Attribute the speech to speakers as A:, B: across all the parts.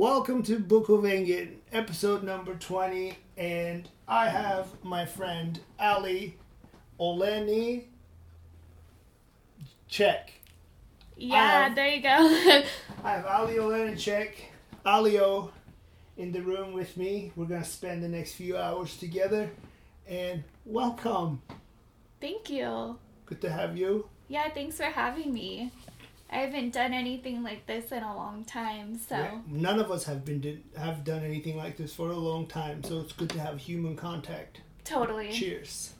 A: Welcome to Book of Engin, episode number 20, and I have my friend Ali Oleni Check.
B: Yeah,
A: have-
B: there you go.
A: I have Ali Oleni Check, Alio, in the room with me. We're going to spend the next few hours together, and welcome.
B: Thank you.
A: Good to have you.
B: Yeah, thanks for having me. I haven't done anything like this in a long time, so
A: Yeah, None of us have been did, have done anything like this for a long time, so it's good to have human contact.
B: totally.
A: Cheers.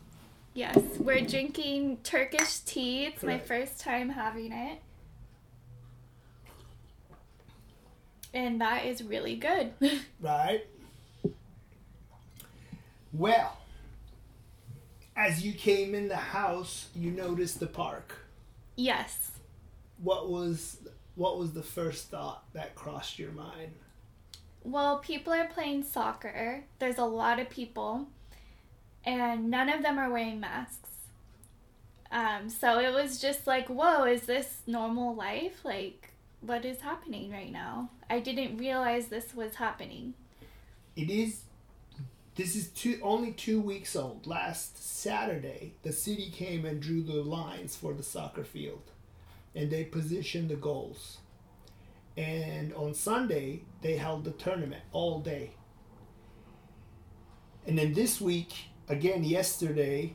B: Yes, we're drinking Turkish tea. It's my first time having it. And that is really good.
A: Right? Well, as you came in the house, you noticed the park.
B: yes.
A: What was what was the first thought that crossed your mind?
B: Well, people are playing soccer. There's a lot of people, and none of them are wearing masks. Um, so it was just like, whoa, is this normal life? Like, what is happening right now? I didn't realize this was happening.
A: It is this is two only two weeks old. Last Saturday, the city came and drew the lines for the soccer field, and they positioned the goals. And on Sunday, they held the tournament all day. And then this week, again, yesterday,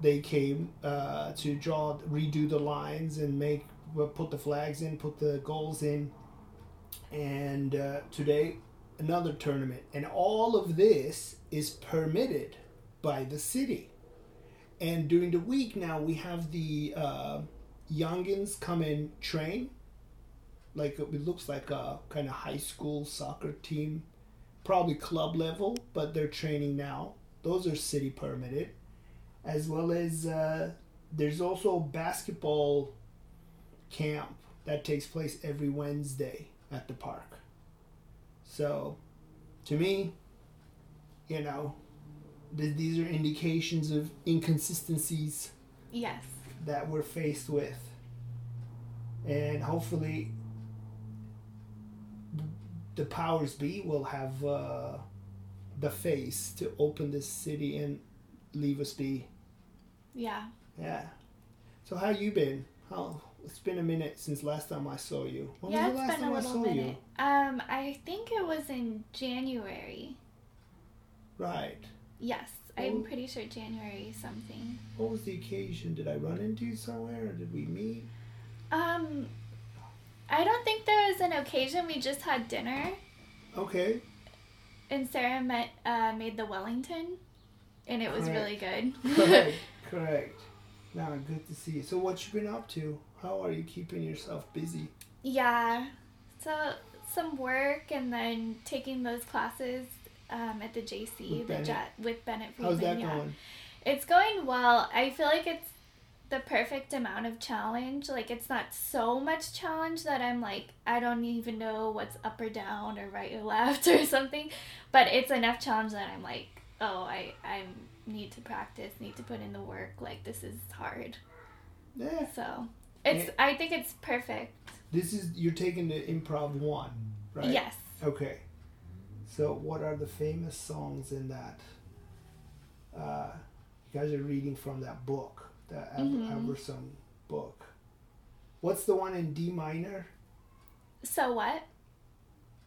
A: they came uh, to draw, redo the lines and make, put the flags in, put the goals in. And uh, today, another tournament. And all of this is permitted by the city. And during the week now, we have the uh, youngins come and train. Like it looks like a kind of high school soccer team, probably club level, but they're training now. Those are city permitted, as well as uh, there's also basketball camp that takes place every Wednesday at the park. So, to me, you know, th- these are indications of inconsistencies
B: Yes.
A: That we're faced with. And hopefully, the powers be will have uh, the face to open this city and leave us be.
B: Yeah.
A: Yeah. So how you been? How it's been a minute since last time I saw you. When
B: yeah,
A: was the
B: it's
A: last
B: been a
A: time I
B: little
A: saw
B: minute. Um, I think it was in January.
A: Right.
B: Yes. I'm pretty sure January something.
A: What was the occasion? Did I run into you somewhere or did we meet?
B: Um, I don't think there was an occasion. We just had dinner.
A: Okay.
B: And Sarah met, uh, made the Wellington, and it was really good.
A: Correct. Correct. Now, good to see you. So, what you been up to? How are you keeping yourself busy?
B: yeah, so some work and then taking those classes um, at the JC,
A: With
B: the
A: Bennett?
B: Jet with Bennett Friedman.
A: How's that
B: yeah,
A: going?
B: it's going well. I feel like it's the perfect amount of challenge. Like it's not so much challenge that I'm like I don't even know what's up or down or right or left or something, but it's enough challenge that I'm like, oh, I I need to practice, need to put in the work. Like this is hard.
A: Yeah.
B: So it's
A: Yeah.
B: I think it's perfect.
A: This is you're taking the improv one, right?
B: Yes.
A: Okay. So, what are the famous songs in that? Uh, you guys are reading from that book, the
B: Mhm.
A: Aebersold book. What's the one in D minor?
B: So what?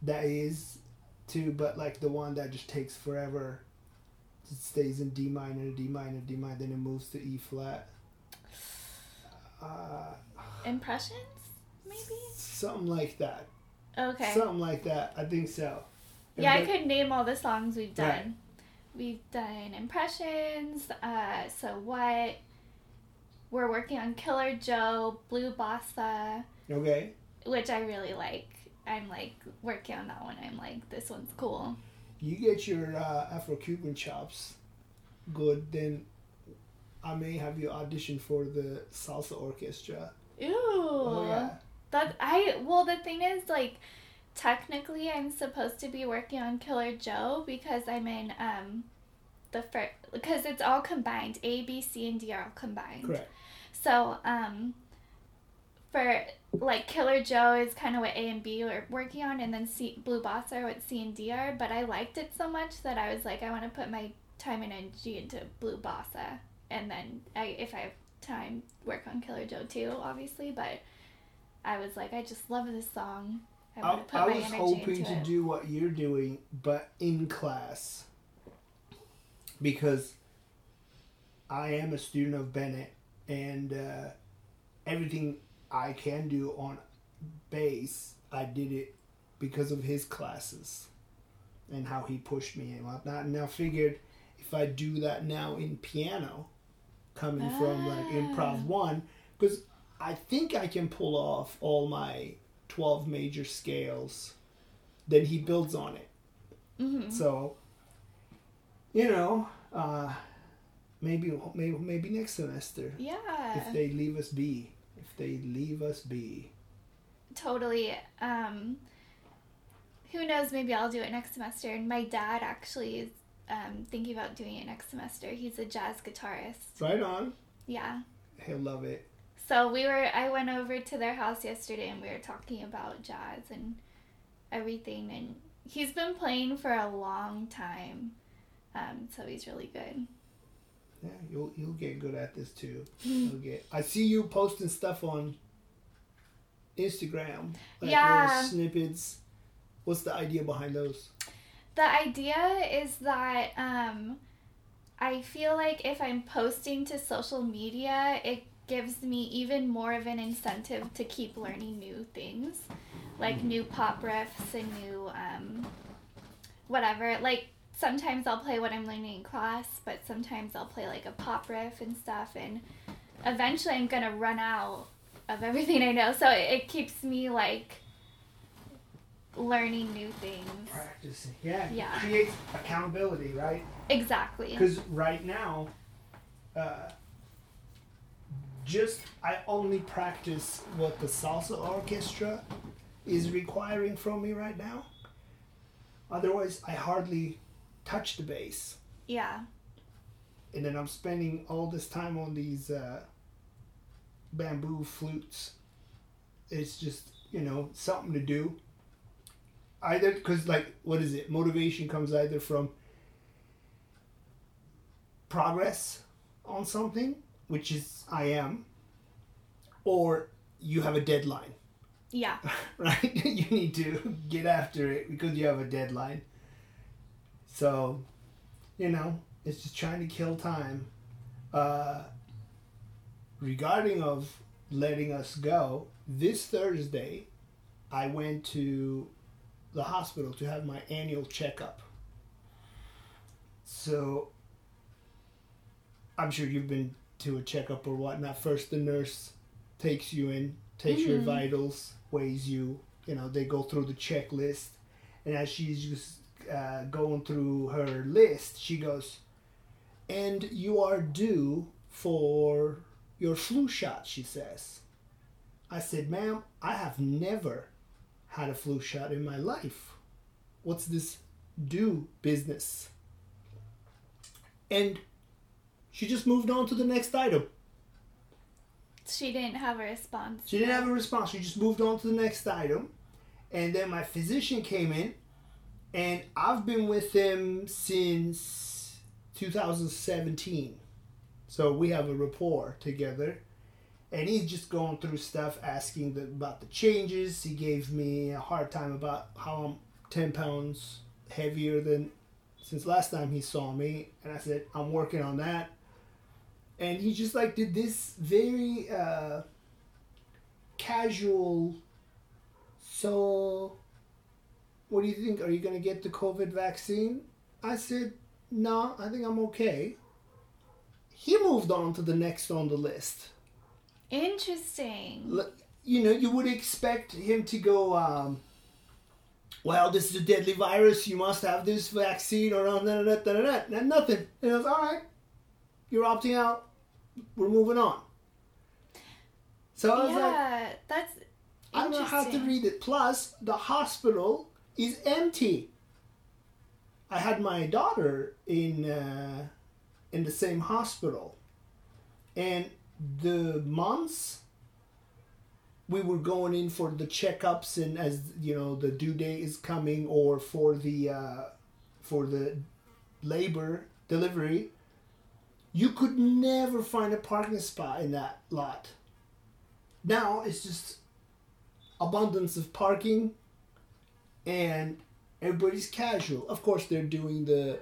A: That is, too, but like the one that just takes forever. It stays in D minor, D minor, D minor, then it moves to E flat. Uh,
B: Impressions? Maybe?
A: something like that.
B: Okay.
A: Something like that. I think so.
B: Yeah, I could name all the songs we've done.
A: Right.
B: We've done impressions, uh, so what? We're working on Killer Joe, Blue Bossa,
A: Okay.
B: which I really like. I'm like working on that one. I'm like, this one's cool.
A: You get your uh, Afro Cuban chops good, then I may have you audition for the salsa orchestra.
B: Ooh.
A: Oh yeah.
B: That I well the thing is like technically I'm supposed to be working on Killer Joe because I'm in um the first because it's all combined. A, B, C, and D are all combined.
A: Correct.
B: So um for like Killer Joe is kind of what A and B were working on, and then C, Blue Bossa what C and D are. But I liked it so much that I was like, I want to put my time and energy into Blue Bossa, and then I, if I have time, work on Killer Joe too, obviously. But I was like, I just love this song. I
A: I, I was hoping to
B: it.
A: do what you're doing, but in class. Because I am a student of Bennett, and uh, everything I can do on bass, I did it because of his classes and how he pushed me and whatnot. And I figured if I do that now in piano, coming from like improv
B: Ah.
A: one, because I think I can pull off all my 12 major scales. Then he builds on it.
B: hmm
A: So, you know, uh, maybe maybe maybe next semester
B: Yeah.
A: if they leave us be, if they leave us be.
B: totally um who knows maybe i'll do it next semester and my dad actually is um, thinking about doing it next semester he's a jazz guitarist
A: Right on.
B: yeah
A: He'll love it.
B: So we were i went over to their house yesterday and we were talking about jazz and everything and he's been playing for a long time um, so he's really good
A: Yeah, you'll you'll get good at this too. You'll get. I see you posting stuff on Instagram. Like
B: Yeah.
A: little snippets. What's the idea behind those?
B: The idea is that um, I feel like if I'm posting to social media, it gives me even more of an incentive to keep learning new things, like new pop riffs and new um, whatever. Like sometimes I'll play what I'm learning in class, but sometimes I'll play like a pop riff and stuff. And eventually, I'm gonna run out of everything I know, so it, it keeps me like learning new things.
A: Practicing. Yeah.
B: Yeah.
A: Creates accountability, right?
B: Exactly.
A: Because right now, uh, just I only practice what the salsa orchestra is requiring from me right now. Otherwise, I hardly touch the bass,
B: Yeah.
A: and then I'm spending all this time on these uh, bamboo flutes. It's just you know something to do. Either because like what is it? Motivation comes either from progress on something, which is I am, or you have a deadline,
B: Yeah.
A: right? you need to get after it because you have a deadline. So, you know, it's just trying to kill time. Uh, regarding of letting us go, this Thursday, I went to the hospital to have my annual checkup. So I'm sure you've been to a checkup or whatnot. First, the nurse takes you in, takes your
B: Mhm.
A: vitals, weighs you. You know, they go through the checklist, and as she's just uh, going through her list, she goes, "And you are due for your flu shot." She says. I said, "Ma'am, I have never had a flu shot in my life. What's this due business?" And she just moved on to the next item.
B: She didn't have a response.
A: She didn't have a response. She just moved on to the next item. And then my physician came in, and I've been with him since 2017. So we have a rapport together. And he's just going through stuff, asking the, about the changes. He gave me a hard time about how I'm 10 pounds heavier than since last time he saw me. And I said, I'm working on that. And he just like did this very uh, casual. So, what do you think? Are you going to get the COVID vaccine? I said, no, I think I'm okay. He moved on to the next on the list.
B: Interesting.
A: L- You know, you would expect him to go, um, well, this is a deadly virus. You must have this vaccine or da, da, da, da, da. nothing. And I was, all right, you're opting out. We're moving on. So I was like,
B: yeah, that's
A: I don't know how to read it. Plus, the hospital is empty. I had my daughter in uh, in the same hospital, and the months we were going in for the checkups and as you know the due date is coming or for the uh, for the labor delivery you could never find a parking spot in that lot now it's just abundance of parking and everybody's casual of course they're doing the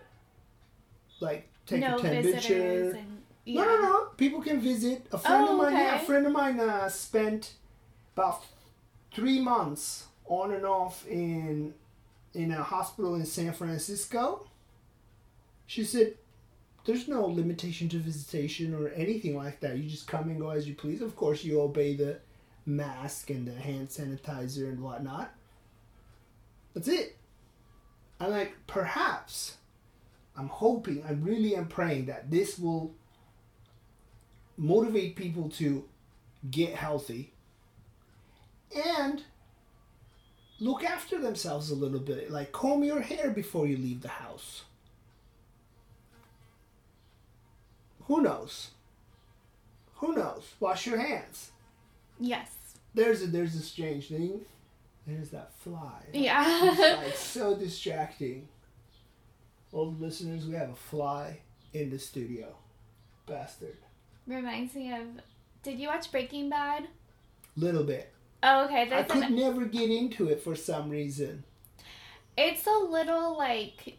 A: like take
B: no
A: a temperature
B: and yeah.
A: no, no, no. People can visit. A friend
B: Oh,
A: of mine, yeah, a friend of mine uh, spent about three months on and off in in a hospital in San Francisco. She said, "There's no limitation to visitation or anything like that. You just come and go as you please. Of course, you obey the mask and the hand sanitizer and whatnot. That's it." I'm like, perhaps. I'm hoping, I really am praying that this will motivate people to get healthy and look after themselves a little bit. Like comb your hair before you leave the house. Who knows? Who knows? Wash your hands.
B: Yes.
A: There's a there's a strange thing. There's that fly.
B: Yeah.
A: It's like so distracting. Old listeners, we have a fly in the studio. Bastard.
B: Reminds me of. Did you watch Breaking Bad?
A: Little bit.
B: Oh, okay.
A: I could
B: an,
A: never get into it for some reason.
B: it's a little like.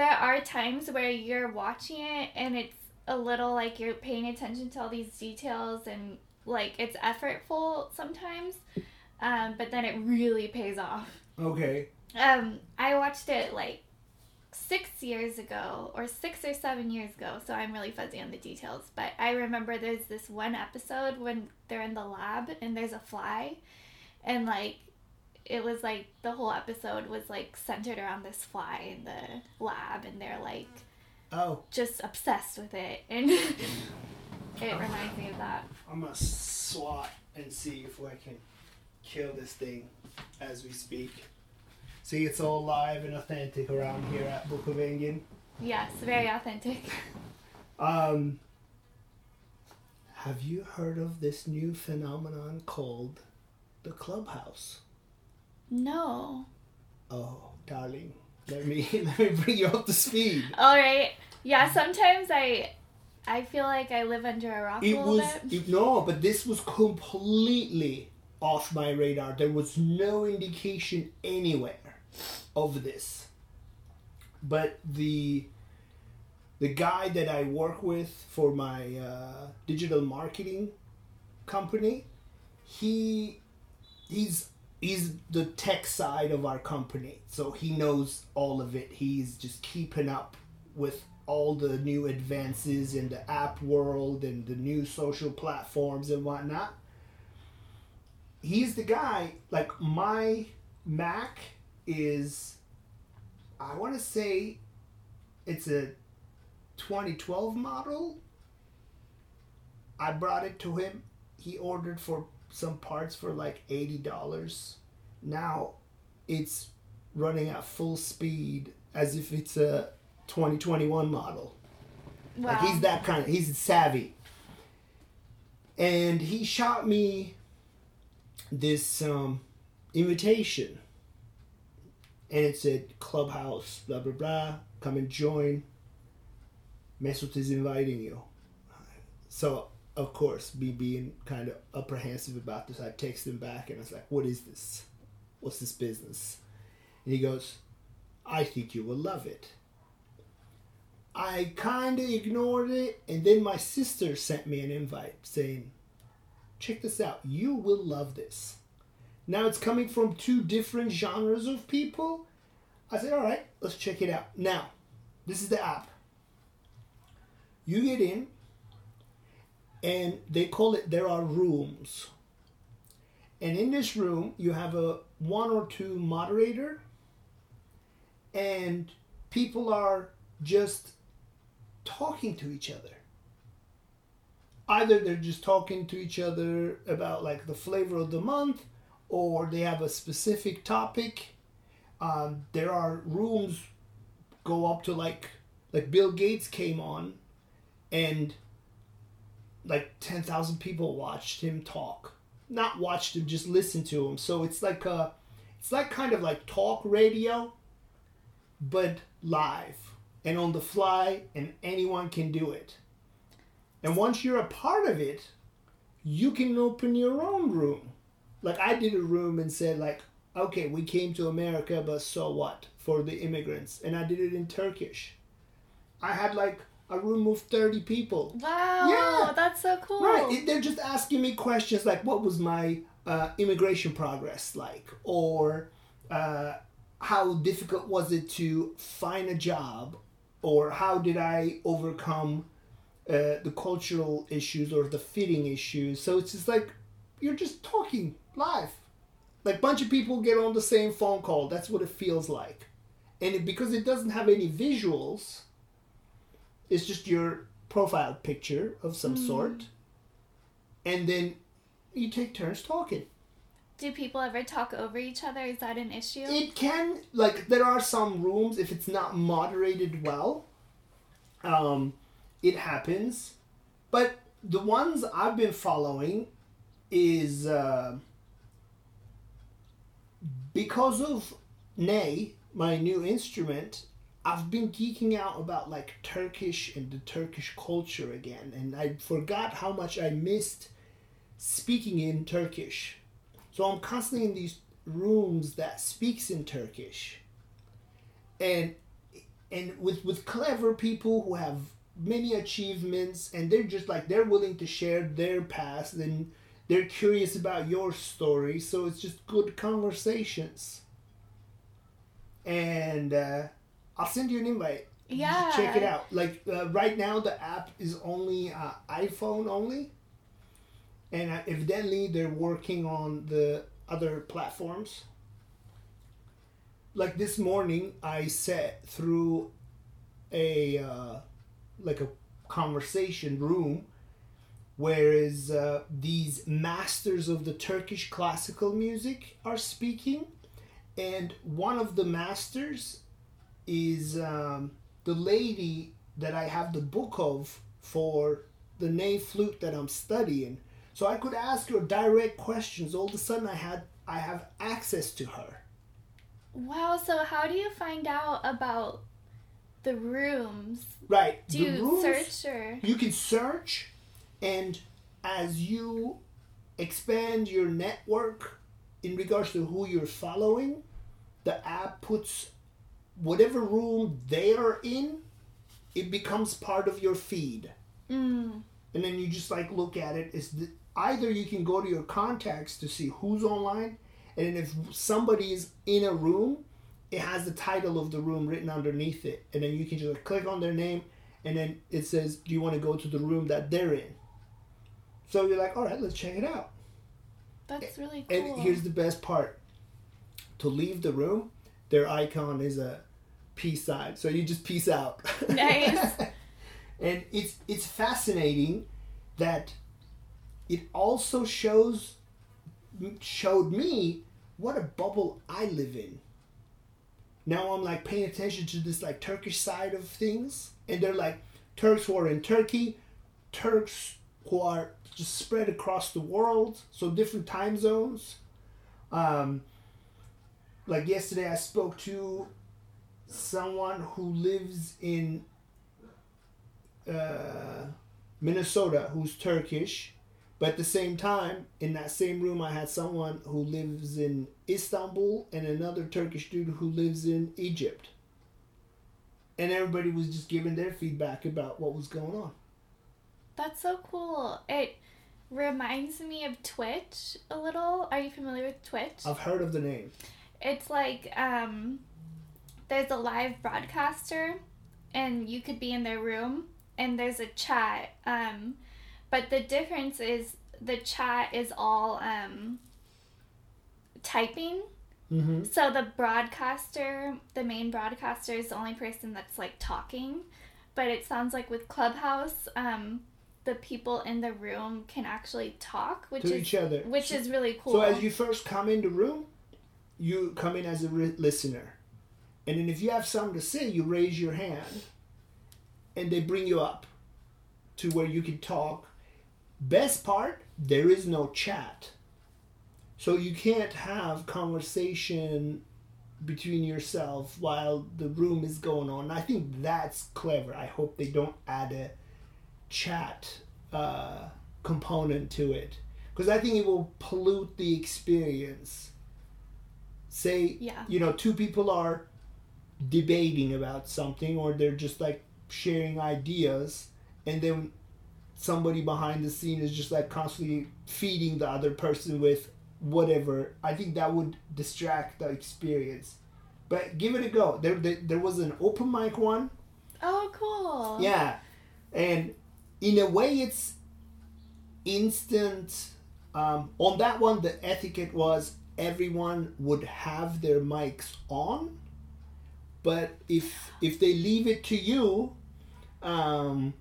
B: There are times where you're watching it and it's a little like you're paying attention to all these details and like it's effortful sometimes, um, but then it really pays off.
A: Okay.
B: Um, I watched it like six years ago, or six or seven years ago, so I'm really fuzzy on the details. But I remember there's this one episode when they're in the lab and there's a fly, and like it was like the whole episode was like centered around this fly in the lab, and they're like
A: Oh,
B: just obsessed with it, and it reminds me of that.
A: I'm gonna swat and see if I can kill this thing as we speak. See, it's all live and authentic around here at Book of Engin.
B: Yes, very authentic.
A: Um, have you heard of this new phenomenon called the clubhouse?
B: No.
A: Oh, darling, let me let me bring you up to speed.
B: All right. Yeah. Sometimes I, I feel like I live under a rock a
A: It
B: little
A: was
B: bit.
A: it, no, but this was completely off my radar. There was no indication anywhere of this. But the the guy that I work with for my uh, digital marketing company, he he's he's the tech side of our company, so he knows all of it. He's just keeping up with all the new advances in the app world and the new social platforms and whatnot. He's the guy, like, my Mac is, I want to say it's a 2012 model. I brought it to him. He ordered for some parts for like $80. Now it's running at full speed as if it's a 2021 model.
B: Wow.
A: Like he's that kind of he's savvy. And he shot me this um, invitation. And it said clubhouse, blah blah blah. Come and join. Mesut is inviting you. So of course, me being kind of apprehensive about this, I text him back and I was like, "What is this? What's this business?" And he goes, "I think you will love it." I kind of ignored it, and then my sister sent me an invite saying, Check this out, you will love this. Now it's coming from two different genres of people. I said, All right, let's check it out. Now, this is the app. You get in, and they call it there are rooms. And in this room, you have a one or two moderator, and people are just talking to each other. Either they're just talking to each other about like the flavor of the month, or they have a specific topic. Um, there are rooms go up to like like Bill Gates came on, and like ten thousand people watched him talk not watched him, just listen to him. So it's like a, it's like kind of like talk radio, but live and on the fly, and anyone can do it. And once you're a part of it, you can open your own room. Like I did a room and said like, okay, we came to America, but so what for the immigrants? And I did it in Turkish. I had like a room of 30 people.
B: Wow.
A: Yeah.
B: That's so cool.
A: Right. They're just asking me questions like, what was my uh, immigration progress like? Or uh, how difficult was it to find a job? Or how did I overcome uh, the cultural issues or the fitting issues? So it's just like, you're just talking live. Like, a bunch of people get on the same phone call. That's what it feels like. And it, because it doesn't have any visuals, it's just your profile picture of some sort and then you take turns talking
B: Do people ever talk over each other? Is that an issue?
A: it can like there are some rooms if it's not moderated well um it happens but the ones i've been following is uh, because of ney my new instrument i've been geeking out about like turkish and the turkish culture again and i forgot how much i missed speaking in turkish. So i'm constantly in these rooms that speaks in turkish. And and with with clever people who have many achievements and they're just like they're willing to share their past and they're curious about your story so it's just good conversations. And uh, i'll send you an invite.
B: Yeah.
A: check it out. Like uh, right now the app is only uh, iphone only. And uh, evidently they're working on the other platforms. Like this morning i sat through a uh, like a conversation room whereas uh, these masters of the turkish classical music are speaking. And one of the masters is um, the lady that I have the book of for the ney flute that I'm studying. So I could ask her direct questions. All of a sudden, I had I have access to her.
B: Wow. So how do you find out about the rooms?
A: Right.
B: Do
A: the
B: you
A: rooms-
B: search or?
A: You can search, and as you expand your network in regards to who you're following, the app puts whatever room they are in, it becomes part of your feed.
B: Mm.
A: and then you just like look at. It's the, either you can go to your contacts to see who's online, and if somebody is in a room, it has the title of the room written underneath it, and then you can just like, click on their name, and then it says, "Do you want to go to the room that they're in?" So you're like, "All right, let's check it out."
B: That's really cool.
A: And here's the best part: to leave the room, their icon is a peace sign, so you just peace out.
B: Nice.
A: and it's it's fascinating that it also shows showed me what a bubble I live in. Now I'm like paying attention to this like Turkish side of things, and they're like Turks who are in Turkey, Turks who are just spread across the world, so different time zones. Um, like yesterday, I spoke to someone who lives in uh, Minnesota who's Turkish, but at the same time, in that same room, I had someone who lives in Istanbul and another Turkish dude who lives in Egypt. And everybody was just giving their feedback about what was going on.
B: That's so cool. It reminds me of Twitch a little. Are you familiar with Twitch?
A: I've heard of the name.
B: It's like um, there's a live broadcaster, and you could be in their room, and there's a chat. Um, but the difference is the chat is all um, typing.
A: Mm-hmm.
B: So the broadcaster, the main broadcaster, is the only person that's like talking. But it sounds like with Clubhouse, um, the people in the room can actually talk, which
A: To
B: is
A: each other.
B: which
A: So-
B: is really cool.
A: So as you first come in the room, you come in as a re- listener, and then if you have something to say, you raise your hand, and they bring you up to where you can talk. Best part, there is no chat. So you can't have conversation between yourself while the room is going on. I think that's clever. I hope they don't add a chat uh, component to it because I think it will pollute the experience. Say,
B: Yeah.
A: you know, two people are debating about something or they're just like sharing ideas and then somebody behind the scene is just like constantly feeding the other person with whatever i think that would distract the experience. But give it a go. There, there, there was an open mic one.
B: Oh, cool.
A: yeah. And in a way it's instant um, on that one the etiquette was everyone would have their mics on but if if they leave it to you um,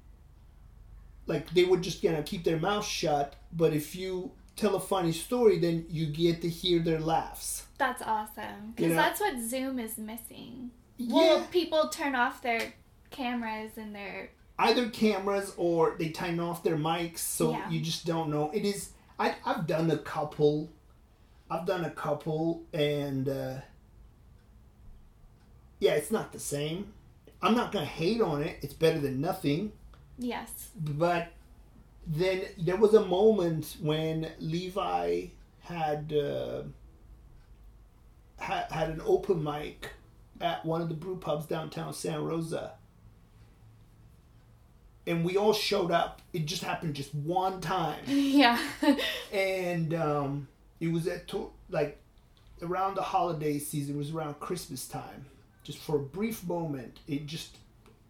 A: like they would just you know keep their mouth shut but if you tell a funny story then you get to hear their laughs
B: That's awesome.
A: You
B: Because
A: know-
B: that's what Zoom is missing. Well,
A: yeah
B: people turn off their cameras and their.
A: either cameras or they turn off their mics so
B: Yeah.
A: you just don't know it is I, i've done a couple i've done a couple and uh, yeah it's not the same i'm not gonna hate on it it's better than nothing
B: Yes.
A: but then there was a moment when levi had uh, had, had an open mic at one of the brew pubs downtown Santa Rosa. And we all showed up. It just happened just one time.
B: yeah.
A: And um, it was at to- like around the holiday season, it was around Christmas time. Just for a brief moment, it just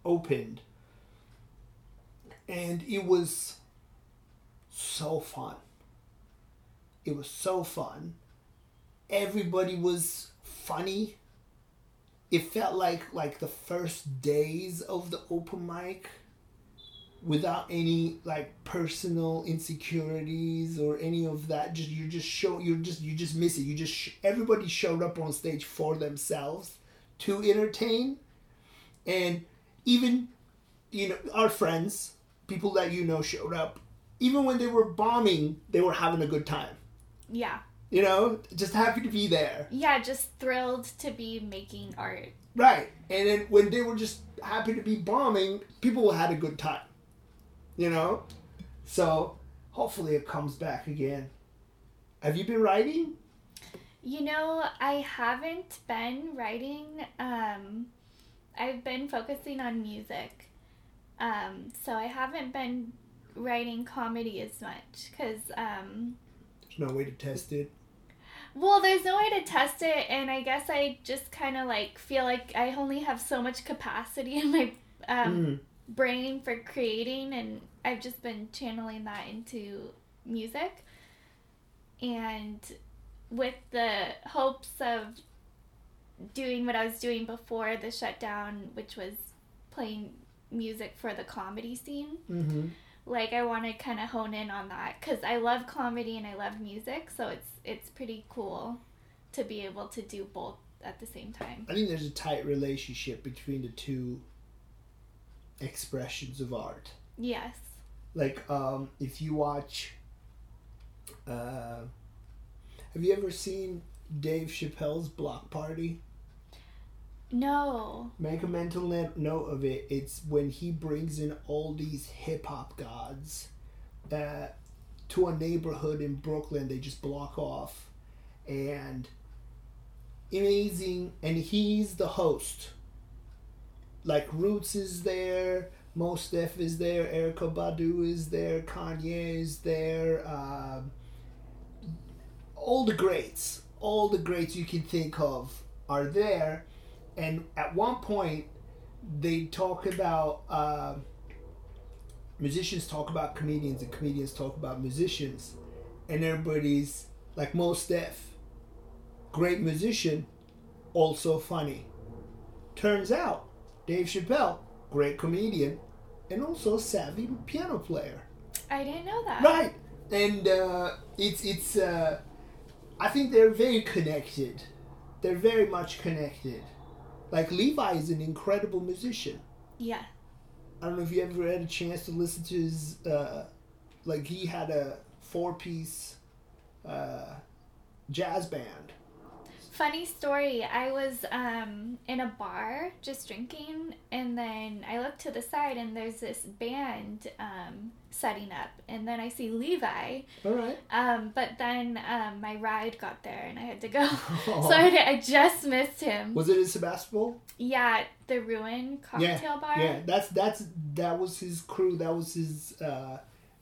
A: opened. And it was so fun. It was so fun. Everybody was funny. It felt like like the first days of the open mic without any like personal insecurities or any of that just you just show you just you just miss it you just sh- everybody showed up on stage for themselves to entertain and even you know our friends people that you know showed up even when they were bombing they were having a good time
B: Yeah.
A: you know just happy to be there
B: Yeah, just thrilled to be making art.
A: Right. And then when they were just happy to be bombing, people had a good time. You know? So hopefully it comes back again. Have you been writing?
B: You know, I haven't been writing. Um, I've been focusing on music. Um, so I haven't been writing comedy as much because, um,
A: There's no way to test it.
B: well, there's no way to test it, and I guess I just kind of like feel like I only have so much capacity in my um,
A: Mm.
B: brain for creating, and I've just been channeling that into music. And with the hopes of doing what I was doing before the shutdown, which was playing music for the comedy scene,
A: Mm-hmm.
B: like I want to kind of hone in on that because I love comedy and I love music, so it's it's pretty cool to be able to do both at the same time.
A: I think there's a tight relationship between the two expressions of art.
B: Yes.
A: Like, um, if you watch, uh, have you ever seen Dave Chappelle's Block Party?
B: No.
A: Make a mental note of it. It's when he brings in all these hip hop gods uh, to a neighborhood in Brooklyn. They just block off, and amazing. And he's the host. Like Roots is there, Mos Def is there, Erykah Badu is there, Kanye is there. Um, all the greats, all the greats you can think of are there. And at one point they talk about uh, musicians talk about comedians and comedians talk about musicians. And everybody's like Mos Def great musician also funny. Turns out dave chappelle great comedian and also a savvy piano player.
B: I didn't know that.
A: right. And uh, it's it's uh, i think they're very connected they're very much connected like levi is an incredible musician
B: Yeah.
A: i don't know if you ever had a chance to listen to his uh, like he had a four piece uh, jazz band.
B: Funny story. I was um, in a bar just drinking, and then I look to the side, and there's this band um, setting up, and then I see Levi.
A: All right.
B: Um, but then um, my ride got there, and I had to go, so I, I just missed him.
A: Was it in Sebastopol?
B: Yeah, the Ruin cocktail bar.
A: Yeah, that's that's that was his crew. That was his. Uh,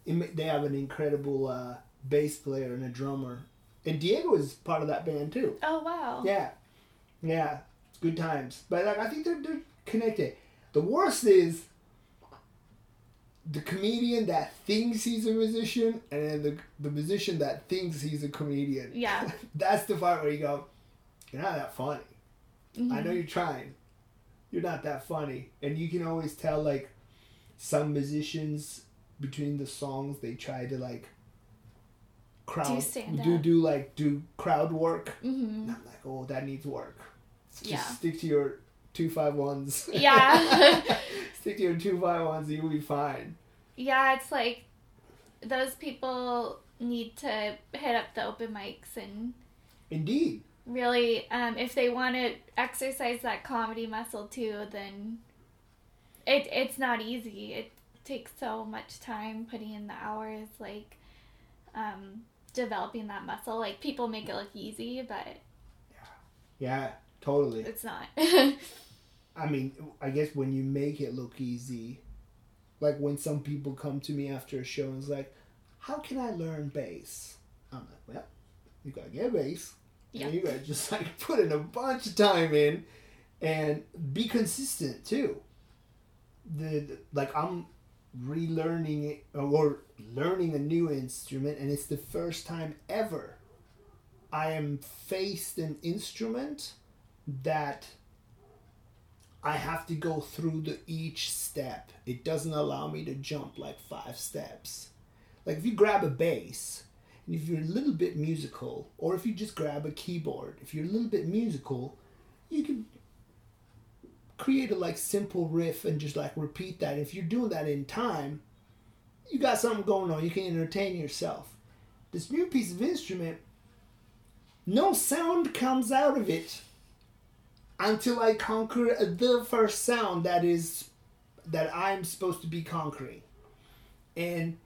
A: they have an incredible uh, bass player and a drummer, and Diego is part of that band too.
B: Oh wow.
A: Yeah, yeah, it's good times. But like, I think they're they're connected. The worst is the comedian that thinks he's a musician, and then the the musician that thinks he's a comedian.
B: Yeah.
A: That's the part where you go, you're not that funny. I
B: Mhm.
A: know you're trying. You're not that funny. And you can always tell like some musicians between the songs they try to like crowd
B: Do stand
A: do do like do crowd work.
B: Mhm.
A: And I'm like, oh that needs work. Just
B: Yeah.
A: stick to your two five ones.
B: Yeah.
A: stick to your two five ones, you'll be fine.
B: Yeah, it's like those people need to hit up the open mics and
A: Indeed.
B: really, um, if they want to exercise that comedy muscle too, then it it's not easy. It takes so much time putting in the hours, like um, developing that muscle. Like people make it look easy, but
A: Yeah, yeah, totally.
B: it's not.
A: I mean, I guess when you make it look easy, like when some people come to me after a show and it's like, "How can I learn bass?" I'm like, "Well, you gotta get bass.
B: Yeah.
A: And you gotta just like put in a bunch of time in, and be consistent too. The, the like I'm relearning it or learning a new instrument, and it's the first time ever I am faced an instrument that I have to go through the each step. It doesn't allow me to jump like five steps. Like if you grab a bass, and if you're a little bit musical, or if you just grab a keyboard, if you're a little bit musical, you can create a like simple riff and just like repeat that. If you're doing that in time, you got something going on. You can entertain yourself. This new piece of instrument, no sound comes out of it until I conquer the first sound that is that I'm supposed to be conquering. And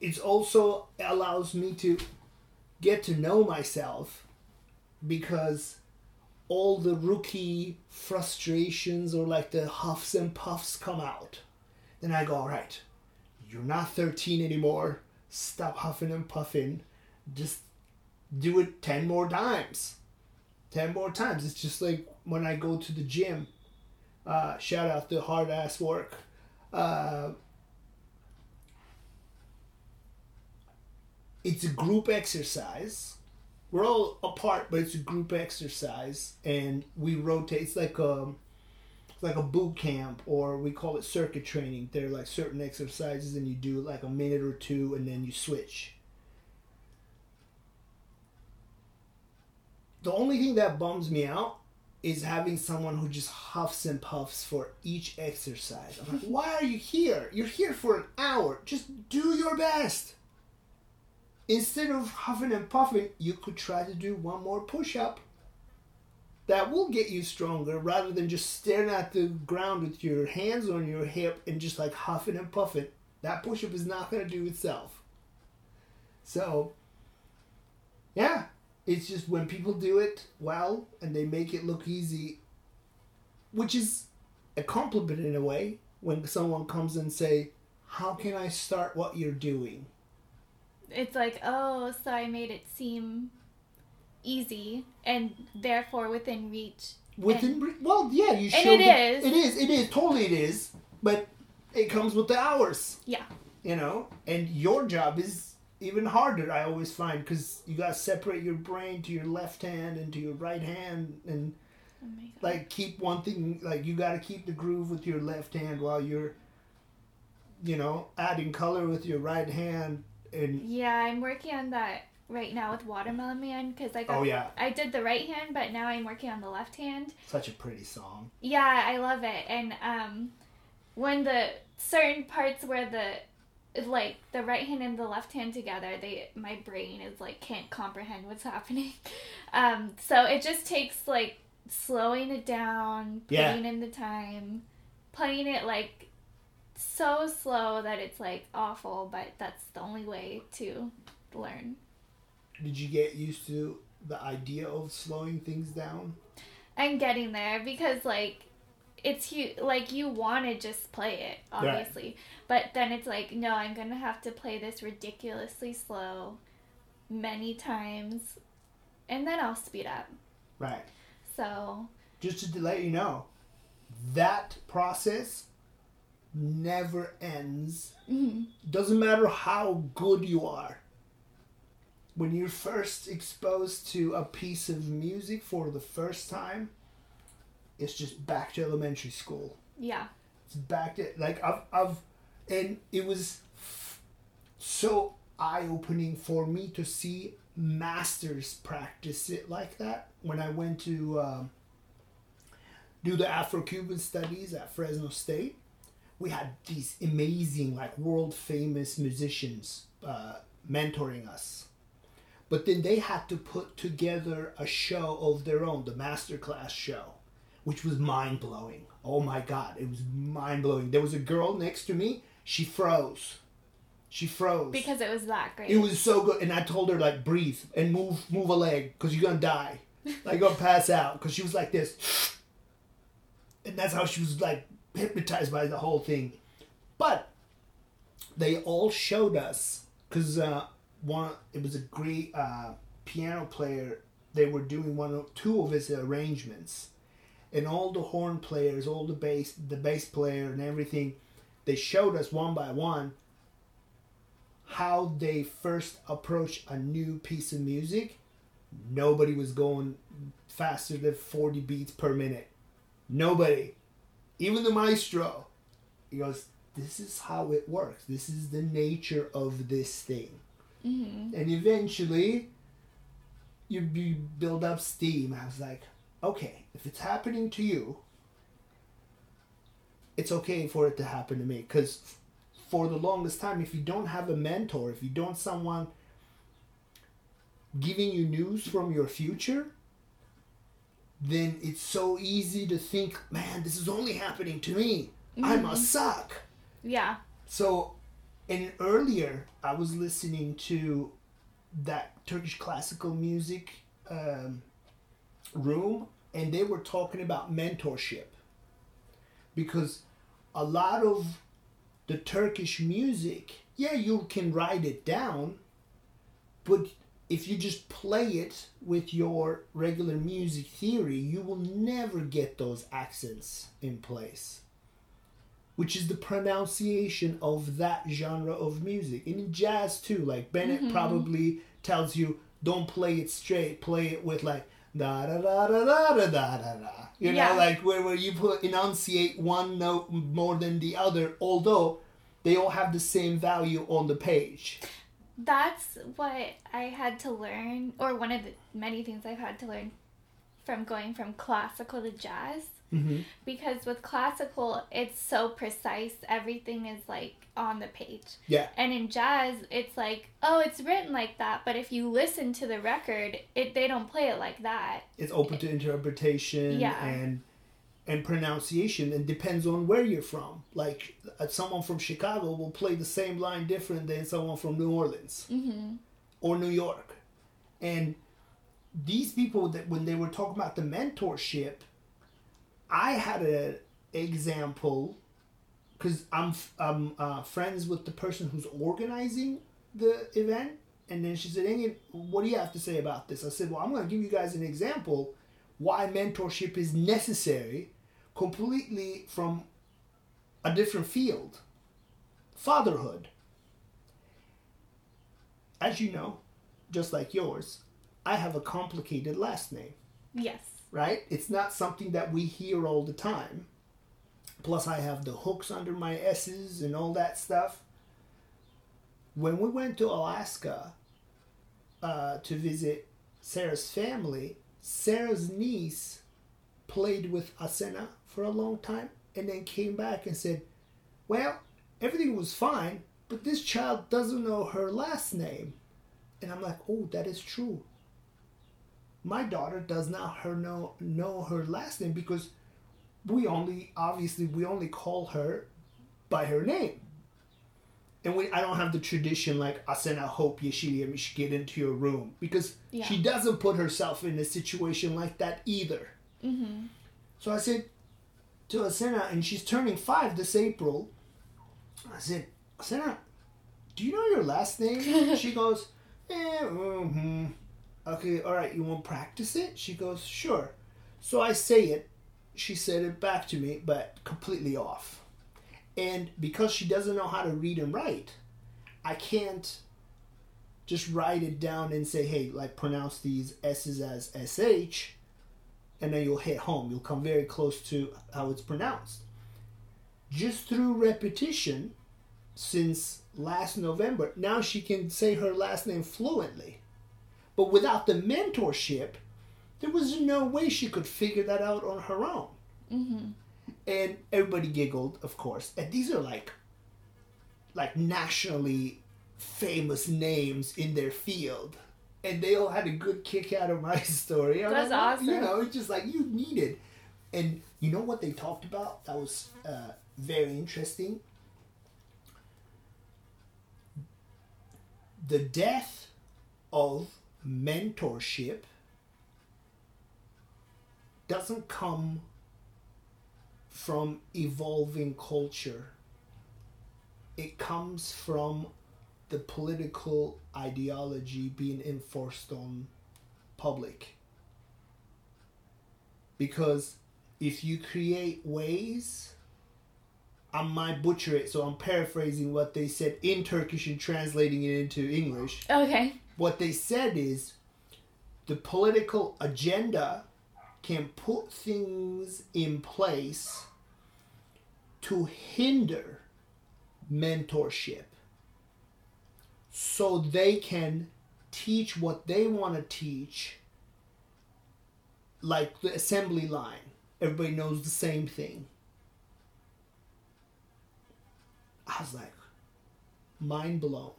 A: it also allows me to get to know myself because all the rookie frustrations or like the huffs and puffs come out. Then I go, all right, you're not 13 anymore. Stop huffing and puffing. Just do it 10 more times. 10 more times. It's just like when I go to the gym. Uh, shout out to hard ass work. Uh, it's a group exercise. We're all apart, but it's a group exercise, and we rotate. It's like a, it's like a boot camp, or we call it circuit training. They're like certain exercises, and you do like a minute or two, and then you switch. The only thing that bums me out is having someone who just huffs and puffs for each exercise. I'm like, why are you here? You're here for an hour. Just do your best. Instead of huffing and puffing, you could try to do one more push up. That will get you stronger rather than just staring at the ground with your hands on your hip and just like huffing and puffing. That push up is not going to do itself. So, yeah, it's just when people do it well and they make it look easy, which is a compliment in a way when someone comes and say, "How can I start what you're doing?"
B: It's like, oh, so I made it seem easy and therefore within reach.
A: Within re- well, yeah, you
B: And
A: show
B: it
A: the-
B: is.
A: It is. It is totally. It is. But it comes with the hours.
B: Yeah.
A: You know, and your job is even harder. I always find because you gotta separate your brain to your left hand and to your right hand, and
B: Oh
A: like keep one thing. Like you gotta keep the groove with your left hand while you're, you know, adding color with your right hand. And
B: Yeah, I'm working on that right now with Watermelon Man because I got
A: oh yeah,
B: I did the right hand, but now I'm working on the left hand.
A: such a pretty song.
B: Yeah, I love it. And um, when the certain parts where the like the right hand and the left hand together they my brain is like can't comprehend what's happening um so it just takes like slowing it down
A: Yeah.
B: putting in the time playing it like so slow that it's like awful but that's the only way to learn
A: Did you get used to the idea of slowing things down?
B: i'm getting there because like it's you like you want to just play it
A: Right.
B: obviously but then it's like no i'm gonna have to play this ridiculously slow many times and then i'll speed up
A: Right.
B: so
A: Just to let you know, that process never ends.
B: mhm.
A: Doesn't matter how good you are. When you're first exposed to a piece of music for the first time, it's just back to elementary school.
B: yeah
A: It's back to like I've I've and it was so eye opening for me to see masters practice it like that when I went to um, do the Afro Cuban studies at Fresno State. We had these amazing, like world famous musicians uh, mentoring us. But then they had to put together a show of their own, the masterclass show, which was mind blowing. Oh my God, it was mind blowing. There was a girl next to me, she froze. She froze.
B: because it was that great
A: It was so good, and I told her like breathe and move, move a leg, cause you're gonna die, like you're gonna pass out, cause she was like this, and that's how she was like hypnotized by the whole thing. But they all showed us, cause uh, one it was a great uh, piano player. They were doing one of two of his arrangements, and all the horn players, all the bass, the bass player, and everything. They showed us one by one how they first approach a new piece of music, nobody was going faster than 40 beats per minute. Nobody. Even the maestro. He goes, This is how it works. This is the nature of this thing.
B: hmm
A: And eventually, you, you build up steam. I was like, okay, if it's happening to you, it's okay for it to happen to me. Because for the longest time, if you don't have a mentor, if you don't someone giving you news from your future, then it's so easy to think, man, this is only happening to me. I must suck.
B: yeah
A: So, and earlier I was listening to that Turkish classical music um, room, and they were talking about mentorship because a lot of the Turkish music, yeah, you can write it down, but if you just play it with your regular music theory, you will never get those accents in place which is the pronunciation of that genre of music. And in jazz too, like Bennett mm-hmm. probably tells you, don't play it straight, play it with like da da da da da da da da da. You
B: Yeah.
A: know, like where, where you put enunciate one note more than the other, although they all have the same value on the page.
B: That's what i had to learn or one of the many things i've had to learn from going from classical to jazz
A: Mm-hmm.
B: because with classical it's so precise everything is like on the page
A: Yeah.
B: and in jazz it's like oh it's written like that but if you listen to the record it they don't play it like that
A: It's open to interpretation
B: Yeah.
A: and and pronunciation and depends on where you're from. Like uh, someone from Chicago will play the same line different than someone from New Orleans
B: mm-hmm.
A: or New York. And these people that when they were talking about the mentorship, I had an example because I'm I'm uh, friends with the person who's organizing the event, and then she said, "Ingrid, what do you have to say about this?" I said, "Well, I'm going to give you guys an example why mentorship is necessary, completely from a different field, fatherhood." As you know, just like yours, I have a complicated last name
B: yes
A: right? It's not something that we hear all the time. Plus, I have the hooks under my S's and all that stuff. When we went to Alaska uh, to visit Sarah's family, Sarah's niece played with Asena for a long time and then came back and said, Well, everything was fine, but this child doesn't know her last name. And I'm like, oh, that is true. My daughter does not her know know her last name because we only obviously we only call her by her name. And we I don't have the tradition like Asena hope Yeshili should get into your room because
B: Yeah.
A: she doesn't put herself in a situation like that either.
B: Mm-hmm.
A: So I said to Asena, and she's turning five this April. I said, Asena, do you know your last name? she goes, eh, mm-hmm. Okay, all right, you want to practice it? She goes, sure. So I say it. She said it back to me, but completely off. And because she doesn't know how to read and write, I can't just write it down and say, hey, like pronounce these S's as SH and then you'll hit home. You'll come very close to how it's pronounced. Just through repetition, since last November, now she can say her last name fluently. But without the mentorship, there was no way she could figure that out on her own.
B: Mm-hmm.
A: And everybody giggled, of course. And these are like, like nationally famous names in their field and they all had a good kick out of my story. I'm
B: That's
A: like,
B: awesome.
A: You know, it's just like you needed. It. And you know what they talked about? That was uh, very interesting. The death of mentorship doesn't come from evolving culture. It comes from the political ideology being enforced on public. Because if you create ways, I might butcher it, so I'm paraphrasing what they said in Turkish and translating it into English.
B: Okay.
A: What they said is the political agenda can put things in place to hinder mentorship so they can teach what they want to teach like the assembly line. Everybody knows the same thing. I was like mind blown.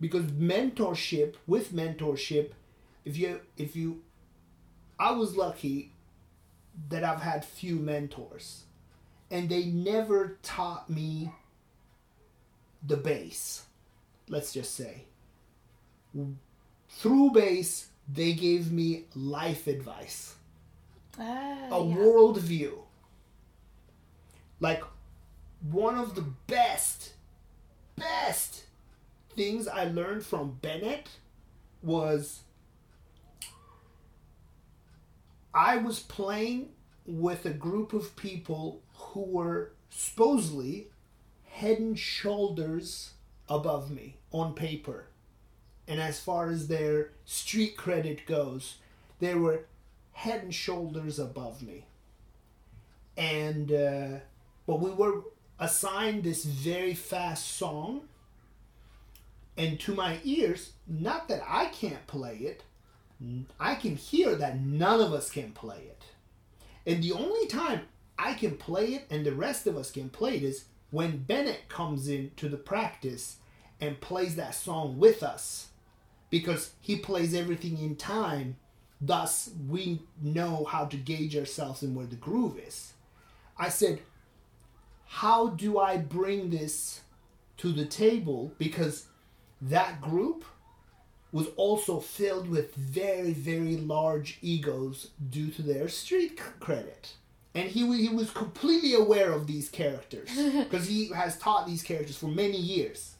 A: Because mentorship with mentorship if you if you i was lucky that i've had few mentors. And they never taught me the base let's just say. Through base they gave me life advice.
B: Ah,
A: a
B: yeah.
A: world view like one of the best best things i learned from bennett was i was playing with a group of people who were supposedly head and shoulders above me on paper and as far as their street credit goes they were head and shoulders above me. And uh, but we were assigned this very fast song, and to my ears, not that I can't play it, I can hear that none of us can play it. And the only time I can play it and the rest of us can play it is when Bennett comes in to the practice and plays that song with us because he plays everything in time Thus, we know how to gauge ourselves and where the groove is. I said, How do I bring this to the table? Because that group was also filled with very, very large egos due to their street credit. And he, he was completely aware of these characters because he has taught these characters for many years.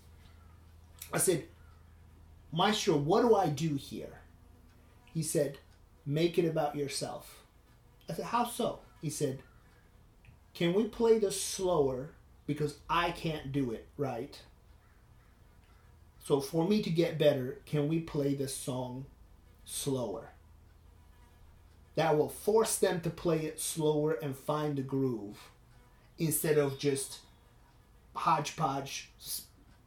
A: I said, Maestro, what do I do here? He said, make it about yourself. I said, how so? He said, can we play this slower because I can't do it right? So for me to get better, can we play this song slower? That will force them to play it slower and find the groove instead of just hodgepodge,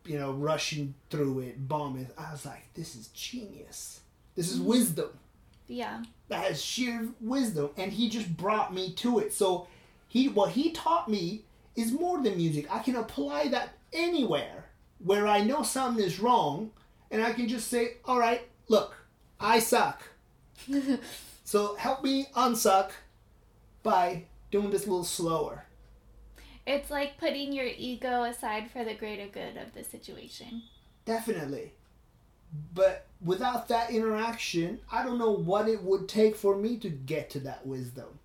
A: you know, rushing through it, bombing. I was like, this is genius. This is mm-hmm. wisdom
B: Yeah.
A: that has sheer wisdom and he just brought me to it so he what he taught me is more than music. I can apply that anywhere where I know something is wrong and I can just say, all right, look, I suck. so help me unsuck by doing this a little slower.
B: It's like putting your ego aside for the greater good of the situation.
A: Definitely. But without that interaction, I don't know what it would take for me to get to that wisdom.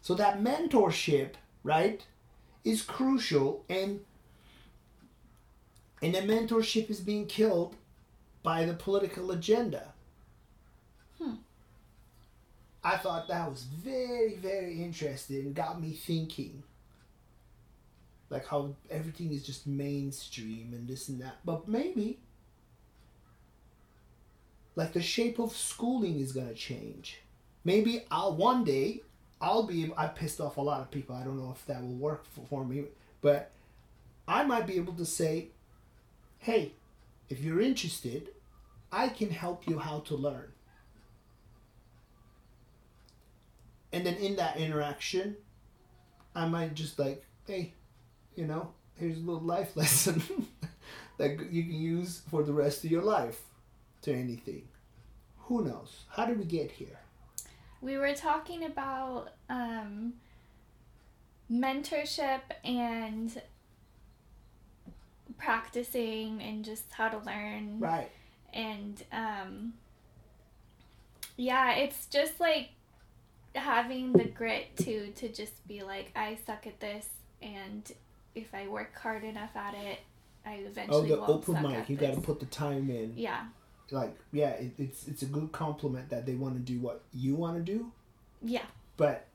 A: So that mentorship, right, is crucial and and the mentorship is being killed by the political agenda. I thought that was very, very interesting. Got me thinking. Like how everything is just mainstream and this and that. But maybe like the shape of schooling is gonna change. Maybe I'll one day I'll be I pissed off a lot of people. I don't know if that will work for, for me, but I might be able to say, "Hey, if you're interested, I can help you how to learn." And then in that interaction, I might just like, "Hey, you know, here's a little life lesson that you can use for the rest of your life." to anything. Who knows? How did we get here?
B: We were talking about um, mentorship and practicing and just how to learn.
A: Right.
B: And um, yeah, it's just like having the grit to to just be like I suck at this and if I work hard enough at it, I eventually
A: oh, the open mic. You got to put the time in.
B: Yeah.
A: Like, yeah, it, it's it's a good compliment that they want to do what you want to do.
B: Yeah.
A: But,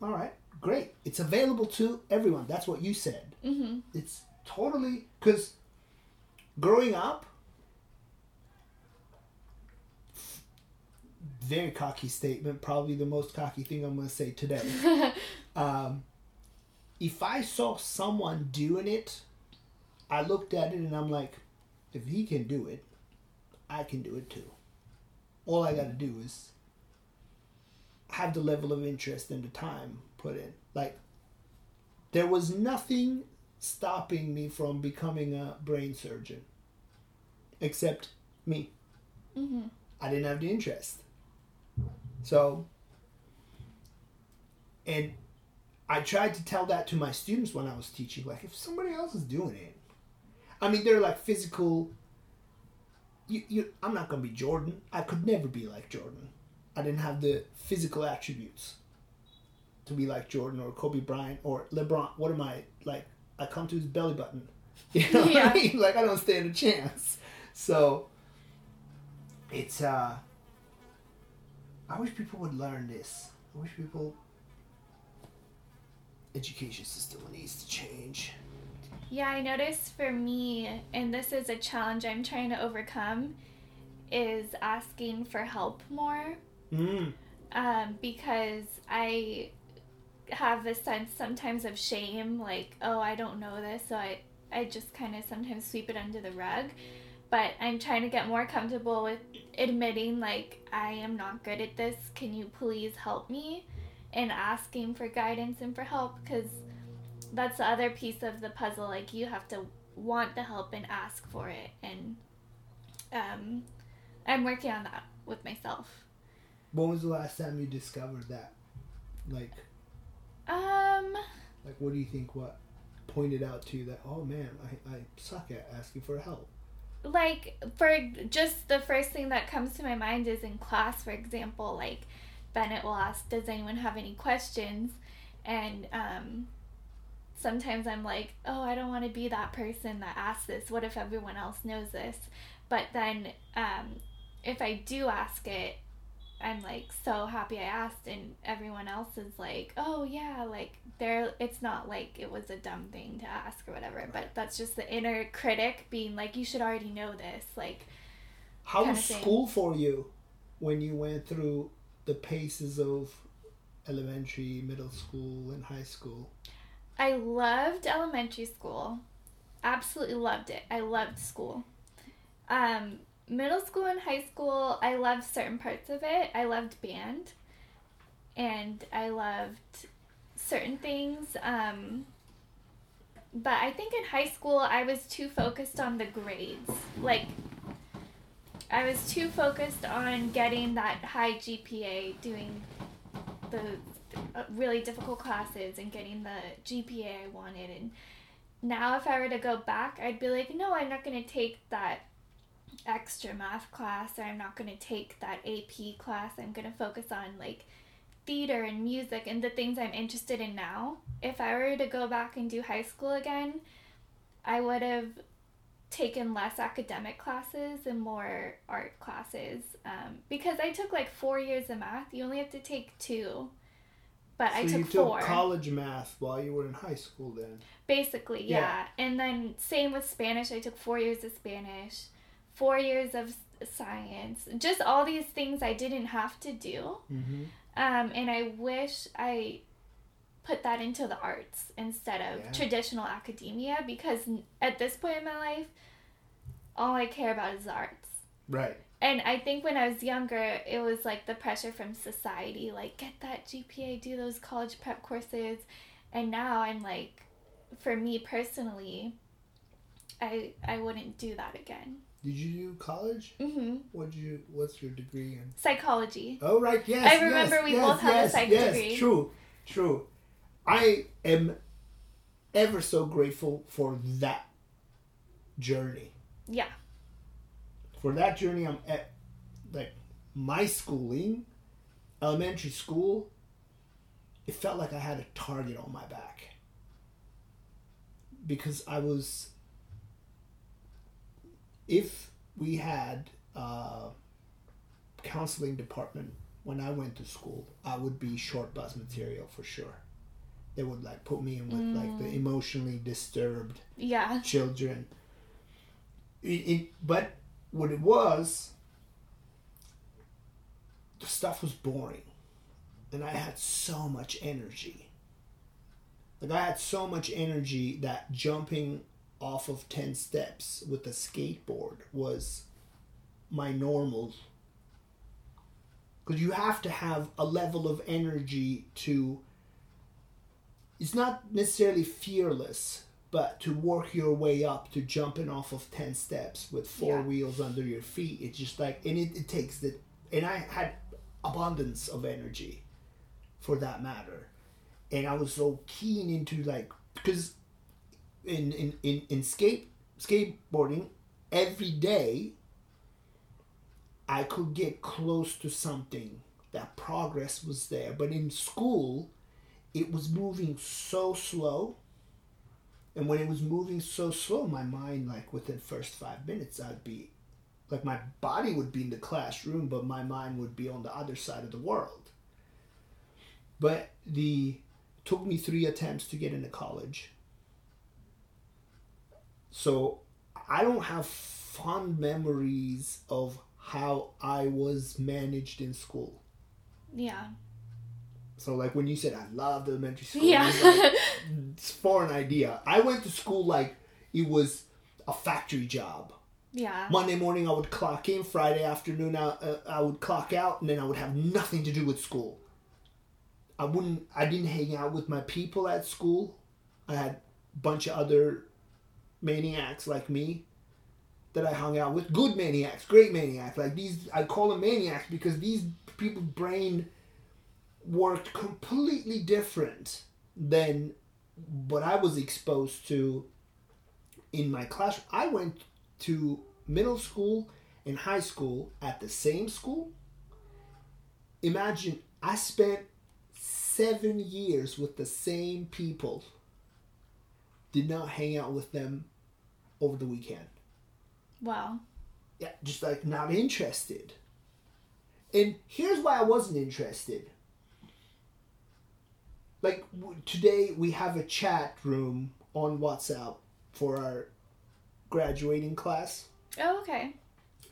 A: all right, great. It's available to everyone. That's what you said.
B: Mhm.
A: It's totally because growing up, very cocky statement. Probably the most cocky thing I'm going to say today. um, if I saw someone doing it, I looked at it and I'm like, if he can do it, I can do it too. All I got to do is have the level of interest and the time put in. Like, there was nothing stopping me from becoming a brain surgeon except me.
B: Mhm.
A: I didn't have the interest. So, and I tried to tell that to my students when I was teaching. Like, if somebody else is doing it, I mean, they're like physical. You, you, I'm not gonna be Jordan. I could never be like Jordan. I didn't have the physical attributes to be like Jordan or Kobe Bryant or LeBron. What am I like? I come to his belly button. You know what
B: Yeah.
A: I mean? Like I don't stand a chance. So it's uh I wish people would learn this. I wish people education system needs to change.
B: Yeah, I noticed for me, and this is a challenge I'm trying to overcome, is asking for help more.
A: Mm.
B: Um, because I have a sense sometimes of shame, like, oh, I don't know this, so I, I just kind of sometimes sweep it under the rug. But I'm trying to get more comfortable with admitting, like, I am not good at this. Can you please help me? And asking for guidance and for help, because that's the other piece of the puzzle. Like, you have to want the help and ask for it. And um, I'm working on that with myself.
A: When was the last time you discovered that? Like
B: Um,
A: like what do you think what pointed out to you that oh man, I, I suck at asking for help.
B: Like for just the first thing that comes to my mind is in class for example like bennett will ask does anyone have any questions? And um sometimes i'm like oh i don't want to be that person that asks this. What if everyone else knows this? But then um if i do ask it i'm like so happy i asked and everyone else is like oh yeah like there it's not like it was a dumb thing to ask or whatever but that's just the inner critic being like you should already know this like
A: How was school for you when you went through the paces of elementary, middle school, and high school?
B: i loved elementary school. Absolutely loved it. I loved school. Um middle school and high school i loved certain parts of it i loved band and i loved certain things um but I think in high school I was too focused on the grades. Like I was too focused on getting that high GPA, doing the uh, really difficult classes and getting the GPA I wanted and now if I were to go back, I'd be like, no, I'm not going to take that extra math class or I'm not going to take that AP class. I'm going to focus on like theater and music and the things I'm interested in now. If I were to go back and do high school again, I would have taken less academic classes and more art classes um, because I took like four years of math. You only have to take two. But
A: so
B: I took
A: you
B: four.
A: college math while you were in high school then.
B: Basically, yeah.
A: Yeah.
B: And then same with Spanish. I took four years of Spanish, four years of science, just all these things I didn't have to do.
A: Mm-hmm.
B: Um, and I wish I put that into the arts instead of
A: Yeah.
B: traditional academia because at this point in my life, all I care about is the arts.
A: Right.
B: And I think when I was younger, it was like the pressure from society, like get that GPA, do those college prep courses. And now I'm like, for me personally, I I wouldn't do that again.
A: Did you do college?
B: hmm
A: What did you? What's your degree in?
B: Psychology.
A: Oh right, yes.
B: I remember
A: yes,
B: we
A: yes,
B: both have a
A: yes,
B: psych
A: yes,
B: degree.
A: True, true. I am ever so grateful for that journey.
B: Yeah.
A: For that journey, I'm at like my schooling, elementary school. It felt like I had a target on my back because I was. If we had a counseling department when I went to school, I would be short bus material for sure. They would like put me in with like the mm. emotionally disturbed
B: Yeah.
A: children. It, it, but what it was, the stuff was boring, and I had so much energy. Like I had so much energy that jumping off of ten steps with a skateboard was my normal. Because you have to have a level of energy to. It's not necessarily fearless, but to work your way up to jumping off of 10 steps with four
B: Yeah.
A: wheels under your feet it's just like and it, it takes the and i had abundance of energy for that matter and i was so keen into like because in in in, in skate skateboarding every day i could get close to something that progress was there but in school it was moving so slow and when it was moving so slow, my mind, like within first five minutes, I'd be, like my body would be in the classroom, but my mind would be on the other side of the world. But the took me three attempts to get into college. So I don't have fond memories of how I was managed in school.
B: Yeah.
A: So like when you said I loved elementary school,
B: Yeah.
A: like, it's foreign idea. I went to school like it was a factory job.
B: yeah.
A: Monday morning I would clock in, Friday afternoon I, uh, I would clock out, and then I would have nothing to do with school. I wouldn't. I didn't hang out with my people at school. I had a bunch of other maniacs like me that I hung out with. Good maniacs, great maniacs. Like these, I call them maniacs because these people's brain worked completely different than what I was exposed to in my classroom. I went to middle school and high school at the same school. Imagine I spent seven years with the same people. Did not hang out with them over the weekend.
B: Wow.
A: Yeah, just like not interested. And here's why I wasn't interested. Like w- today, we have a chat room on WhatsApp for our graduating class,
B: Oh, okay.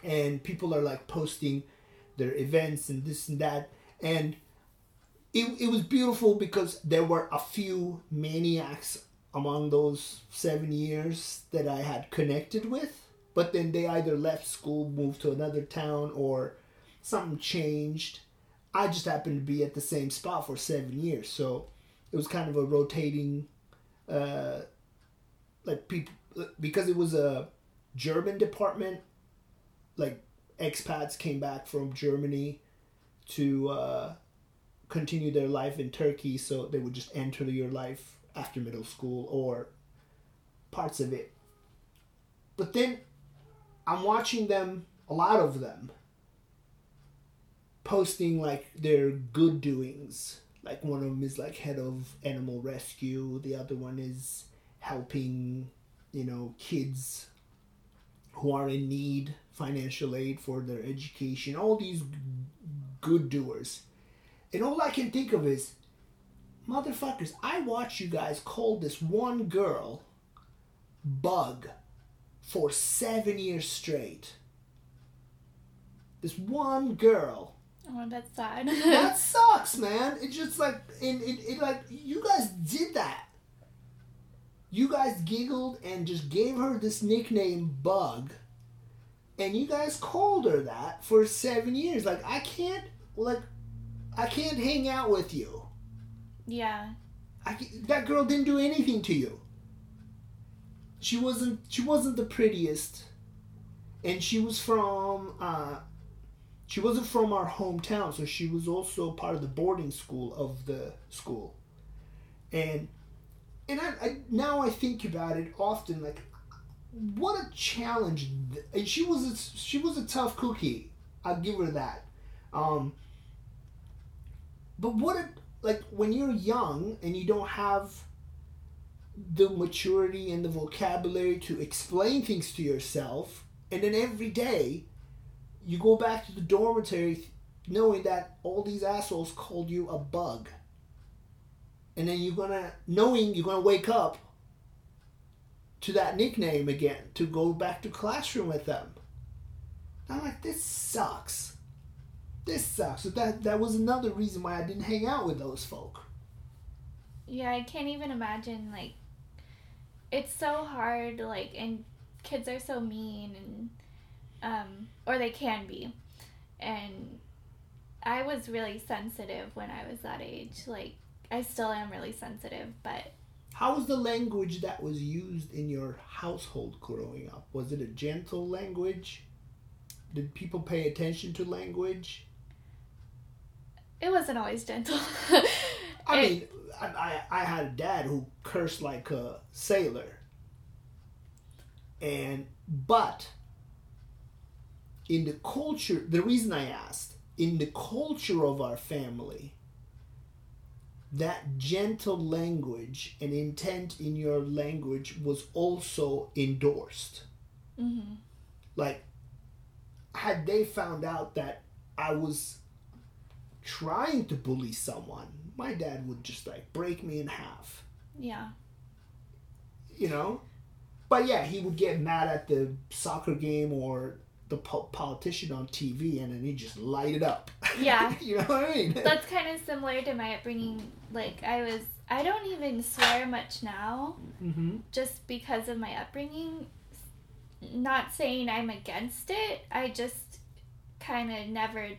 A: and people are like posting their events and this and that. And it, it was beautiful because there were a few maniacs among those seven years that I had connected with. But then they either left school, moved to another town, or something changed. I just happened to be at the same spot for seven years. So it was kind of a rotating uh, like people because it was a German department. Like expats came back from Germany to uh, continue their life in Turkey, so they would just enter your life after middle school or parts of it. But then I'm watching them, a lot of them, posting like their good doings. Like one of them is like head of animal rescue, the other one is helping, you know, kids who are in need financial aid for their education, all these good doers. And all I can think of is, motherfuckers, I watch you guys call this one girl bug for seven years straight. This one girl.
B: Oh, that's sad.
A: that sucks, man. It's just like, and it, it like, you guys did that. You guys giggled and just gave her this nickname, Bug. And you guys called her that for seven years. Like, I can't, like, I can't hang out with you.
B: Yeah.
A: I, that girl didn't do anything to you. She wasn't. She wasn't the prettiest, and she was from. Uh, she wasn't from our hometown, so she was also part of the boarding school of the school, and and I, I now I think about it often. Like, what a challenge! And she was a, she was a tough cookie. I'll give her that. Um, but what a like when you're young and you don't have the maturity and the vocabulary to explain things to yourself and then every day you go back to the dormitory knowing that all these assholes called you a bug. And then you're gonna knowing you're gonna wake up to that nickname again to go back to classroom with them. I'm like this sucks this sucks. So that that was another reason why I didn't hang out with those folk.
B: Yeah, I can't even imagine like it's so hard like and kids are so mean and um or they can be. And I was really sensitive when I was that age. Like I still am really sensitive, but
A: how was the language that was used in your household growing up? Was it a gentle language? Did people pay attention to language?
B: It wasn't always gentle.
A: I mean, I, I had a dad who cursed like a sailor. And, but, in the culture, the reason I asked, in the culture of our family, that gentle language and intent in your language was also endorsed. Mm-hmm. Like, had they found out that I was trying to bully someone, my dad would just like break me in half.
B: Yeah.
A: You know? But yeah, he would get mad at the soccer game or the po- politician on TV and then he just light it up.
B: Yeah.
A: you know what I mean?
B: That's kind of similar to my upbringing. Like, I was, I don't even swear much now mm-hmm. just because of my upbringing. Not saying I'm against it, I just kind of never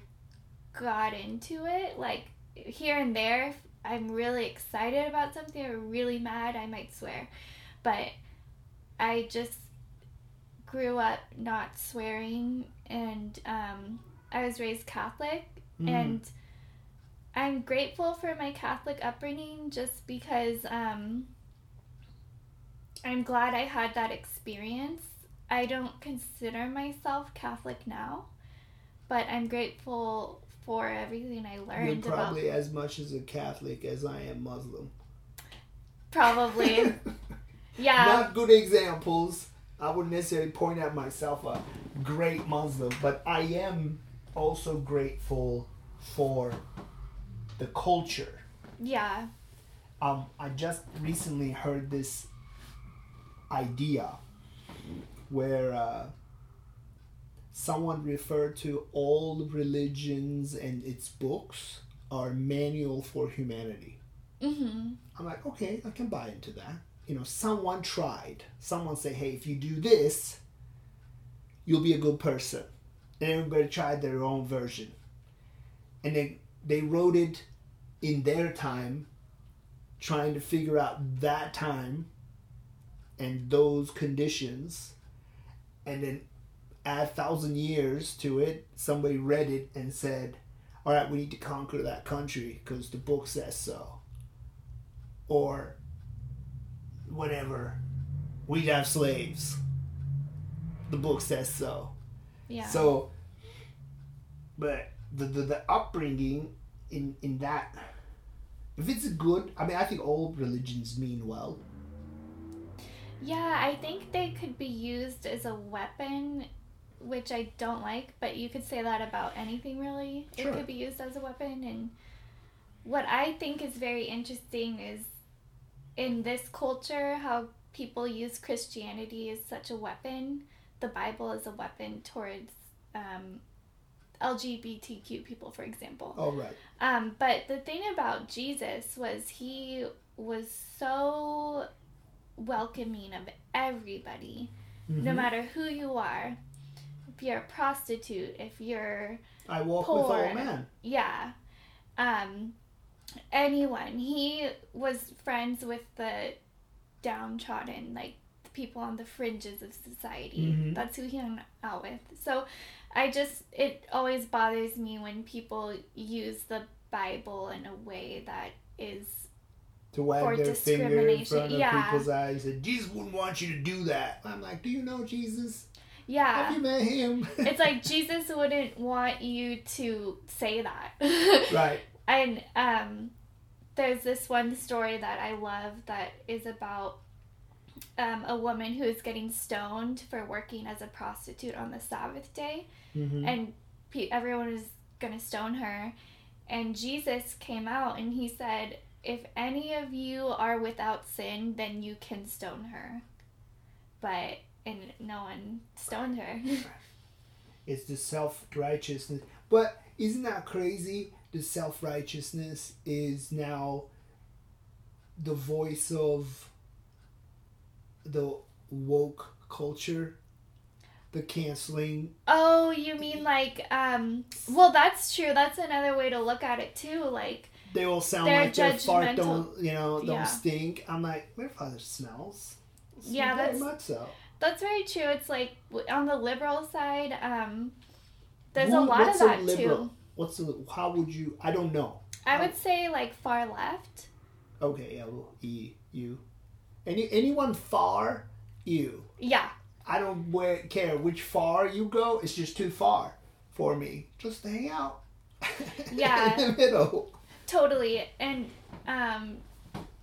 B: got into it. Like here and there, I'm really excited about something or really mad, I might swear. But I just grew up not swearing and um, I was raised Catholic mm. and I'm grateful for my Catholic upbringing just because um, I'm glad I had that experience. I don't consider myself Catholic now, but I'm grateful for everything I learned.
A: You're probably about... as much as a Catholic as I am Muslim.
B: Probably. yeah.
A: Not good examples. I wouldn't necessarily point at myself a great Muslim, but I am also grateful for the culture.
B: Yeah.
A: Um, I just recently heard this idea where uh, someone referred to all religions and its books are manual for humanity. Mm-hmm. I'm like, okay, I can buy into that. You know, someone tried. Someone say, hey, if you do this, you'll be a good person. And everybody tried their own version. And they they wrote it in their time, trying to figure out that time. and those conditions, and then add thousand years to it, somebody read it and said, "All right, we need to conquer that country because the book says so," or whatever, we'd have slaves. The book says so.
B: Yeah.
A: So, but the, the the upbringing in in that, if it's a good, I mean, I think all religions mean well.
B: Yeah, I think they could be used as a weapon, which I don't like, but you could say that about anything really.
A: Sure.
B: It could be used as a weapon. And what I think is very interesting is in this culture, how people use Christianity as such a weapon. The Bible is a weapon towards um, LGBTQ people, for example.
A: Oh right.
B: Um, but the thing about Jesus was he was so welcoming of everybody, no
A: Mhm.
B: matter who you are. If you're a prostitute, if you're
A: I walk with
B: poor.
A: all men.
B: yeah, um, anyone. He was friends with the downtrodden, like the people on the fringes of society.
A: Mhm.
B: That's who he hung out with. So I just, it always bothers me when people use the Bible in a way that is,
A: To wag
B: For
A: their finger in
B: discrimination,
A: front of
B: yeah.
A: people's eyes and Jesus wouldn't want you to do that. I'm like, do you know Jesus?
B: Yeah.
A: Have you met him?
B: it's like Jesus wouldn't want you to say that.
A: right.
B: and um, there's this one story that I love that is about um, a woman who is getting stoned for working as a prostitute on the Sabbath day,
A: hmm
B: and pe- everyone is gonna stone her. And Jesus came out and he said, "If any of you are without sin, then you can stone her." But and no one stoned her.
A: It's the self righteousness. But isn't that crazy? The self righteousness is now the voice of the woke culture, the canceling.
B: Oh, you mean like um well that's true. That's another way to look at it too. Like
A: They all sound like their fart don't, you know, don't
B: Yeah.
A: stink. I'm like, my father smells.
B: Yeah,
A: very
B: that's-
A: much so.
B: That's very true. It's like on the liberal side, um there's
A: Who-
B: a lot of that
A: liberal?
B: too.
A: What's the? How would you? I don't know.
B: I would say like far left.
A: Okay, yeah, well, E. Any anyone far, you.
B: Yeah.
A: I don't care which far you go. It's just too far for me. Just hang out.
B: Yeah.
A: In the middle.
B: Totally. And um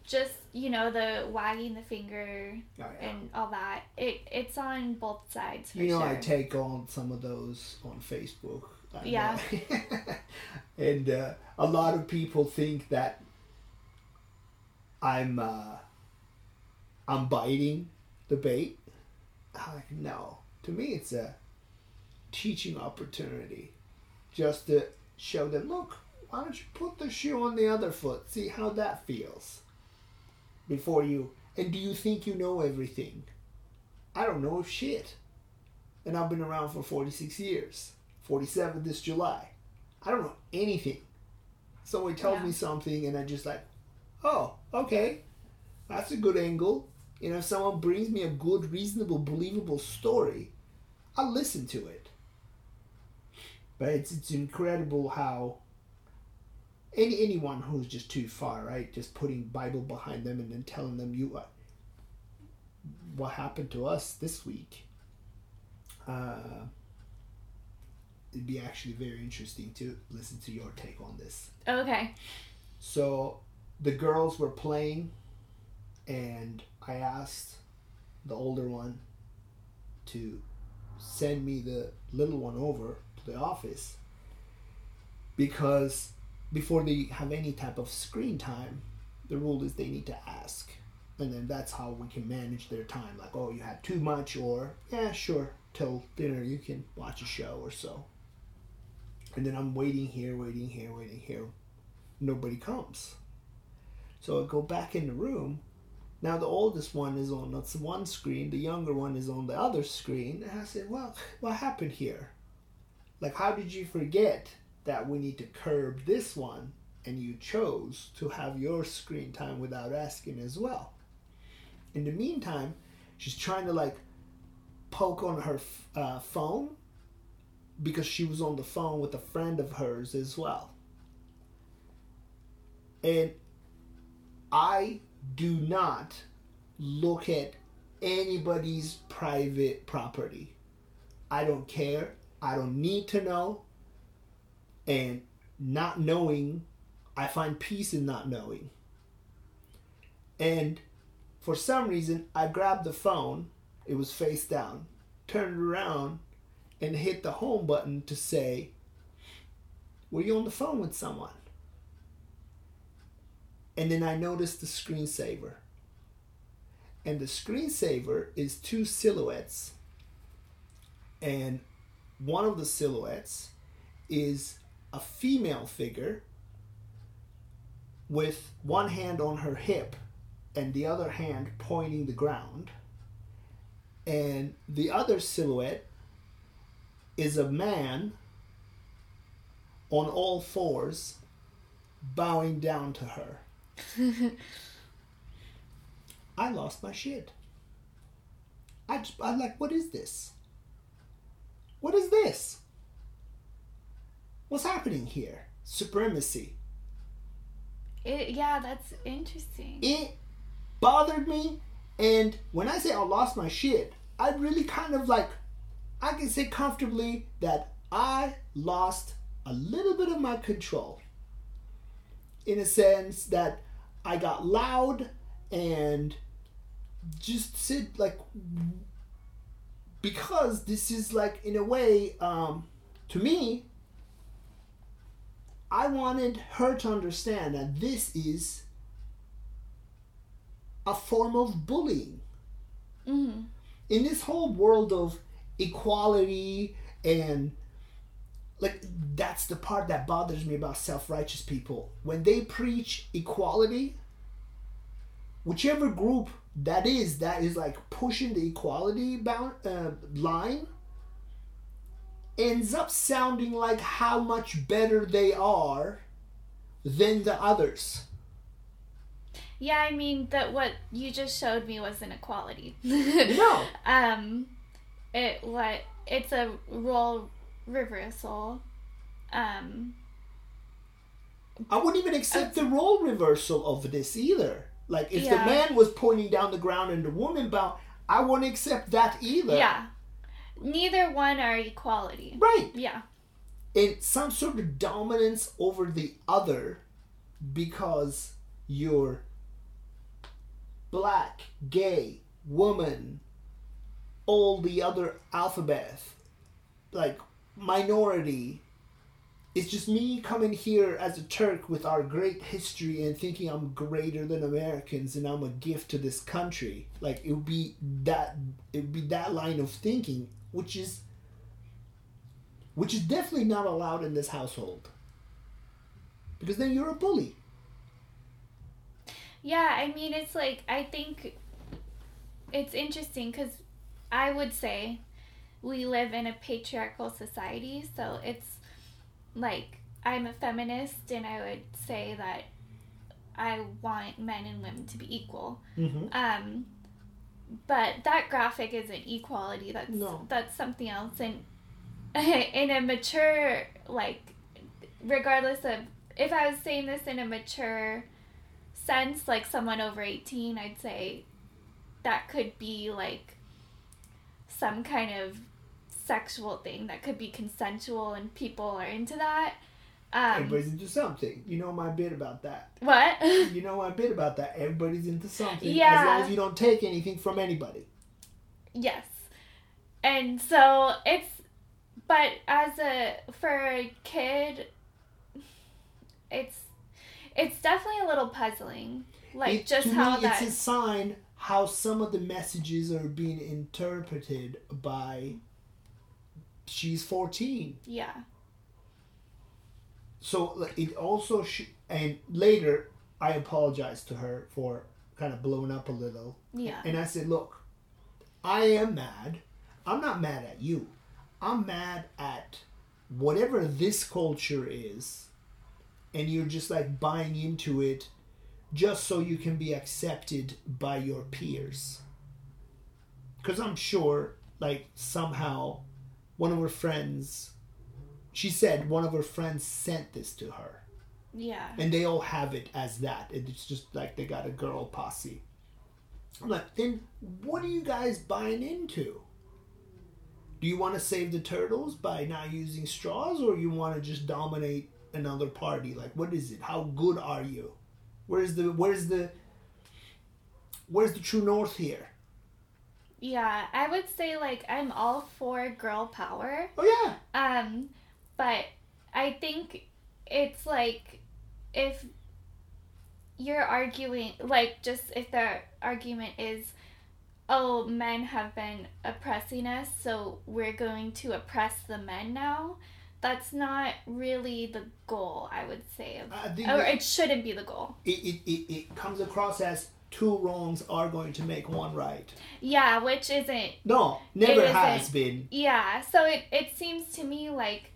B: just, you know, the wagging the finger
A: Oh, yeah.
B: and all that. It it's on both sides
A: You know,
B: sure.
A: I take on some of those on Facebook. And,
B: Yeah.
A: and uh, a lot of people think that I'm uh, I'm biting the bait. No. To me, it's a teaching opportunity, just to show them. Look, why don't you put the shoe on the other foot? See how that feels. Before you, and do you think you know everything? I don't know of shit and I've been around for 46 years. 47 this July. I don't know anything. Someone tells
B: Yeah.
A: me something and I just like, oh, okay. That's a good angle. You know, if someone brings me a good, reasonable, believable story, I'll listen to it. But it's, it's incredible how any anyone who's just too far, right? Just putting Bible behind them and then telling them you uh, what happened to us this week uh, it'd be actually very interesting to listen to your take on this.
B: Okay.
A: So the girls were playing, and I asked the older one to send me the little one over to the office because before they have any type of screen time, the rule is they need to ask. And then that's how we can manage their time. Like, oh, you had too much, or yeah, sure, till dinner you can watch a show or so. And then I'm waiting here, waiting here, waiting here. Nobody comes. So I go back in the room. Now the oldest one is on that's one screen, the younger one is on the other screen. And I said, Well, what happened here? Like, how did you forget that we need to curb this one and you chose to have your screen time without asking as well? In the meantime, she's trying to like poke on her uh, phone because she was on the phone with a friend of hers as well. And I do not look at anybody's private property. I don't care. I don't need to know. And not knowing, I find peace in not knowing. And for some reason, I grabbed the phone, it was face down, turned around, and hit the home button to say, Were you on the phone with someone? And then I noticed the screensaver. And the screensaver is two silhouettes. And one of the silhouettes is a female figure with one hand on her hip and the other hand pointing the ground. And the other silhouette is a man on all fours bowing down to her. I lost my shit. I just, I'm like, what is this? What is this? What's happening here? Supremacy.
B: It, yeah, that's interesting.
A: It bothered me, and when I say I lost my shit, I really kind of like, I can say comfortably that I lost a little bit of my control. In a sense that I got loud and just said like because this is like in a way um, to me i wanted her to understand that this is a form of bullying
B: mm-hmm.
A: in this whole world of equality and like that's the part that bothers me about self-righteous people when they preach equality whichever group that is that is like pushing the equality bound uh, line ends up sounding like how much better they are than the others.
B: Yeah i mean that what you just showed me was inequality
A: no.
B: Um it what it's a role reversal um.
A: I wouldn't even accept the role reversal of this either. Like if
B: Yeah.
A: the man was pointing down the ground and the woman bound, I wouldn't accept that either.
B: yeah neither one are equality
A: Right.
B: yeah
A: And some sort of dominance over the other because you're black, gay, woman, all the other alphabet, like minority. It's just me coming here as a Turk with our great history and thinking I'm greater than Americans and I'm a gift to this country. Like it would be that it would be that line of thinking, which is which is definitely not allowed in this household. Because then you're a bully.
B: Yeah, I mean, it's like, I think it's interesting because I would say we live in a patriarchal society. So it's like, I'm a feminist and I would say that I want men and women to be equal.
A: Mm-hmm.
B: Um, but that graphic isn't equality. That's
A: No.
B: that's something else. And in a mature, like, regardless of if I was saying this in a mature sense, like someone over eighteen, I'd say that could be like some kind of sexual thing that could be consensual and people are into that. Um,
A: Everybody's into something. You know my bit about that.
B: what?
A: You know my bit about that. Everybody's into something.
B: Yeah.
A: As long as you don't take anything from anybody.
B: Yes. And so it's but as a for a kid it's it's definitely a little puzzling. Like
A: It-
B: just how
A: me,
B: that
A: it's a sign how some of the messages are being interpreted by. She's fourteen,
B: yeah.
A: So it also sh- and later I apologized to her for kind of blowing up a little,
B: Yeah.
A: and I said, "Look, I am mad. I'm not mad at you. I'm mad at whatever this culture is, and you're just like buying into it, just so you can be accepted by your peers." because I'm sure, like somehow, one of her friends, she said one of her friends sent this to her,
B: Yeah.
A: and they all have it as that. It's just like they got a girl posse. I'm like, then what are you guys buying into? Do you want to save the turtles by not using straws, or you want to just dominate another party? Like, what is it? How good are you? Where's the where's the where's the true north here?
B: Yeah, I would say like I'm all for girl power.
A: Oh yeah,
B: Um, but I think it's like if you're arguing, like, just if the argument is, oh, men have been oppressing us, so we're going to oppress the men now, that's not really the goal, I would say. Of, or
A: it,
B: shouldn't be the goal.
A: it, it, it, it comes across as two wrongs are going to make one right.
B: Yeah, which isn't
A: No, never has been.
B: Yeah, so it, it seems to me like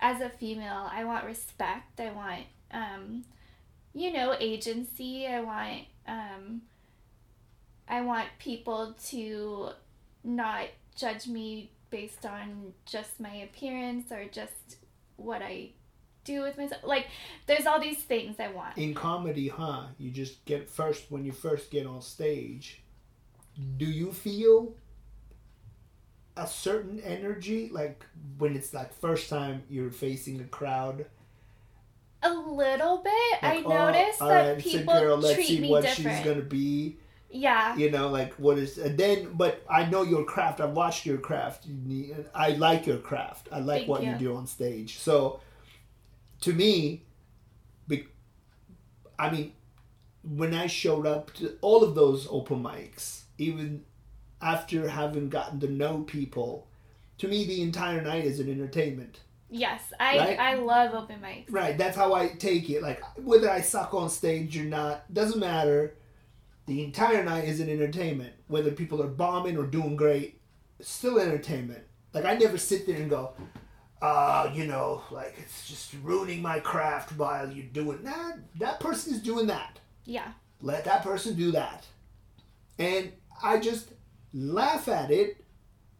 B: as a female, I want respect. I want, um, you know, agency. I want, um, I want people to not judge me based on just my appearance or just what I do with myself. Like, there's all these things I want.
A: In comedy, huh? You just get first when you first get on stage. Do you feel a certain energy like when it's like first time you're facing a crowd?
B: A little bit. I
A: Like, oh,
B: noticed
A: all
B: that
A: uh, right,
B: people
A: girl, let's
B: treat
A: see
B: me
A: what
B: different.
A: she's gonna be.
B: Yeah.
A: you know like what is and then but i know your craft i've watched your craft You need- i like your craft i like
B: Thank
A: what you
B: you.
A: do on stage so to me be, i mean when i showed up to all of those open mics even after having gotten to know people to me the entire night is an entertainment
B: Yes, I
A: Right?
B: I love open mics.
A: Right, that's how I take it. Like whether I suck on stage or not doesn't matter. The entire night is an entertainment. Whether people are bombing or doing great, still entertainment. Like I never sit there and go, uh, you know, like it's just ruining my craft while you're doing that. That person is doing that.
B: Yeah.
A: Let that person do that. And I just laugh at it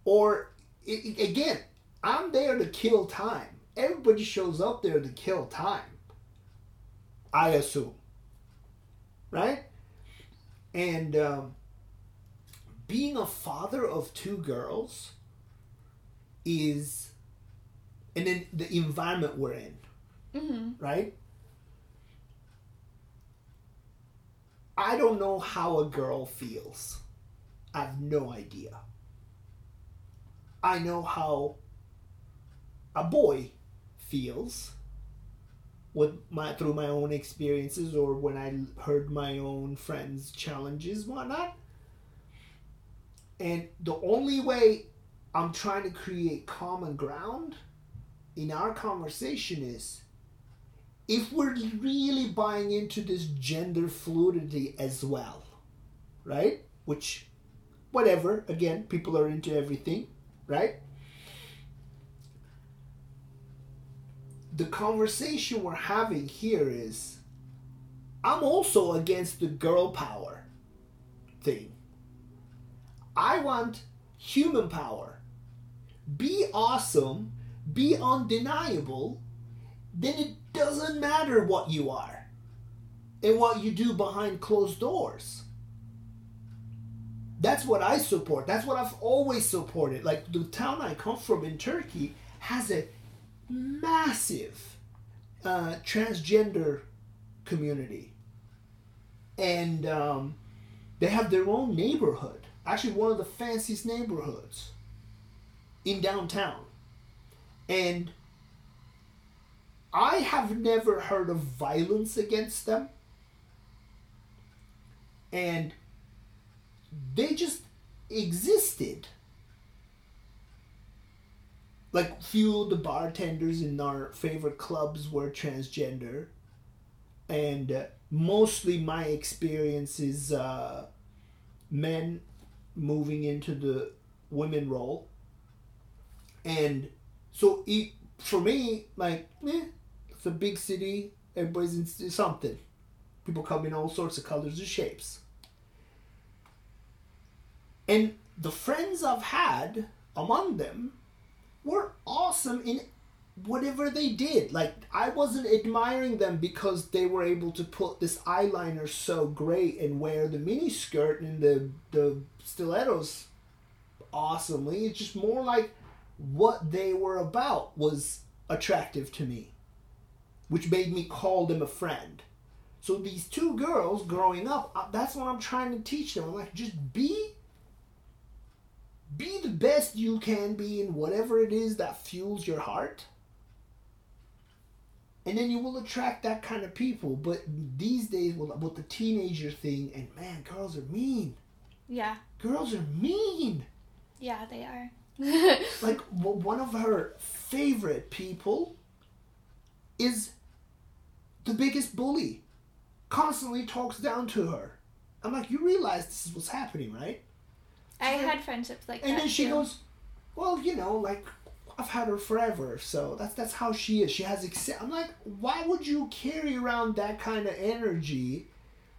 A: or i i- again, I'm there to kill time. Everybody shows up there to kill time. I assume. Right? And um, being a father of two girls is, and then the environment we're in,
B: Mm-hmm.
A: right? I don't know how a girl feels. I have no idea. I know how a boy feels with my through my own experiences or when I heard my own friends' challenges, whatnot. And the only way I'm trying to create common ground in our conversation is if we're really buying into this gender fluidity as well, right? Which, whatever, again, people are into everything, right? The conversation we're having here is I'm also against the girl power thing. I want human power. Be awesome, be undeniable, then it doesn't matter what you are and what you do behind closed doors. That's what I support. That's what I've always supported. Like the town I come from in Turkey has a massive uh, transgender community. And um, they have their own neighborhood. Actually, one of the fanciest neighborhoods in downtown. And I have never heard of violence against them. And they just existed. Like few of the bartenders in our favorite clubs were transgender. And uh, mostly my experience is uh, men moving into the women role. And so it, for me, like, eh, it's a big city. Everybody's into something. People come in all sorts of colors and shapes. And the friends I've had among them were awesome in whatever they did. Like I wasn't admiring them because they were able to put this eyeliner so great and wear the mini skirt and the the stilettos awesomely. It's just more like what they were about was attractive to me, which made me call them a friend. So these two girls growing up, uh, that's what I'm trying to teach them. I'm like, just be be the best you can be in whatever it is that fuels your heart. And then you will attract that kind of people. But these days, with, with the teenager thing, and man, girls are mean.
B: Yeah.
A: Girls are mean.
B: Yeah, they are.
A: like w- one of her favorite people is the biggest bully. Constantly talks down to her. I'm like, you realize this is what's happening, right?
B: I had friendships like
A: And
B: that.
A: then she
B: too.
A: goes, "Well, you know, like I've had her forever, so that's that's how she is. She has accept." I'm like, why would you carry around that kind of energy?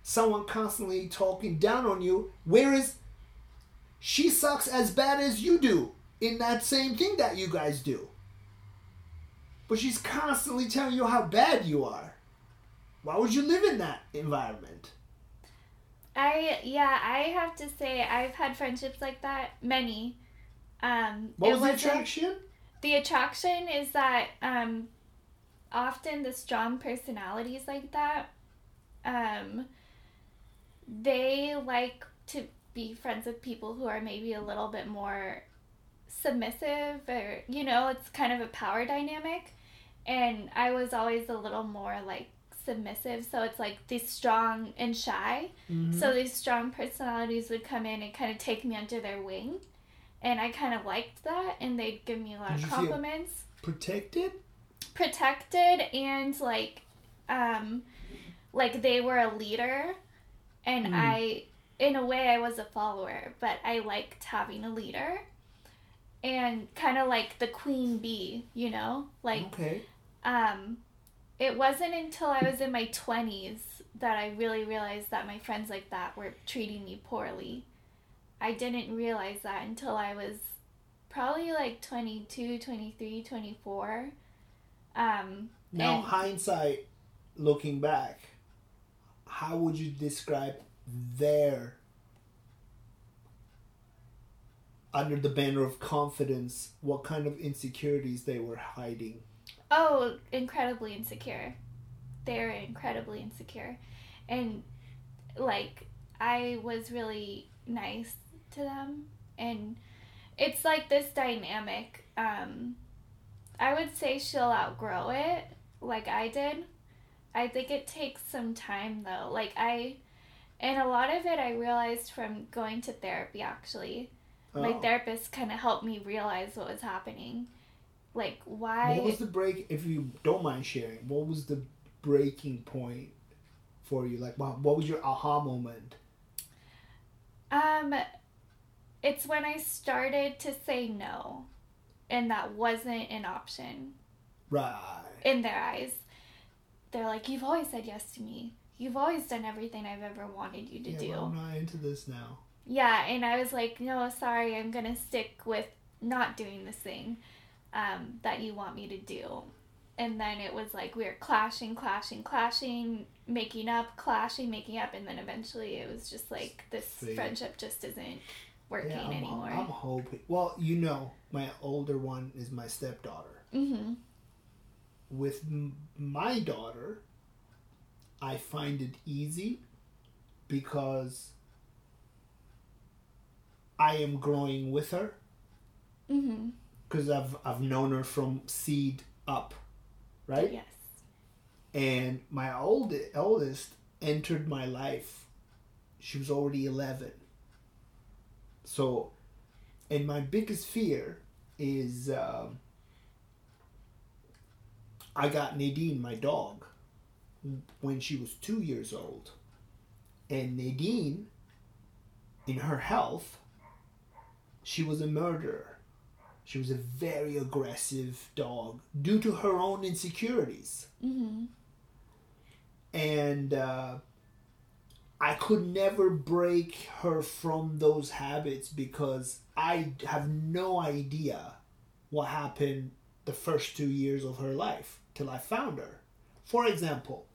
A: Someone constantly talking down on you, whereas she sucks as bad as you do in that same thing that you guys do. But she's constantly telling you how bad you are. Why would you live in that environment?
B: I yeah, I have to say I've had friendships like that. Many. Um,
A: What was the attraction?
B: The attraction is that um, often the strong personalities like that, um, they like to be friends with people who are maybe a little bit more submissive or you know it's kind of a power dynamic and i was always a little more like submissive so it's like these strong and shy
A: Mm-hmm.
B: so these strong personalities would come in and kind of take me under their wing. And I kind of liked that. And they'd give me a lot
A: Did
B: of compliments.
A: Protected?
B: Protected and like, um, like they were a leader. And
A: Mm.
B: I, in a way, I was a follower, but I liked having a leader. And kind of like the queen bee, you know? Like,
A: okay.
B: um, it wasn't until I was in my 20s that I really realized that my friends like that were treating me poorly. I didn't realize that until I was probably like 22, 23, 24. Um,
A: Now,
B: and-
A: hindsight, looking back, how would you describe their under the banner of confidence? What kind of insecurities they were hiding?
B: Oh, incredibly insecure. They're incredibly insecure. And like, I was really nice to them. And it's like this dynamic. Um, I would say she'll outgrow it, like I did. I think it takes some time though. Like, I, and a lot of it I realized from going to therapy actually. My
A: Oh.
B: therapist kind of helped me realize what was happening. Like, why.
A: What was the break? If you don't mind sharing, what was the breaking point for you? Like, what what was your aha moment?
B: Um, it's when I started to say no, and that wasn't an option
A: Right.
B: in their eyes. They're like, "You've always said yes to me. You've always done everything I've ever wanted you to
A: yeah,
B: do."
A: well, I'm not into this now.
B: Yeah, and I was like, "No, sorry, I'm gonna stick with not doing this thing um, that you want me to do." And then it was like we were clashing, clashing, clashing, making up, clashing, making up, and then eventually it was just like this
A: Fate.
B: friendship just isn't working
A: Yeah, I'm,
B: anymore.
A: I'm hoping. Well, you know, my older one is my stepdaughter.
B: mm-hmm.
A: with m- my daughter, I find it easy because I am growing with her
B: Mm-hmm.
A: Because I've I've known her from seed up, right?
B: Yes.
A: And my old eldest entered my life. She was already eleven. So, and my biggest fear is um, I got Nadine, my dog, when she was two years old, and Nadine, in her health, she was a murderer. She was a very aggressive dog due to her own insecurities
B: Mm-hmm.
A: and uh, I could never break her from those habits because I have no idea what happened the first two years of her life till I found her. For example,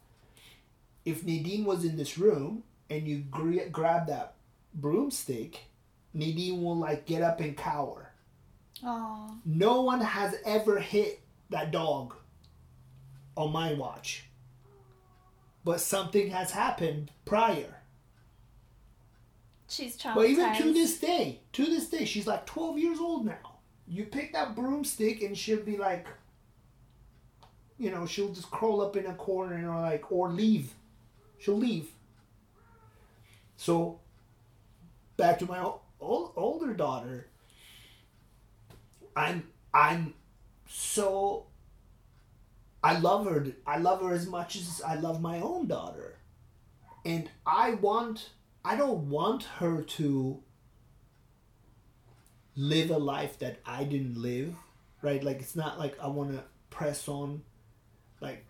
A: if Nadine was in this room and you gr- grab that broomstick, Nadine will like get up and cower.
B: Oh.
A: No one has ever hit that dog on my watch. But something has happened prior.
B: She's traumatized.
A: But even to this day, to this day, she's like 12 years old now. You pick that broomstick and she'll be like, you know, she'll just crawl up in a corner or like, or leave. She'll leave. So, back to my o- ol- older daughter. I'm, I'm so, I love her. I love her as much as I love my own daughter. And I want I don't want her to live a life that I didn't live, right? Like it's not like I want to press on like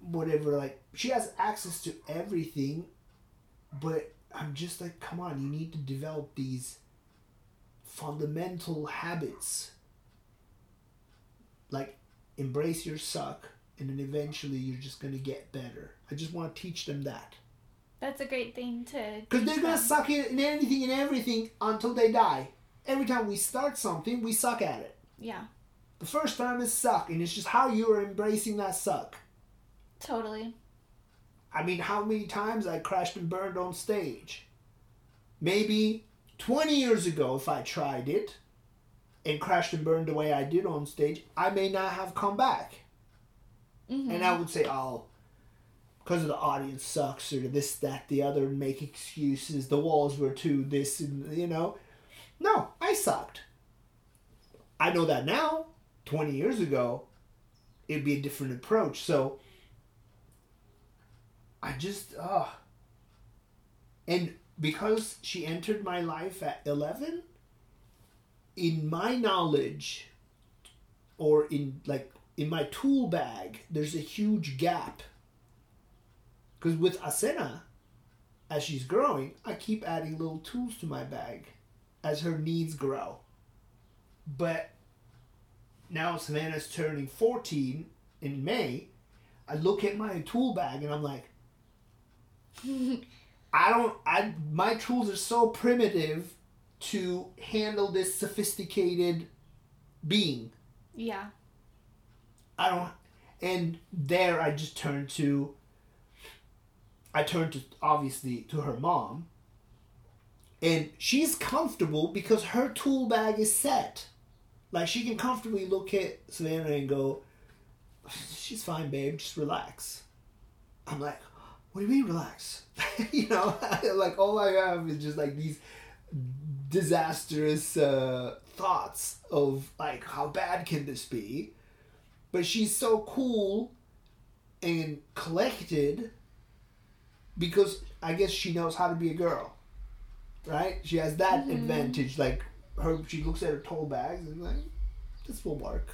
A: whatever like she has access to everything, but I'm just like come on, you need to develop these fundamental habits. Like embrace your suck and then eventually you're just going to get better. I just want to teach them that.
B: That's a great thing to.
A: Because they're gonna
B: them.
A: suck in, in anything and everything until they die. Every time we start something, we suck at it.
B: Yeah,
A: The first time is suck, and it's just how you are embracing that suck.
B: totally.
A: I mean, how many times I crashed and burned on stage? Maybe 20 years ago, if I tried it and crashed and burned the way I did on stage, I may not have come back.
B: hmm
A: And I would say, oh, because of the audience sucks or this, that, the other, make excuses. The walls were too this, and you know. No, I sucked. I know that now. 20 years ago, it'd be a different approach. So, I just, ah. and because she entered my life at 11, in my knowledge, or in like in my tool bag, there's a huge gap. Because with Asena, as she's growing, I keep adding little tools to my bag as her needs grow. But now Savannah's turning 14 in May. I look at my tool bag and I'm like, I don't, I, my tools are so primitive to handle this sophisticated being.
B: Yeah.
A: I don't, and there I just turned to. I turned to obviously to her mom. And she's comfortable because her tool bag is set. Like she can comfortably look at Savannah and go, "She's fine, babe. Just relax." I'm like, "What do you mean relax?" you know, like all I have is just like these disastrous uh, thoughts of like how bad can this be but she's so cool and collected because I guess she knows how to be a girl, right? She has that
B: Mhm.
A: advantage. Like her, she looks at her tool bags and like, this will work.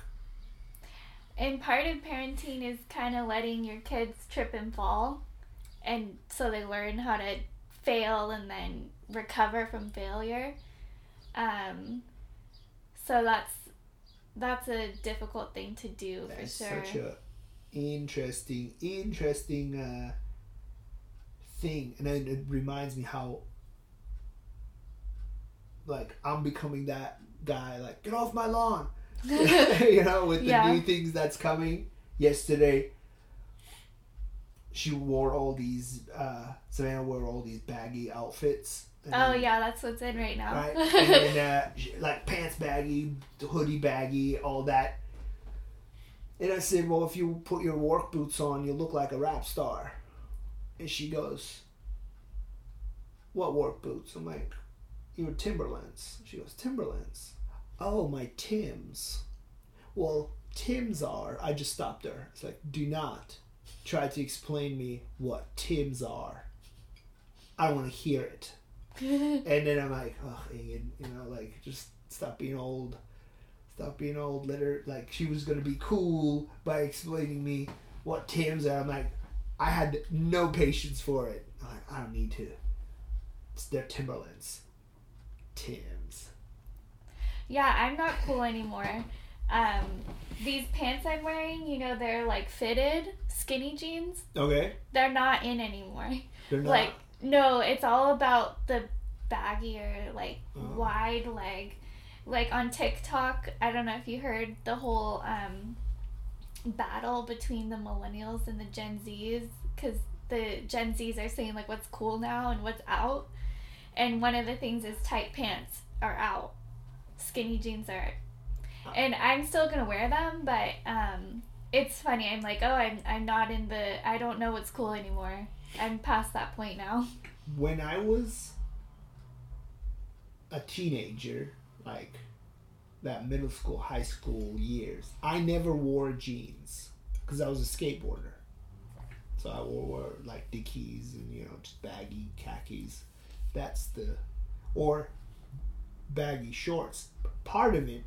B: And part of parenting is kind of letting your kids trip and fall. And so they learn how to fail and then recover from failure. Um, so that's that's a difficult thing to do for sure.
A: such a interesting, interesting uh, thing, and then it reminds me how like I'm becoming that guy. Like, get off my lawn. you know, with the
B: Yeah.
A: new things that's coming. Yesterday, she wore all these. Uh, Savannah wore all these baggy outfits. And
B: oh yeah, that's what's in right now.
A: right? and uh, like pants baggy, hoodie baggy, all that. And I said, "Well, if you put your work boots on, you look like a rap star." And she goes, "What work boots?" I'm like, "Your Timberlands." She goes, "Timberlands." Oh, my Tims. Well, Tims are. I just stopped her. It's like, do not try to explain me what Tims are. I don't want to hear it. And then I'm like, oh, Ian, you know, like, just stop being old. Stop being old. Let her, like, she was going to be cool by explaining me what Tim's are. I'm like, I had no patience for it. I'm like, I don't need to. It's their Timberlands. Tims.
B: Yeah, I'm not cool anymore. Um, these pants I'm wearing, you know, they're like fitted skinny jeans.
A: Okay.
B: They're not in anymore.
A: They're not.
B: Like, no, it's all about the baggier, like
A: Oh.
B: wide leg. Like on TikTok, I don't know if you heard the whole um, battle between the millennials and the Gen Zs, because the Gen Zs are saying like what's cool now and what's out, and one of the things is tight pants are out, skinny jeans are, and I'm still gonna wear them, but um, it's funny. I'm like, oh, I'm I'm not in the. I don't know what's cool anymore. I'm past that point now.
A: when I was a teenager, like that middle school, high school years, I never wore jeans because I was a skateboarder. So I wore, wore like Dickies and you know just baggy khakis. That's the or baggy shorts. Part of it,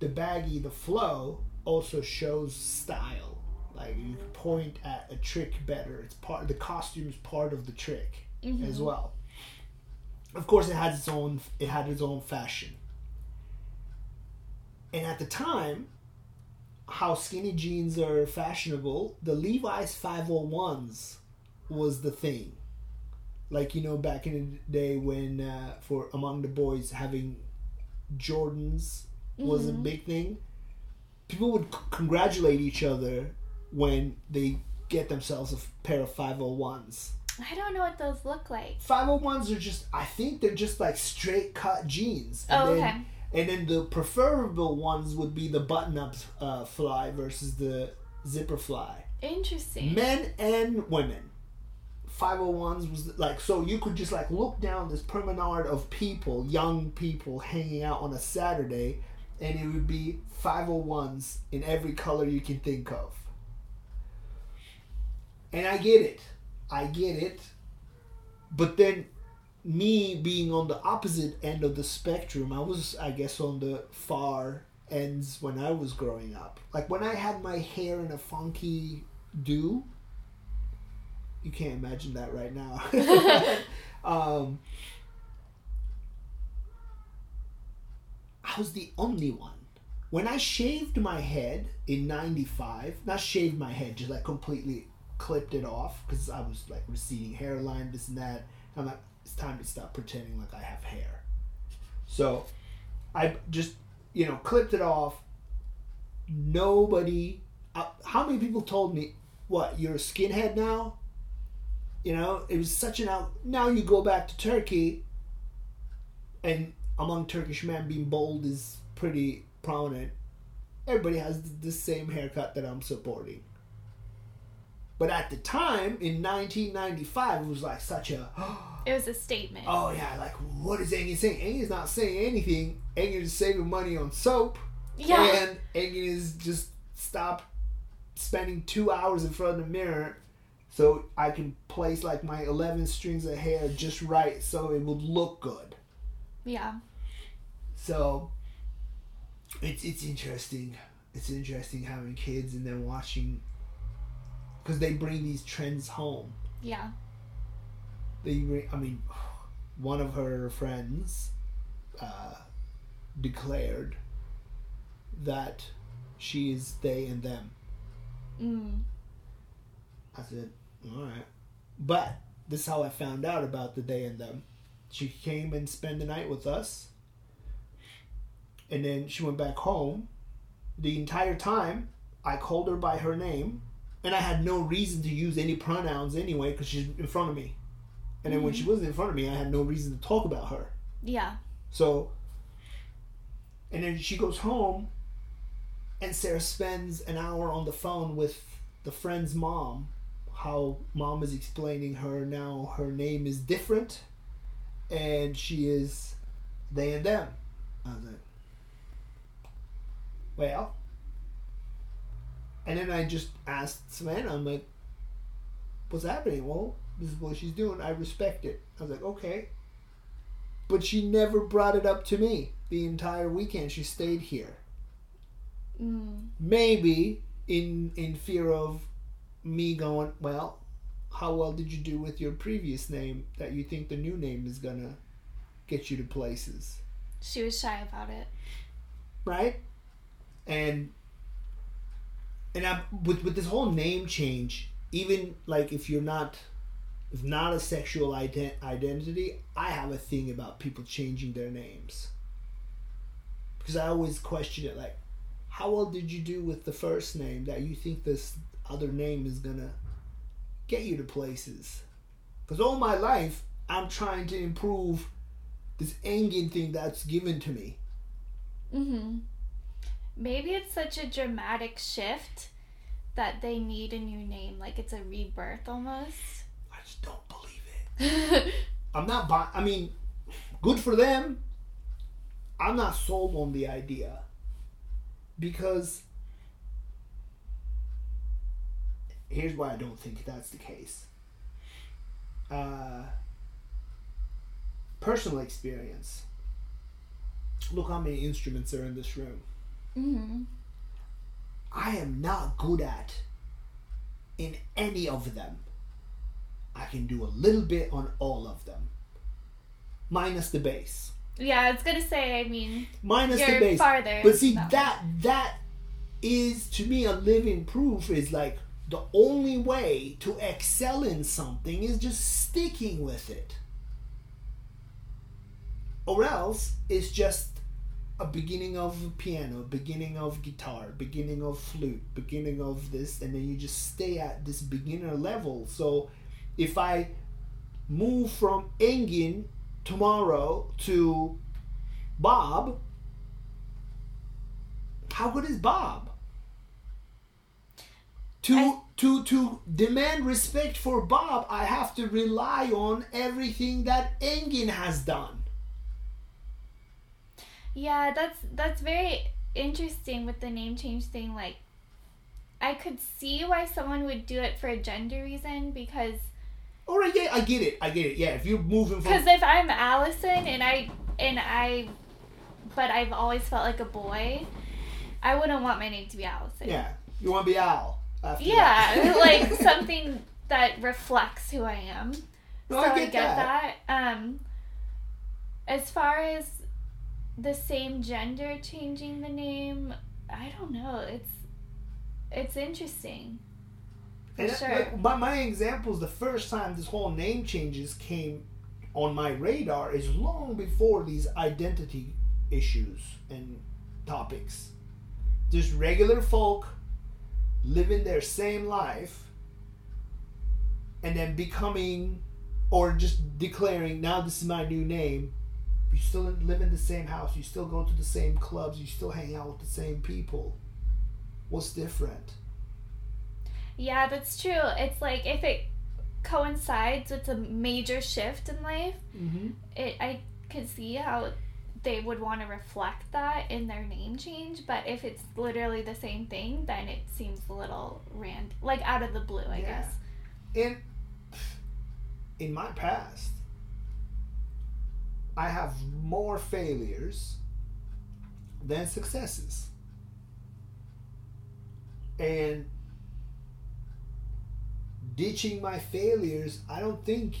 A: the baggy, the flow also shows style. Like you can point at a trick better. It's part the costume is part of the trick as well. Of course, it has its own it had its own fashion. And at the time, how skinny jeans are fashionable, the Levi's 501s was the thing. Like you know, back in the day when uh, for among the boys having Jordans was a
B: Mhm.
A: big thing. People would c- congratulate each other when they get themselves a pair of 501s.
B: I don't know what those look like.
A: 501s are just I think they're just like straight cut jeans. And
B: Oh,
A: then,
B: okay.
A: And then the preferable ones would be the button up uh, fly versus the zipper fly.
B: Interesting.
A: Men and women. 501s was like so you could just like look down this promenade of people, young people hanging out on a Saturday and it would be 501s in every color you can think of. And I get it. I get it. But then me being on the opposite end of the spectrum, I was I guess on the far ends when I was growing up. Like when I had my hair in a funky do, you can't imagine that right now. um, I was the only one. When I shaved my head in 95, not shaved my head, just like completely clipped it off because I was like receding hairline, this and that. I'm like, it's time to stop pretending like I have hair. So I just, you know, clipped it off. Nobody, uh, how many people told me, what, you're a skinhead now? You know, it was such an out. Now you go back to Turkey, and among Turkish men, being bold is pretty prominent. Everybody has the same haircut that I'm supporting. But at the time, in 1995, it was like such a,
B: It was a statement.
A: oh yeah, like what is Engin saying? Engin's not saying anything. Engin is saving money on soap.
B: yeah.
A: And Engin is just stop spending two hours in front of the mirror so I can place like my 11 strings of hair just right so it would look good.
B: Yeah.
A: So it's it's interesting. It's interesting having kids and then watching because they bring these trends home.
B: Yeah.
A: They bring, I mean, one of her friends uh, declared that she is they and them.
B: Mm.
A: I said, all right. But this is how I found out about the they and them. She came and spent the night with us. And then she went back home. The entire time, I called her by her name. And I had no reason to use any pronouns anyway because she's in front of me. And then when she mm-hmm. wasn't in front of me, I had no reason to talk about her.
B: Yeah.
A: So, and then she goes home, and Sarah spends an hour on the phone with the friend's mom. How mom is explaining her now her name is different, and she is they and them. I was like, well. And then I just asked Savannah, I'm like, what's happening? Well, this is what she's doing. I respect it. I was like, okay but she never brought it up to me the entire weekend she stayed here
B: Mm.
A: maybe in in fear of me going well how well did you do with your previous name that you think the new name is gonna get you to places?
B: She was shy about it.
A: Right? And and I with with this whole name change, even like if you're not if not a sexual ident- identity, I have a thing about people changing their names. Because I always question it like, how well did you do with the first name that you think this other name is gonna get you to places? Because all my life, I'm trying to improve this Engin thing that's given to me.
B: Mm-hmm. Maybe it's such a dramatic shift that they need a new name, like it's a rebirth almost.
A: I just don't believe it. I'm not buy. I mean, good for them. I'm not sold on the idea because here's why I don't think that's the case. Uh, personal experience. Look how many instruments are in this room.
B: Mm-hmm.
A: I am not good at in any of them. I can do a little bit on all of them. Minus the bass.
B: Yeah, I was gonna say. I mean,
A: Minus the bass.
B: farther.
A: But see that that is to me a living proof is like the only way to excel in something is just sticking with it. Or else it's just a beginning of piano, beginning of guitar, beginning of flute, beginning of this, and then you just stay at this beginner level. So if I move from Engin tomorrow to Bob, how good is Bob? To
B: I-
A: to to demand respect for Bob, I have to rely on everything that Engin has done.
B: Yeah, that's that's very interesting with the name change thing. Like, I could see why someone would do it for a gender reason because
A: All right, yeah, I get it. I get it. Yeah, if you're moving from
B: because if I'm Allison and I and I, but I've always felt like a boy, I wouldn't want my name to be Allison.
A: yeah, you want to be Al.
B: Yeah, like something that reflects who I am.
A: No,
B: so
A: I get, that.
B: that. Um, as far as the same gender changing the name, I don't know. It's it's interesting. For
A: And uh,
B: sure.
A: like, my, my examples, the first time this whole name changes came on my radar is long before these identity issues and topics. Just regular folk living their same life and then becoming or just declaring now this is my new name you still live in the same house you still go to the same clubs you still hang out with the same people what's different
B: Yeah, that's true. It's like if it coincides with a major shift in life,
A: mm-hmm.
B: it I could see how they would want to reflect that in their name change. But if it's literally the same thing, then it seems a little rand like out of the blue, I
A: Yeah.
B: guess.
A: in in my past i have more failures than successes and ditching my failures i don't think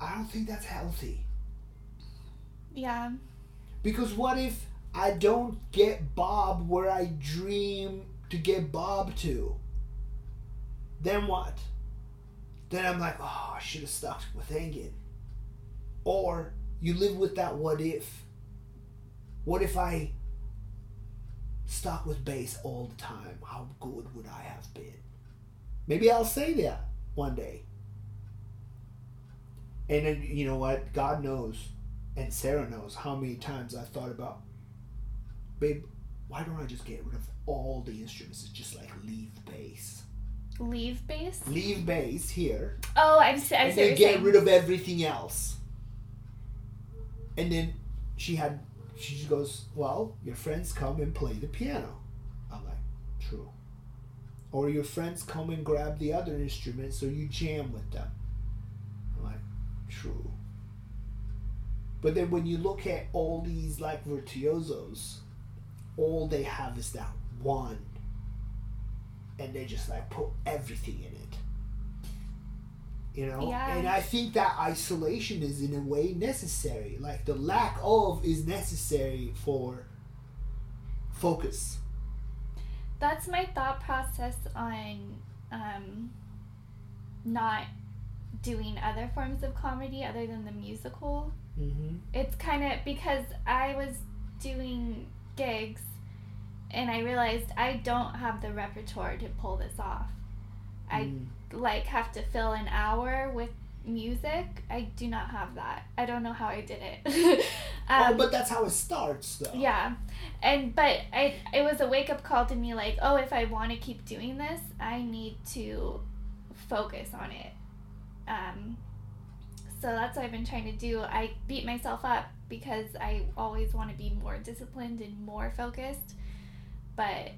A: i don't think that's healthy
B: Yeah.
A: because what if i don't get bob where i dream to get bob to then what then I'm like, oh, I should have stuck with Engin. Or you live with that what if. What if I stuck with bass all the time? How good would I have been? Maybe I'll say that one day. And then, you know what? God knows, and Sarah knows how many times I thought about, babe, why don't I just get rid of all the instruments and just like leave bass?
B: Leave bass?
A: Leave bass here
B: Oh, I see. I
A: and then get rid of everything else. And then she had, she goes, well, your friends come and play the piano. I'm like, true. Or your friends come and grab the other instrument, so you jam with them. I'm like, true. But then when you look at all these like virtuosos, all they have is that one. And they just like put everything in it. You know
B: Yeah.
A: and i think that isolation is in a way necessary like the lack of is necessary for focus
B: That's my thought process on um, not doing other forms of comedy other than the musical.
A: mm-hmm.
B: It's kind of because I was doing gigs and I realized I don't have the repertoire to pull this off. I
A: Mm.
B: Like have to fill an hour with music. I do not have that. I don't know how I did it.
A: oh
B: um,
A: but that's how it starts though
B: yeah, and but I it was a wake up call to me like oh if I want to keep doing this I need to focus on it. Um, so that's what I've been trying to do. I beat myself up because I always want to be more disciplined and more focused, but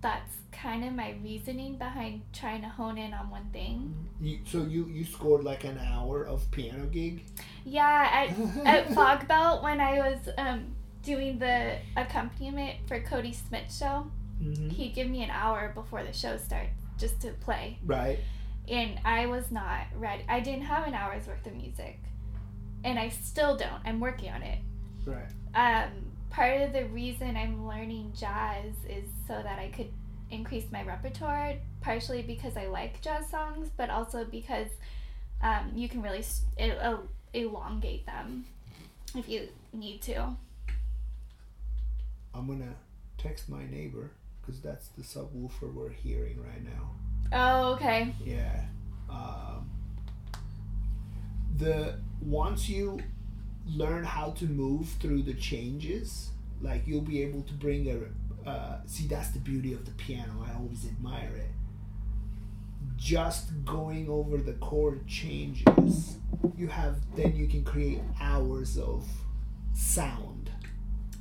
B: that's kind of my reasoning behind trying to hone in on one thing.
A: you, so you you scored like an hour of piano gig
B: Yeah, at, at Fog Belt when I was um, doing the accompaniment for Cody Smith show,
A: Mhm.
B: he'd give me an hour before the show starts just to play.
A: right
B: And I was not ready. I didn't have an hour's worth of music. And I still don't. I'm working on it.
A: right
B: Um, part of the reason I'm learning jazz is so that I could increase my repertoire, partially because I like jazz songs, but also because um, you can really el- elongate them if you need to.
A: i'm gonna text my neighbor because that's the subwoofer we're hearing right now
B: Oh, okay.
A: Yeah. Um, the once you learn how to move through the changes, like you'll be able to bring a. Uh, see, that's the beauty of the piano. I always admire it. Just going over the chord changes, you have then you can create hours of sound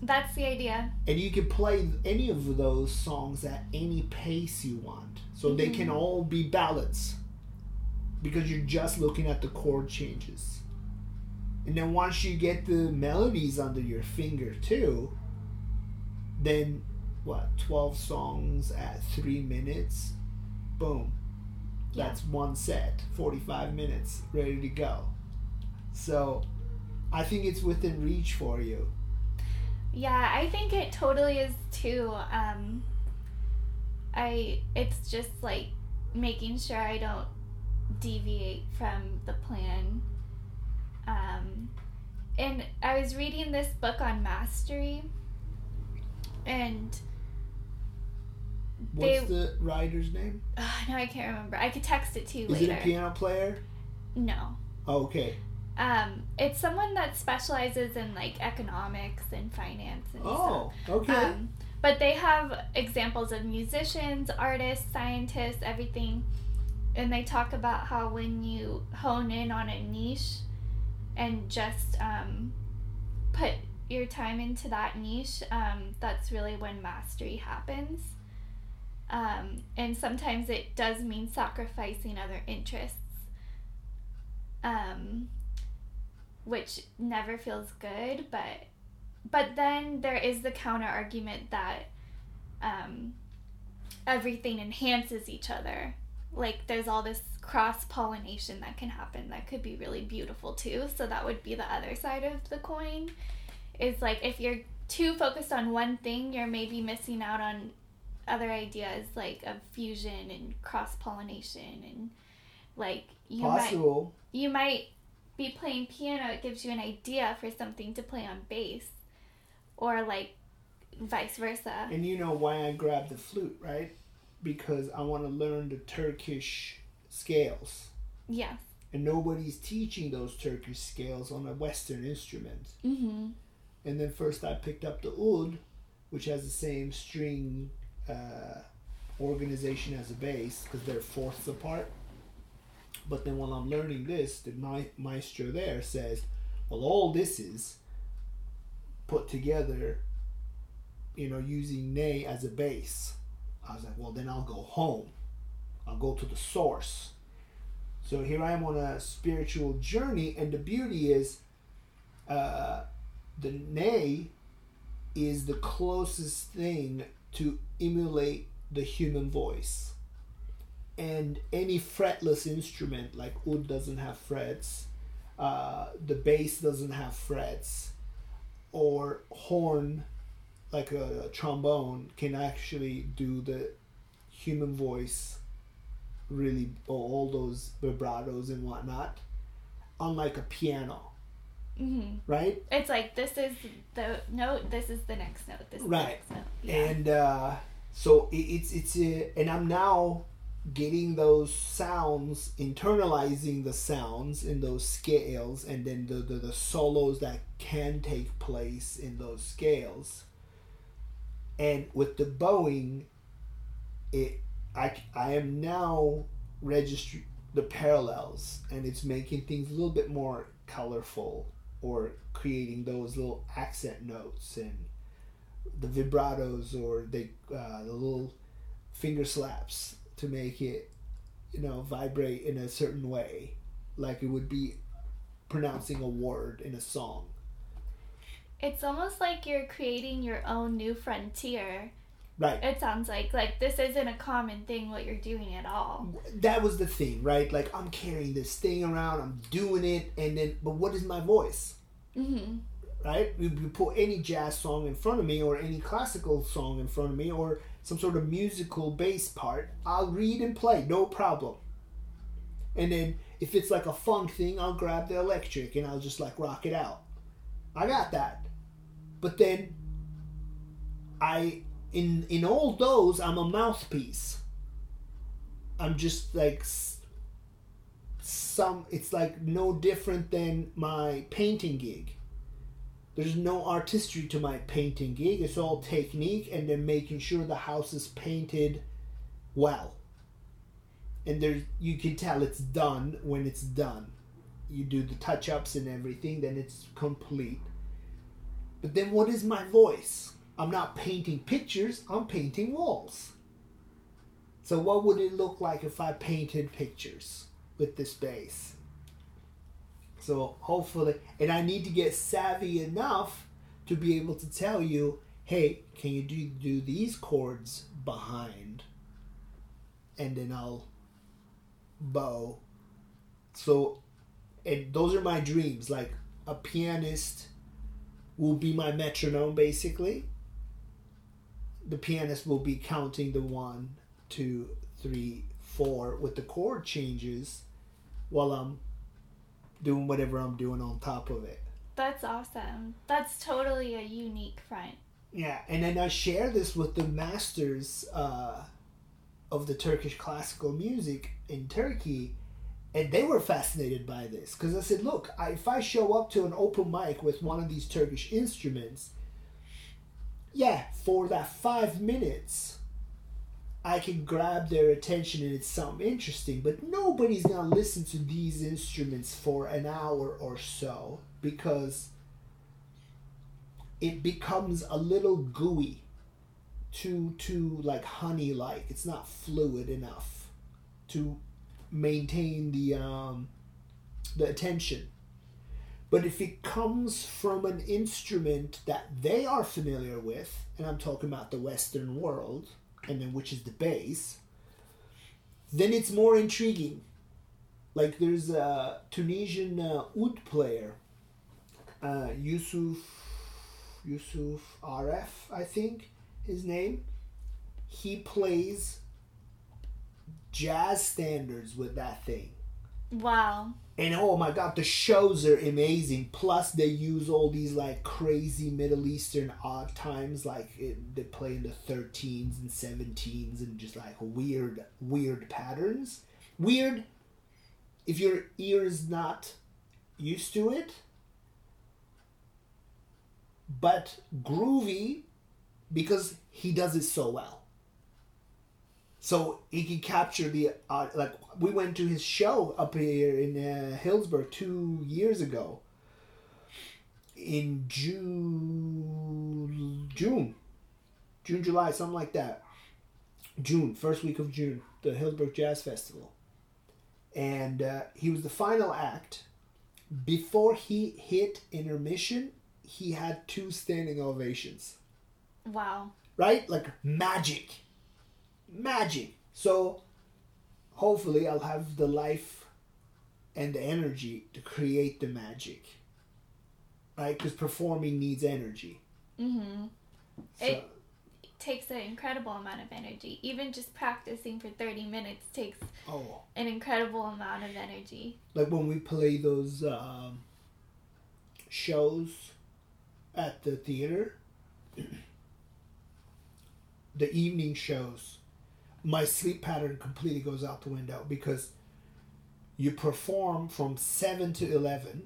B: That's the idea.
A: and you can play any of those songs at any pace you want so they can all be ballads because you're just looking at the chord changes and then once you get the melodies under your finger too then what 12 songs at 3 minutes boom
B: Yeah.
A: that's one set 45 minutes ready to go so i think it's within reach for you
B: Yeah, I think it totally is too. Um, I it's just like making sure I don't deviate from the plan. Um, and I was reading this book on mastery, and
A: what's
B: They-
A: the writer's name
B: uh, now I can't remember. I could text it to you later.
A: Is
B: later.
A: it a piano player?
B: no.
A: Oh, okay.
B: Um, it's someone that specializes in like economics and finance and stuff.
A: Oh, okay.
B: Um, but they have examples of musicians, artists, scientists, everything. And they talk about how when you hone in on a niche and just um, put your time into that niche, um, that's really when mastery happens. Um, and sometimes it does mean sacrificing other interests, um, which never feels good, but but then there is the counter argument that um, everything enhances each other. Like there's all this cross pollination that can happen that could be really beautiful too. So that would be the other side of the coin. Is like if you're too focused on one thing, you're maybe missing out on other ideas like of fusion and cross pollination and like you might you might be playing piano it gives you an idea for something to play on bass or like vice versa
A: And you know why I grabbed the flute, right? Because I want to learn the Turkish scales.
B: yes
A: And nobody's teaching those Turkish scales on a Western instrument.
B: mm-hmm
A: And then first I picked up the oud, which has the same string uh, organization as a bass because they're fourths apart. But then while I'm learning this, the ma- maestro there says, well, all this is put together, you know, using ney as a base. I was like, well, then I'll go home. I'll go to the source. So here I am on a spiritual journey, and the beauty is, uh, the ney is the closest thing to emulate the human voice. and any fretless instrument like oud doesn't have frets uh, the bass doesn't have frets or horn like a trombone can actually do the human voice really all those vibratos and whatnot unlike a piano
B: hmm
A: right
B: It's like this is the note, this is the next note, this is
A: Right.
B: the next note. Yeah.
A: and uh, so it, it's it's a, and I'm now getting those sounds, internalizing the sounds in those scales, and then the, the the solos that can take place in those scales. And with the bowing, it I I am now registering the parallels, and it's making things a little bit more colorful, or creating those little accent notes and the vibratos or the uh, the little finger slaps to make it you know vibrate in a certain way like it would be pronouncing a word in a song
B: It's almost like you're creating your own new frontier.
A: Right
B: It sounds like like this isn't a common thing what you're doing at all.
A: that was the thing right like i'm carrying this thing around i'm doing it and then but what is my voice
B: hmm
A: right? You, you put any jazz song in front of me or any classical song in front of me or some sort of musical bass part, I'll read and play, no problem. And then if it's like a funk thing, I'll grab the electric and I'll just like rock it out. I got that. But then I in in all those I'm a mouthpiece. I'm just like some it's like no different than my painting gig there's no artistry to my painting gig. It's all technique and then making sure the house is painted well. And there's you can tell it's done when it's done. You do the touch ups and everything, then it's complete. But then what is my voice? I'm not painting pictures, I'm painting walls. So what would it look like if I painted pictures with this bass? So hopefully, and I need to get savvy enough to be able to tell you, hey, can you do do these chords behind, and then I'll bow. So, and those are my dreams. Like a pianist will be my metronome, basically. The pianist will be counting the one, two, three, four with the chord changes, while I'm doing whatever I'm doing on top of it.
B: That's awesome. That's totally a unique front.
A: Yeah, and then I share this with the masters uh, of the Turkish classical music in Turkey, and they were fascinated by this because I said, "Look, I, if I show up to an open mic with one of these Turkish instruments, yeah, for that five minutes." I can grab their attention and it's something interesting, but nobody's gonna listen to these instruments for an hour or so because it becomes a little gooey too too like honey like it's not fluid enough to maintain the um the attention but if it comes from an instrument that they are familiar with and i'm talking about the western world and then which is the bass then it's more intriguing like there's a tunisian uh, oud player uh, yusuf Yusuf RF, I think his name. He plays jazz standards with that thing.
B: Wow.
A: And oh my god, the shows are amazing. Plus, they use all these like crazy Middle Eastern odd times, like it, they play in the 13s and 17s and just like weird, weird patterns. Weird if your ear is not used to it, but groovy because he does it so well. So he can capture the uh, like we went to his show up here in uh, Healdsburg two years ago. In June, June, June, July, something like that. June, first week of June, the Healdsburg Jazz Festival, and uh, he was the final act. Before he hit intermission, he had two standing ovations
B: Wow.
A: right? Like magic. Magic. So hopefully I'll have the life and the energy to create the magic. Right? Because performing needs energy.
B: Mm-hmm.
A: So,
B: It- Takes an incredible amount of energy. Even just practicing for 30 minutes takes
A: oh,
B: an incredible amount of energy.
A: like when we play those um, shows at the theater, the evening shows, my sleep pattern completely goes out the window because you perform from 7 to 11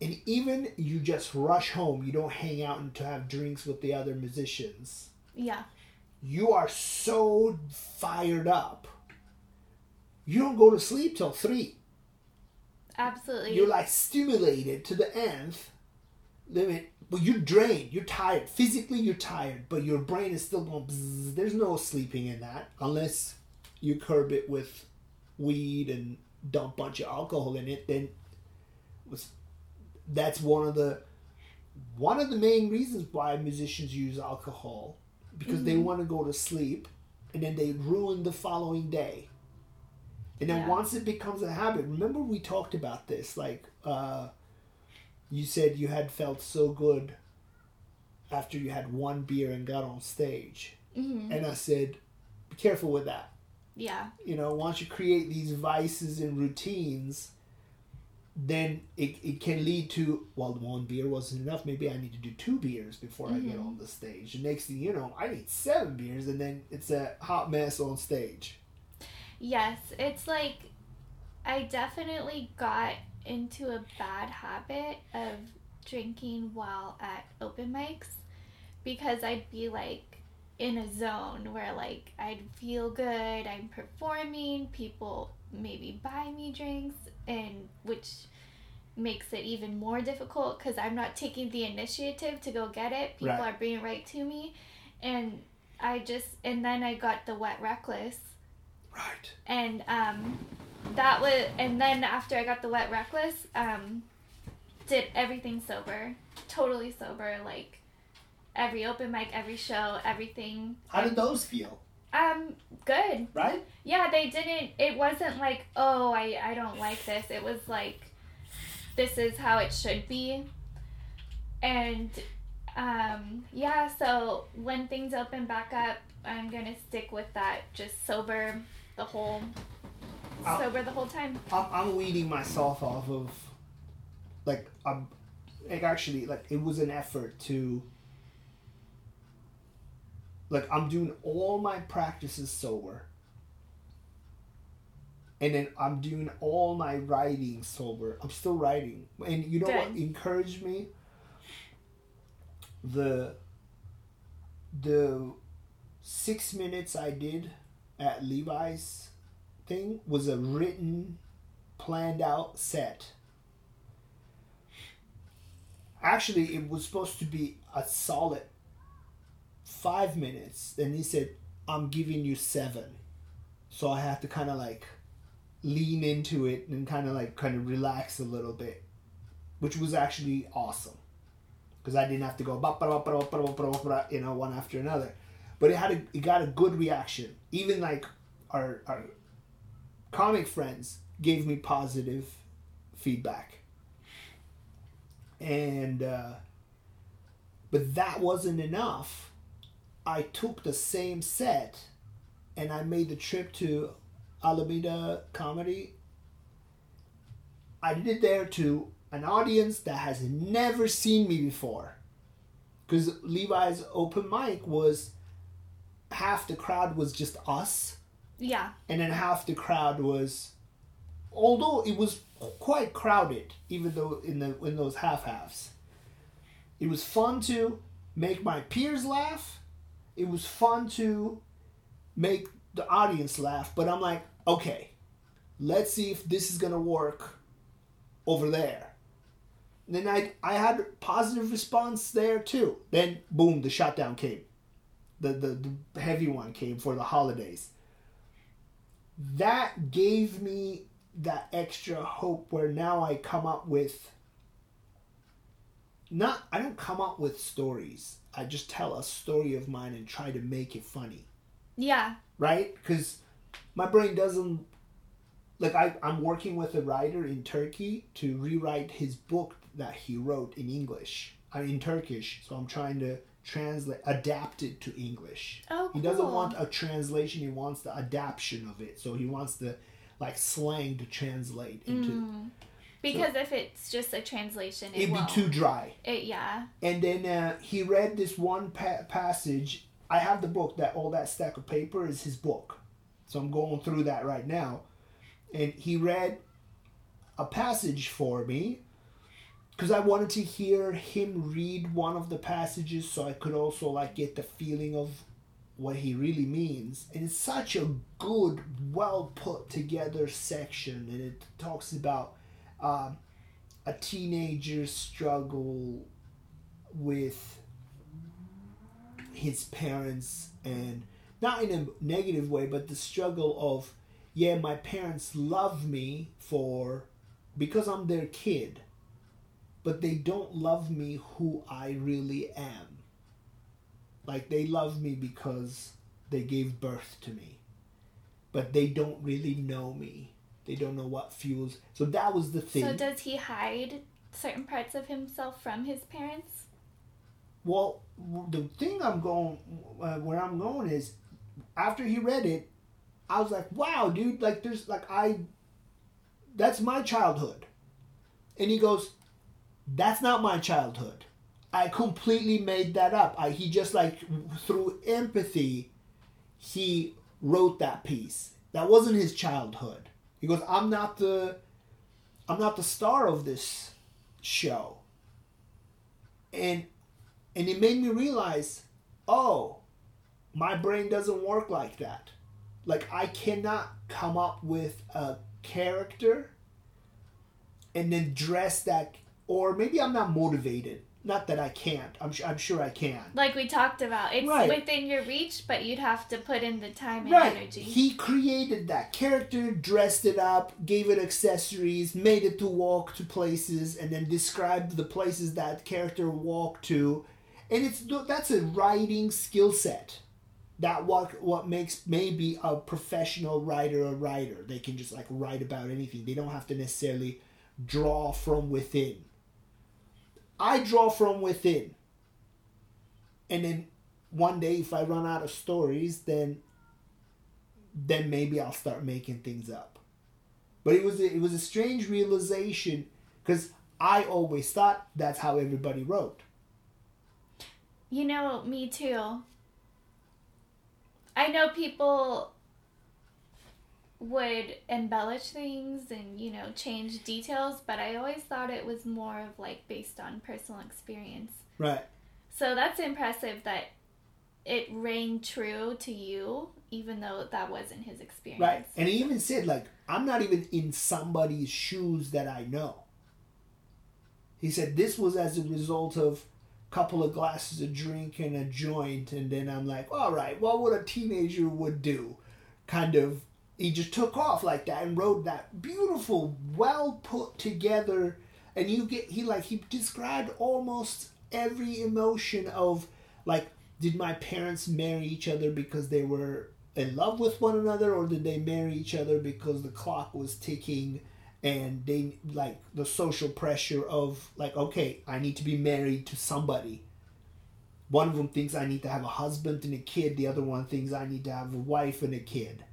A: and even you just rush home you don't hang out and to have drinks with the other musicians
B: Yeah.
A: you are so fired up you don't go to sleep till 3
B: Absolutely.
A: you're like stimulated to the nth limit but you're drained you're tired physically you're tired but your brain is still going bzzz. there's no sleeping in that unless you curb it with weed and dump a bunch of alcohol in it then was that's one of the one of the main reasons why musicians use alcohol because they want to go to sleep and then they ruin the following day and then
B: Yeah.
A: once it becomes a habit remember we talked about this like uh you said you had felt so good after you had one beer and got on stage.
B: Hmm
A: and i said be careful with that.
B: Yeah.
A: you know once you create these vices and routines then it, it can lead to well one beer wasn't enough. Maybe i need to do two beers before i get
B: Mhm.
A: on the stage. The next thing you know i need seven beers and then it's a hot mess on stage.
B: Yes, it's like I definitely got into a bad habit of drinking while at open mics because I'd be like in a zone where like I'd feel good, I'm performing, people maybe buy me drinks and which makes it even more difficult cuz I'm not taking the initiative to go get it. People
A: Right.
B: are bringing it right to me and I just and then I got the wet reckless
A: right
B: and um, that was and then after I got the wet reckless, um, did everything sober, totally sober, like every open mic, every show, everything.
A: how did those feel
B: Um, good.
A: right
B: Yeah, they didn't. It wasn't like oh I I don't like this. It was like this is how it should be, and um, yeah. So when things open back up, I'm gonna stick with that. Just sober the whole
A: Ow.
B: sober the whole time.
A: I'm, I'm weeding myself off of like I'm like actually like it was an effort to like I'm doing all my practices sober and then I'm doing all my writing sober I'm still writing and you know what encouraged me the the six minutes I did at Levi's thing was a written, planned out set. Actually, it was supposed to be a solid five minutes. And he said, I'm giving you seven. So I have to kind of like lean into it and kind of like kind of relax a little bit, which was actually awesome. Because I didn't have to go, you know, one after another. But it had a, it got a good reaction. Even like our, our comic friends gave me positive feedback. And uh, but that wasn't enough. I took the same set and I made the trip to Alameda Comedy. I did it there to an audience that has never seen me before. Because Levi's open mic was half the crowd was just us
B: Yeah.
A: and then half the crowd was although it was quite crowded even though in the in those half halves it was fun to make my peers laugh. It was fun to make the audience laugh but i'm like okay let's see if this is gonna work over there. Then i i had positive response there too. Then boom the shutdown came. The, the, the heavy one came for the holidays that gave me that extra hope where now I come up with not I don't come up with stories. I just tell a story of mine and try to make it funny,
B: Yeah.
A: right? Cuz my brain doesn't like I, I'm working with a writer in Turkey to rewrite his book that he wrote in English. I in Turkish, so I'm trying to translate adapt it to English.
B: Oh,
A: He doesn't want a translation, he wants the adaptation of it. So he wants the like slang to translate into
B: Mm. Because if it's just a translation, it
A: it'd be too dry.
B: It, yeah.
A: And then uh, he read this one pa- passage. I have the book that all that stack of paper is his book, so I'm going through that right now. And he read a passage for me because I wanted to hear him read one of the passages, so I could also like get the feeling of what he really means. And it's such a good, well put together section, and it talks about. Um, a teenager's struggle with his parents and not in a negative way but the struggle of yeah my parents love me for because i'm their kid but they don't love me who i really am. Like they love me because they gave birth to me but they don't really know me. They don't know what fuels so that was the thing.
B: So does he hide certain parts of himself from his parents?
A: Well, the thing I'm going, uh, where I'm going is, after he read it, I was like, wow, dude, like there's like I, that's my childhood, and he goes, that's not my childhood. I completely made that up. I he just like through empathy, he wrote that piece. That wasn't his childhood. He goes, I'm not the, I'm not the star of this show. And and it made me realize oh my brain doesn't work like that like i cannot come up with a character and then dress that or maybe i'm not motivated. Not that i can't. I'm, I'm sure i can.
B: Like we talked about, it's
A: Right.
B: within your reach, but you'd have to put in the time and
A: right.
B: energy.
A: he created that character dressed it up gave it accessories made it to walk to places and then described the places that character walked to. And it's that's a writing skill set that what what makes maybe a professional writer a writer. They can just like write about anything. They don't have to necessarily draw from within i draw from within. And then one day if i run out of stories then then maybe i'll start making things up. But it was a, it was a strange realization because i always thought that's how everybody wrote.
B: You know, me too. I know people would embellish things and, you know, change details, but I always thought it was more of like based on personal experience.
A: right
B: So that's impressive that it rang true to you, even though that wasn't his experience.
A: Right. And he even said, like, I'm not even in somebody's shoes that I know. He said this was as a result of a couple of glasses of drink and a joint, and then I'm like, all right, what would a teenager would do? Kind of he just took off like that and wrote that beautiful, well put together. And you get he like he described almost every emotion of like did my parents marry each other because they were in love with one another or did they marry each other because the clock was ticking and they like the social pressure of like okay i need to be married to somebody. One of them thinks i need to have a husband and a kid. The other one thinks i need to have a wife and a kid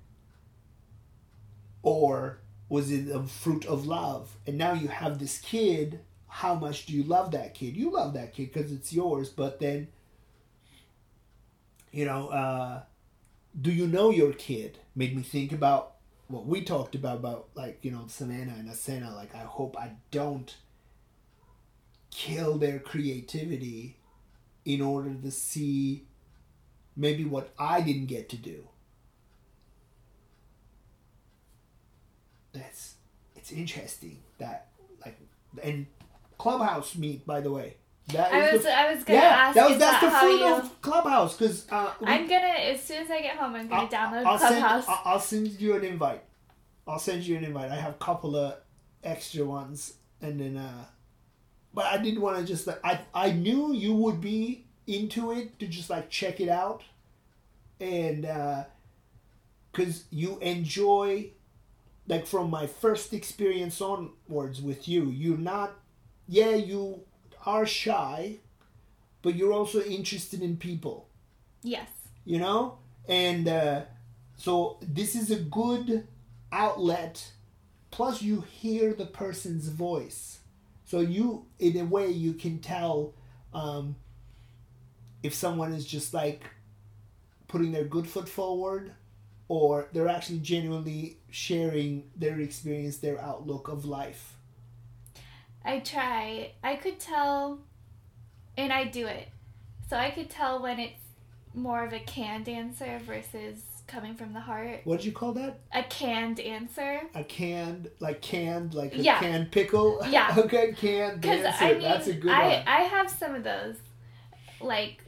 A: or was it a fruit of love? And now you have this kid. How much do you love that kid? You love that kid because it's yours but then you know uh, do you know your kid? Made me think about what we talked about about like you know savannah and asena like i hope i don't kill their creativity in order to see maybe what i didn't get to do that's it's interesting that like and clubhouse meet by the way that
B: I was
A: the,
B: I was gonna
A: yeah
B: ask
A: that was that's
B: that
A: the fruit
B: you
A: of clubhouse because uh,
B: I'm gonna as soon as I get home I'm gonna download
A: I'll send,
B: Clubhouse.
A: I'll, I'll send you an invite. I'll send you an invite. I have a couple of extra ones, and then, uh, but I didn't want to just like I I knew you would be into it to just like check it out, and uh, because you enjoy like from my first experience onwards with you you're not yeah you are shy but you're also interested in people.
B: Yes.
A: you know? And uh, so this is a good outlet plus you hear the person's voice. So you in a way you can tell um, if someone is just like putting their good foot forward or they're actually genuinely sharing their experience their outlook of life
B: I try. I could tell, and I do it. So I could tell when it's more of a canned answer versus coming from the heart.
A: what did you call that
B: A canned answer.
A: a canned like canned like a
B: Yeah.
A: canned pickle
B: Yeah.
A: okay canned
B: Because. I mean,
A: that's a good
B: I
A: one
B: I have some of those, like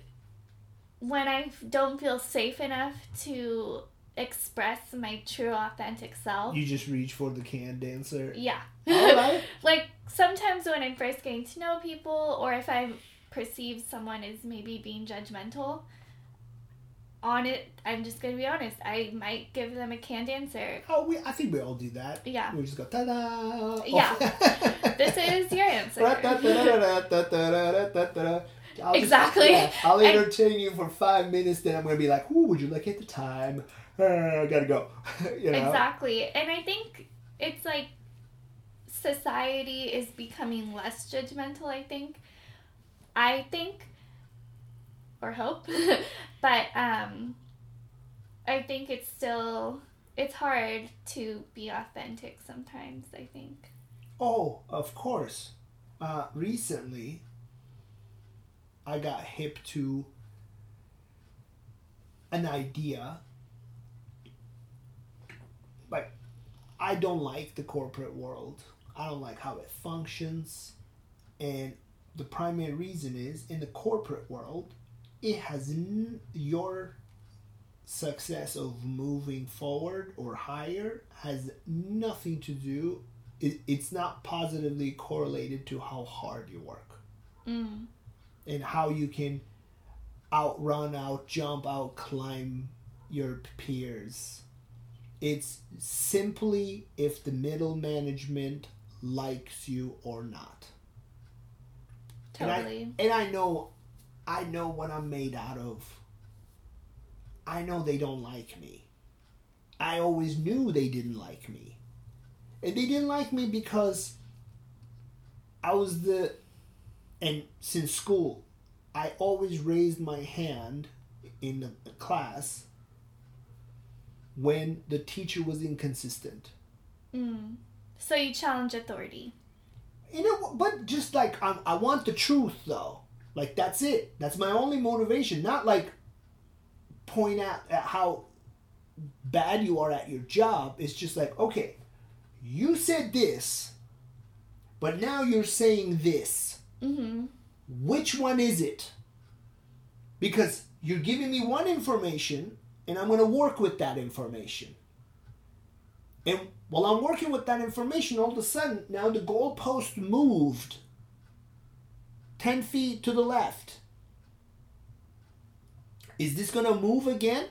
B: when I don't feel safe enough to express my true authentic self.
A: You just reach for the canned answer.
B: yeah.
A: Right.
B: like sometimes when I'm first getting to know people, or if I perceive someone as maybe being judgmental, on it, I'm just gonna be honest. I might give them a canned answer.
A: Oh, we. I think we all do that.
B: Yeah.
A: We just go ta da.
B: Yeah. This is your answer. Exactly.
A: I'll
B: And-
A: entertain you for five minutes, then I'm gonna be like, "Ooh, would you look at the time? Uh, I gotta go." you know.
B: Exactly. And I think it's like society is becoming less judgmental, I think. I think or hope. but um I think it's still it's hard to be authentic sometimes, I think.
A: Oh, of course. Uh, recently, I got hip to an idea. Like, I don't like the corporate world. I don't like how it functions. And the primary reason is in the corporate world, it has n- your success of moving forward or higher has nothing to do it, it's not positively correlated to how hard you work
B: Mm.
A: and how you can outrun, out jump, out climb your peers. It's simply if the middle management likes you or not. And I-
B: Totally.
A: And I know I know what I'm made out of. I know they don't like me. I always knew they didn't like me. And they didn't like me because I was the and since school I always raised my hand in the class when the teacher was inconsistent.
B: Mm. So you challenge authority.
A: You know, but just like I, I want the truth though. Like that's it. That's my only motivation. Not like point out at how bad you are at your job. It's just like okay, you said this, but now you're saying this.
B: Mhm.
A: Which one is it? Because you're giving me one information, and I'm going to work with that information. And while I'm working with that information, all of a sudden, now the goalpost moved 10 feet to the left. Is this going to move again?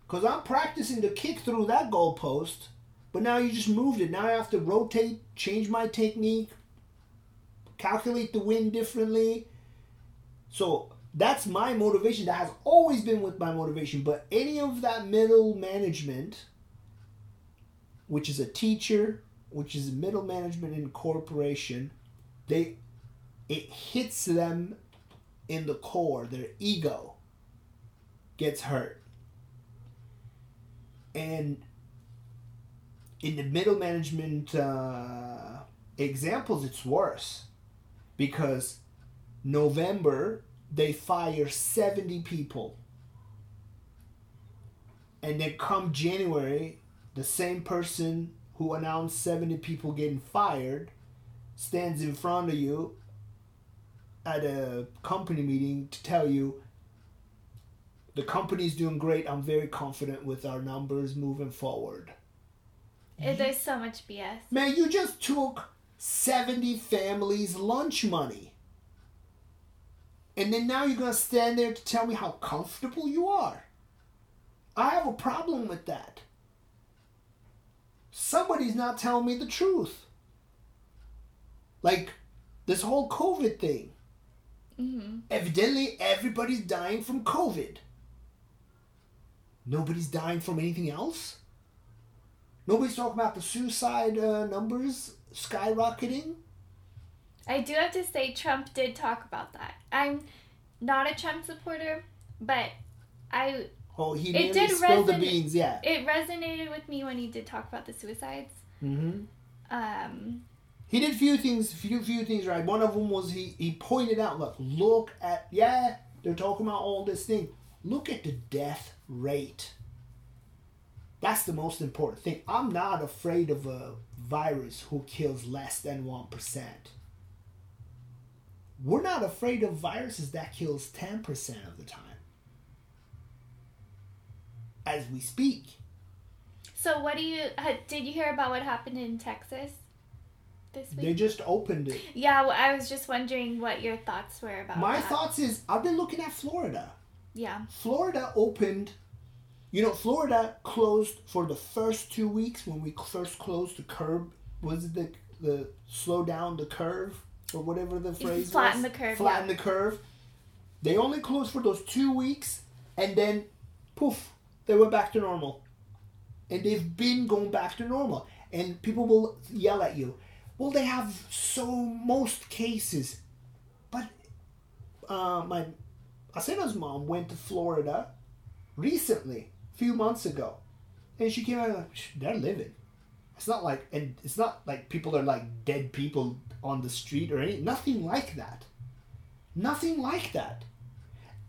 A: Because I'm practicing to kick through that goalpost, but now you just moved it. Now I have to rotate, change my technique, calculate the wind differently. So that's my motivation. That has always been with my motivation. But any of that middle management, which is a teacher, which is middle management in corporation, they it hits them in the core. Their ego gets hurt. And in the middle management uh, examples, it's worse because November they fire 70 people. And then come January, the same person who announced 70 people getting fired stands in front of you at a company meeting to tell you the company's doing great. I'm very confident with our numbers moving forward.
B: Eh, There's so much BS.
A: Man, you just took 70 families' lunch money. And then now you're going to stand there to tell me how comfortable you are. I have a problem with that. somebody's not telling me the truth. Like this whole COVID thing.
B: Mm-hmm.
A: Evidently, everybody's dying from COVID. Nobody's dying from anything else. Nobody's talking about the suicide uh, numbers skyrocketing.
B: I do have to say, Trump did talk about that. I'm not a Trump supporter, but I
A: Oh, he
B: It did
A: spilled the
B: resonate-
A: beans. Yeah.
B: it resonated with me when he did talk about the suicides.
A: Mm-hmm.
B: Um,
A: He did few things, few few things right. One of them was he he pointed out, look, look at yeah, they're talking about all this thing. Look at the death rate. That's the most important thing. I'm not afraid of a virus who kills less than one percent. We're not afraid of viruses that kills ten percent of the time. As we speak.
B: so what do you uh, did you hear about what happened in Texas this week?
A: They just opened it.
B: yeah, well, I was just wondering what your thoughts were about
A: My
B: that.
A: thoughts is I've been looking at Florida.
B: Yeah.
A: Florida opened, you know, Florida closed for the first two weeks when we first closed the curb. Was it the the slow down the curve or whatever the phrase is.
B: Flatten
A: was?
B: the curve,
A: Flatten the curve. They only closed for those two weeks, and then, poof, they went back to normal. And they've been going back to normal. And people will yell at you. Well, they have so most cases, but uh, my Asena's mom went to Florida recently, a few months ago, and she came out like they're living. It's not like and it's not like people are like dead people on the street or anything. nothing like that. Nothing like that.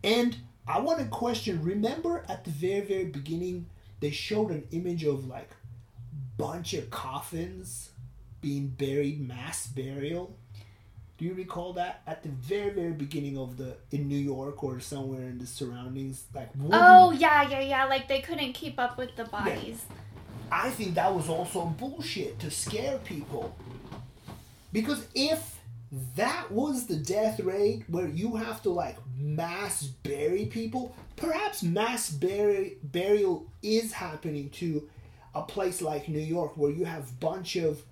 A: And I want to question. Remember at the very very beginning, they showed an image of like bunch of coffins being buried, mass burial. Do you recall that at the very very beginning of the in New York or somewhere in the surroundings, like
B: Oh yeah, yeah, yeah. Like they couldn't keep up with the bodies.
A: I think that was also bullshit to scare people. Because if that was the death rate where you have to like mass bury people, perhaps mass bury, burial is happening to a place like New York where you have bunch of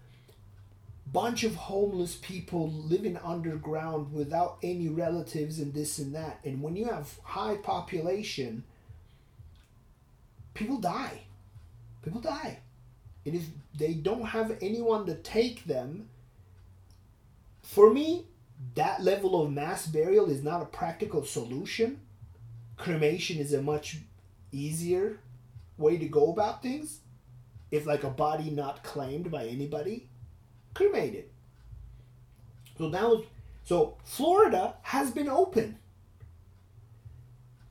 A: bunch of homeless people living underground without any relatives and this and that. And when you have high population, people die people die. And if they don't have anyone to take them, for me, that level of mass burial is not a practical solution. Cremation is a much easier way to go about things. If like a body not claimed by anybody, cremated. So was so Florida has been open.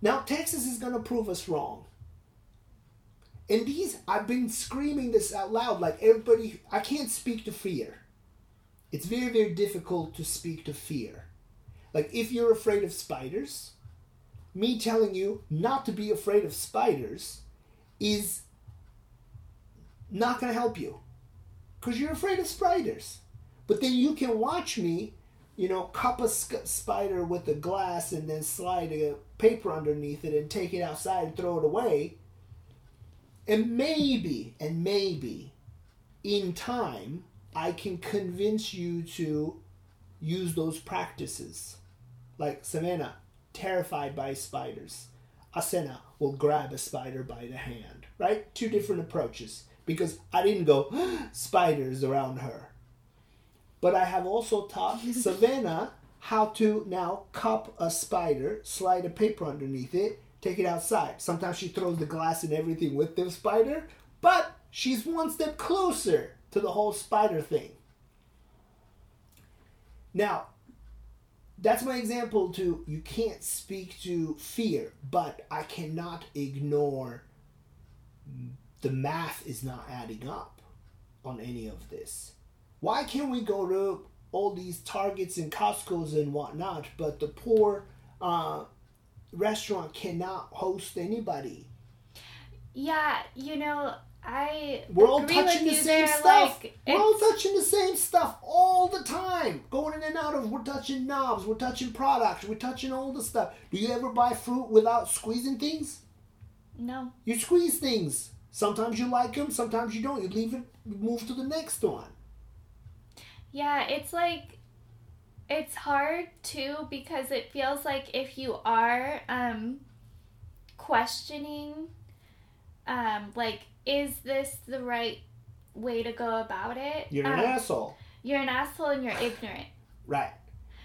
A: Now Texas is gonna prove us wrong. And these, I've been screaming this out loud like everybody, I can't speak to fear. It's very, very difficult to speak to fear. Like if you're afraid of spiders, me telling you not to be afraid of spiders is not going to help you because you're afraid of spiders. But then you can watch me, you know, cup a sc- spider with a glass and then slide a paper underneath it and take it outside and throw it away. And maybe, and maybe, in time, I can convince you to use those practices. Like Savannah, terrified by spiders. Asena will grab a spider by the hand, right? Two different approaches. Because I didn't go, spiders around her. But I have also taught Savannah how to now cup a spider, slide a paper underneath it, take it outside. Sometimes she throws the glass and everything with the spider, but she's one step closer to the whole spider thing. Now, that's my example to you can't speak to fear, but I cannot ignore the math is not adding up on any of this. Why can't we go to all these Targets and Costco's and whatnot, but the poor uh, restaurant cannot host anybody?
B: Yeah, you know, I
A: We're all touching the same
B: there,
A: stuff.
B: Like,
A: we're all touching the same stuff all the time. Going in and out of, we're touching knobs, we're touching products, we're touching all the stuff. Do you ever buy fruit without squeezing things?
B: no.
A: You squeeze things. Sometimes you like them, sometimes you don't. You leave it, move to the next one.
B: Yeah, it's like it's hard too because it feels like if you are um questioning um like is this the right way to go about it?
A: You're an
B: um,
A: asshole.
B: You're an asshole and you're ignorant.
A: Right.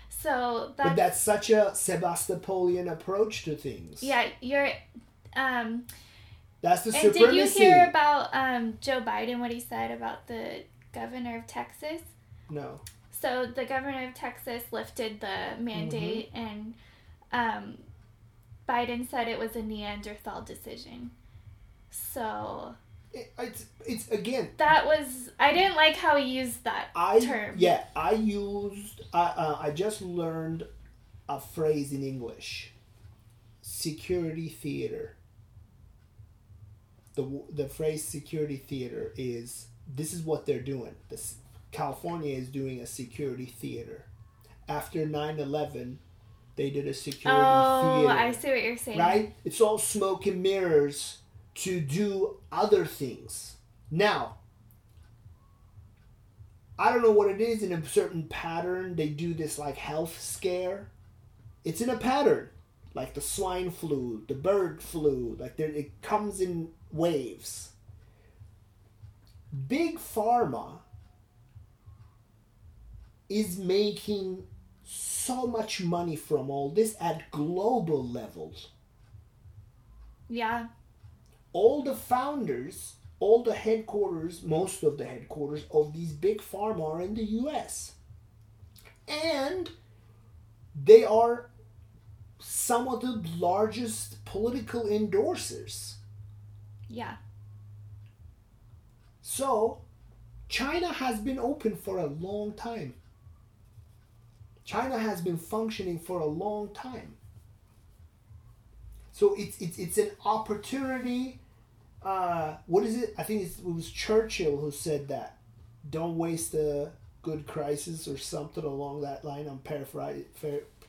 B: So
A: But
B: that's
A: that's such a Sebastopolian approach to things.
B: yeah, you're um
A: That's the
B: and
A: supremacy.
B: did you hear about um Joe Biden what he said about the governor of Texas?
A: no.
B: So the governor of Texas lifted the mandate, and um, Biden said it was a Neanderthal decision. So
A: It, it's, it's again,
B: that was I didn't like how he used that
A: I
B: term.
A: yeah, I used I uh, I just learned a phrase in English. Security theater. The the phrase security theater is this is what they're doing. This California is doing a security theater. After 9/11, they did a security theater.
B: Oh,
A: theater.
B: I see what you're saying.
A: right? It's all smoke and mirrors to do other things. Now, I don't know what it is in a certain pattern. They do this like health scare. It's in a pattern, like the swine flu, the bird flu. Like there, it comes in waves. Big pharma is making so much money from all this at global levels.
B: Yeah.
A: All the founders, all the headquarters, most of the headquarters of these big pharma are in the US. And they are some of the largest political endorsers.
B: Yeah.
A: So, China has been open for a long time. China has been functioning for a long time. So it's it's it's an opportunity. Uh, what is it? I think it was Churchill who said that. Don't waste a good crisis or something along that line. I'm paraphrasing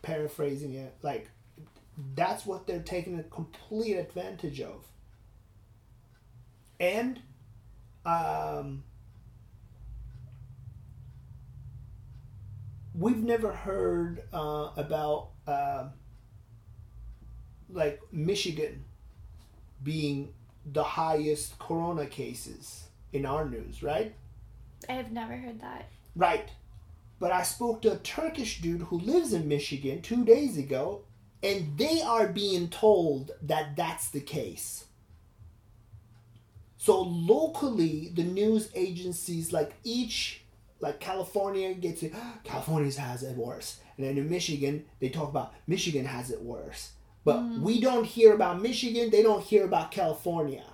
A: paraphrasing it. Like that's what they're taking a complete advantage of. And um, we've never heard uh, about uh, like Michigan being the highest corona cases in our news, right?
B: I have never heard that.
A: Right. But I spoke to a Turkish dude who lives in Michigan two days ago, and they are being told that that's the case. So locally, the news agencies, like each, like California gets it, California has it worse. And then in Michigan, they talk about Michigan has it worse. But we don't hear about Michigan, they don't hear about California.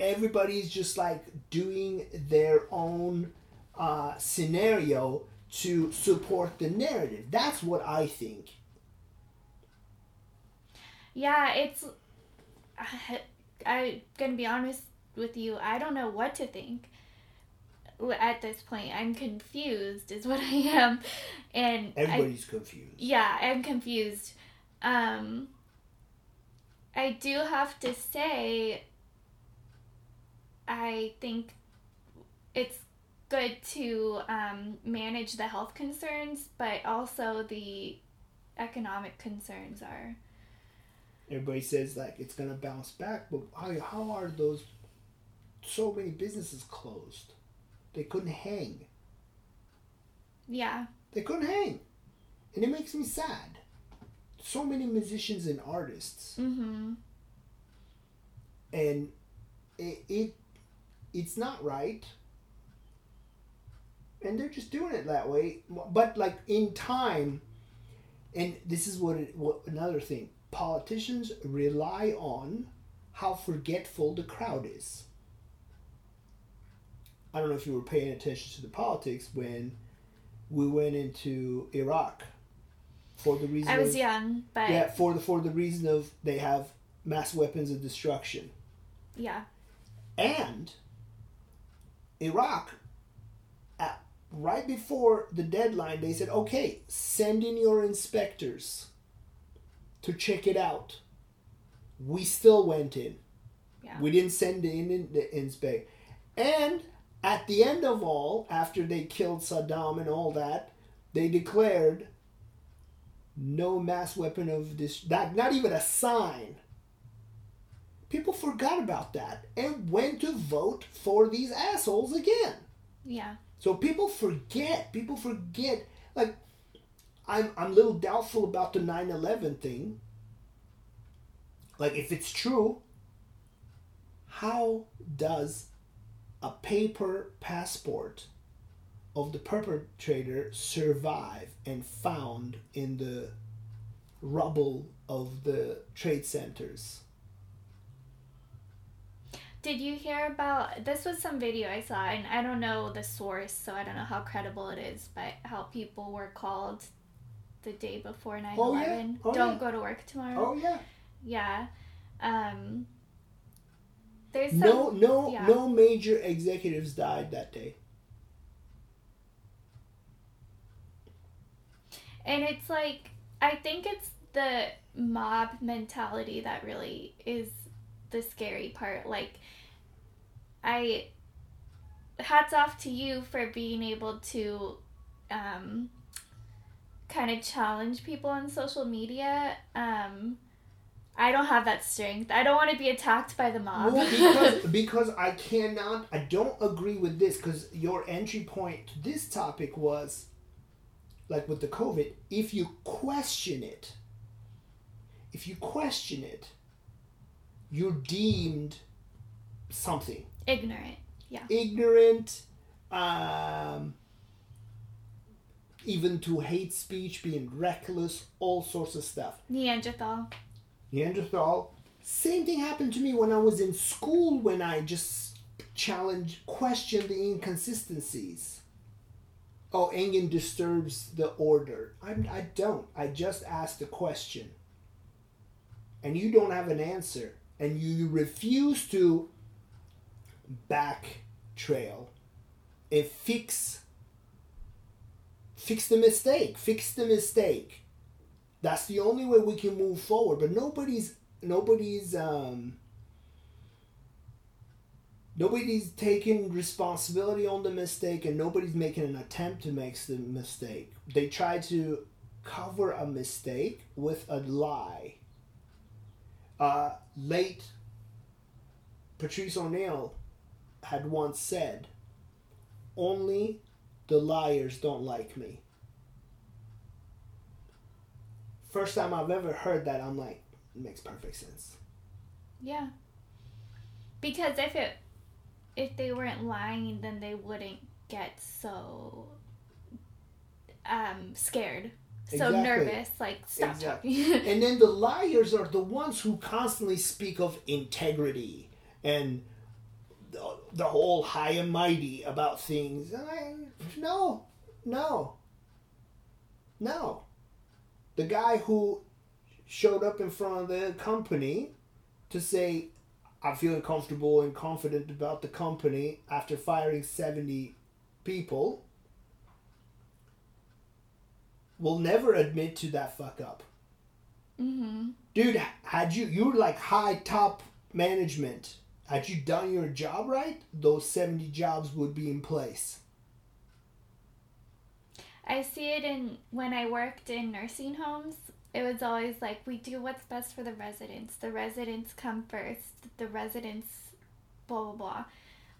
A: Everybody's just like doing their own uh, scenario to support the narrative. That's what I think.
B: Yeah, it's. I, I'm gonna be honest with you. I don't know what to think at this point. I'm confused, is what I am, and I,
A: Everybody's confused.
B: yeah, I'm confused. Um, I do have to say, I think it's good to um, manage the health concerns, but also the economic concerns are.
A: Everybody says like it's gonna bounce back, but how, how are those so many businesses closed? They couldn't hang.
B: Yeah,
A: They couldn't hang. And it makes me sad. So many musicians and artists.
B: mm-hmm.
A: And it, it it's not right. And they're just doing it that way. But like in time, and this is what, it, what another thing politicians rely on how forgetful the crowd is. I don't know if you were paying attention to the politics when we went into Iraq for the reason
B: I was
A: of,
B: young, but
A: yeah for the for the reason of they have mass weapons of destruction Yeah. and Iraq at, right before the deadline they said okay send in your inspectors to check it out we still went in
B: Yeah.
A: We didn't send in in the inspect. And at the end of all, after they killed Saddam and all that, they declared no mass weapon of this that not even a sign. People forgot about that and went to vote for these assholes again.
B: Yeah.
A: So people forget. People forget. Like, I'm I'm a little doubtful about the 9/11 thing. Like, if it's true, how does a paper passport of the perpetrator survive and found in the rubble of the trade centers?
B: Did you hear about this? Was some video I saw, and I don't know the source, so I don't know how credible it is, but how people were called the day before 9
A: Oh, yeah.
B: 11.
A: Oh,
B: don't
A: yeah.
B: go to work tomorrow.
A: Oh yeah.
B: Yeah. Um, there's some.
A: No, no,
B: yeah.
A: no major executives died that day.
B: And it's like, I think it's the mob mentality that really is the scary part. Like, I. Hats off to you for being able to um, kind of challenge people on social media. Um, I don't have that strength. I don't want to be attacked by the mob.
A: Well, because because I cannot, I don't agree with this because your entry point to this topic was, like with the COVID, if you question it, if you question it, you're deemed something
B: Ignorant. Yeah.
A: Ignorant, um, even to hate speech, being reckless, all sorts of stuff.
B: Neanderthal.
A: Neanderthal. Same thing happened to me when I was in school when I just challenged, questioned the inconsistencies. Oh, Engen disturbs the order. I, I don't. I just asked a question. And you don't have an answer. And you refuse to back trail and fix fix the mistake. Fix the mistake. That's the only way we can move forward. But nobody's nobody's um nobody's taking responsibility on the mistake and nobody's making an attempt to make the mistake. They try to cover a mistake with a lie. Uh, late Patrice O'Neal had once said, Only the liars don't like me. First time I've ever heard that, I'm like, it makes perfect sense.
B: Yeah. Because if it if they weren't lying then they wouldn't get so um scared. So
A: Exactly.
B: nervous, like stop
A: Exactly.
B: talking.
A: And then the liars are the ones who constantly speak of integrity and the, the whole high and mighty about things. And I, no, no, no. The guy who showed up in front of the company to say, I'm feeling comfortable and confident about the company after firing 70 people will never admit to that fuck up.
B: mhm.
A: Dude, had you you're like high top management. Had you done your job right, those 70 jobs would be in place.
B: I see it in when I worked in nursing homes. It was always like we do what's best for the residents. The residents come first. The residents, blah blah blah.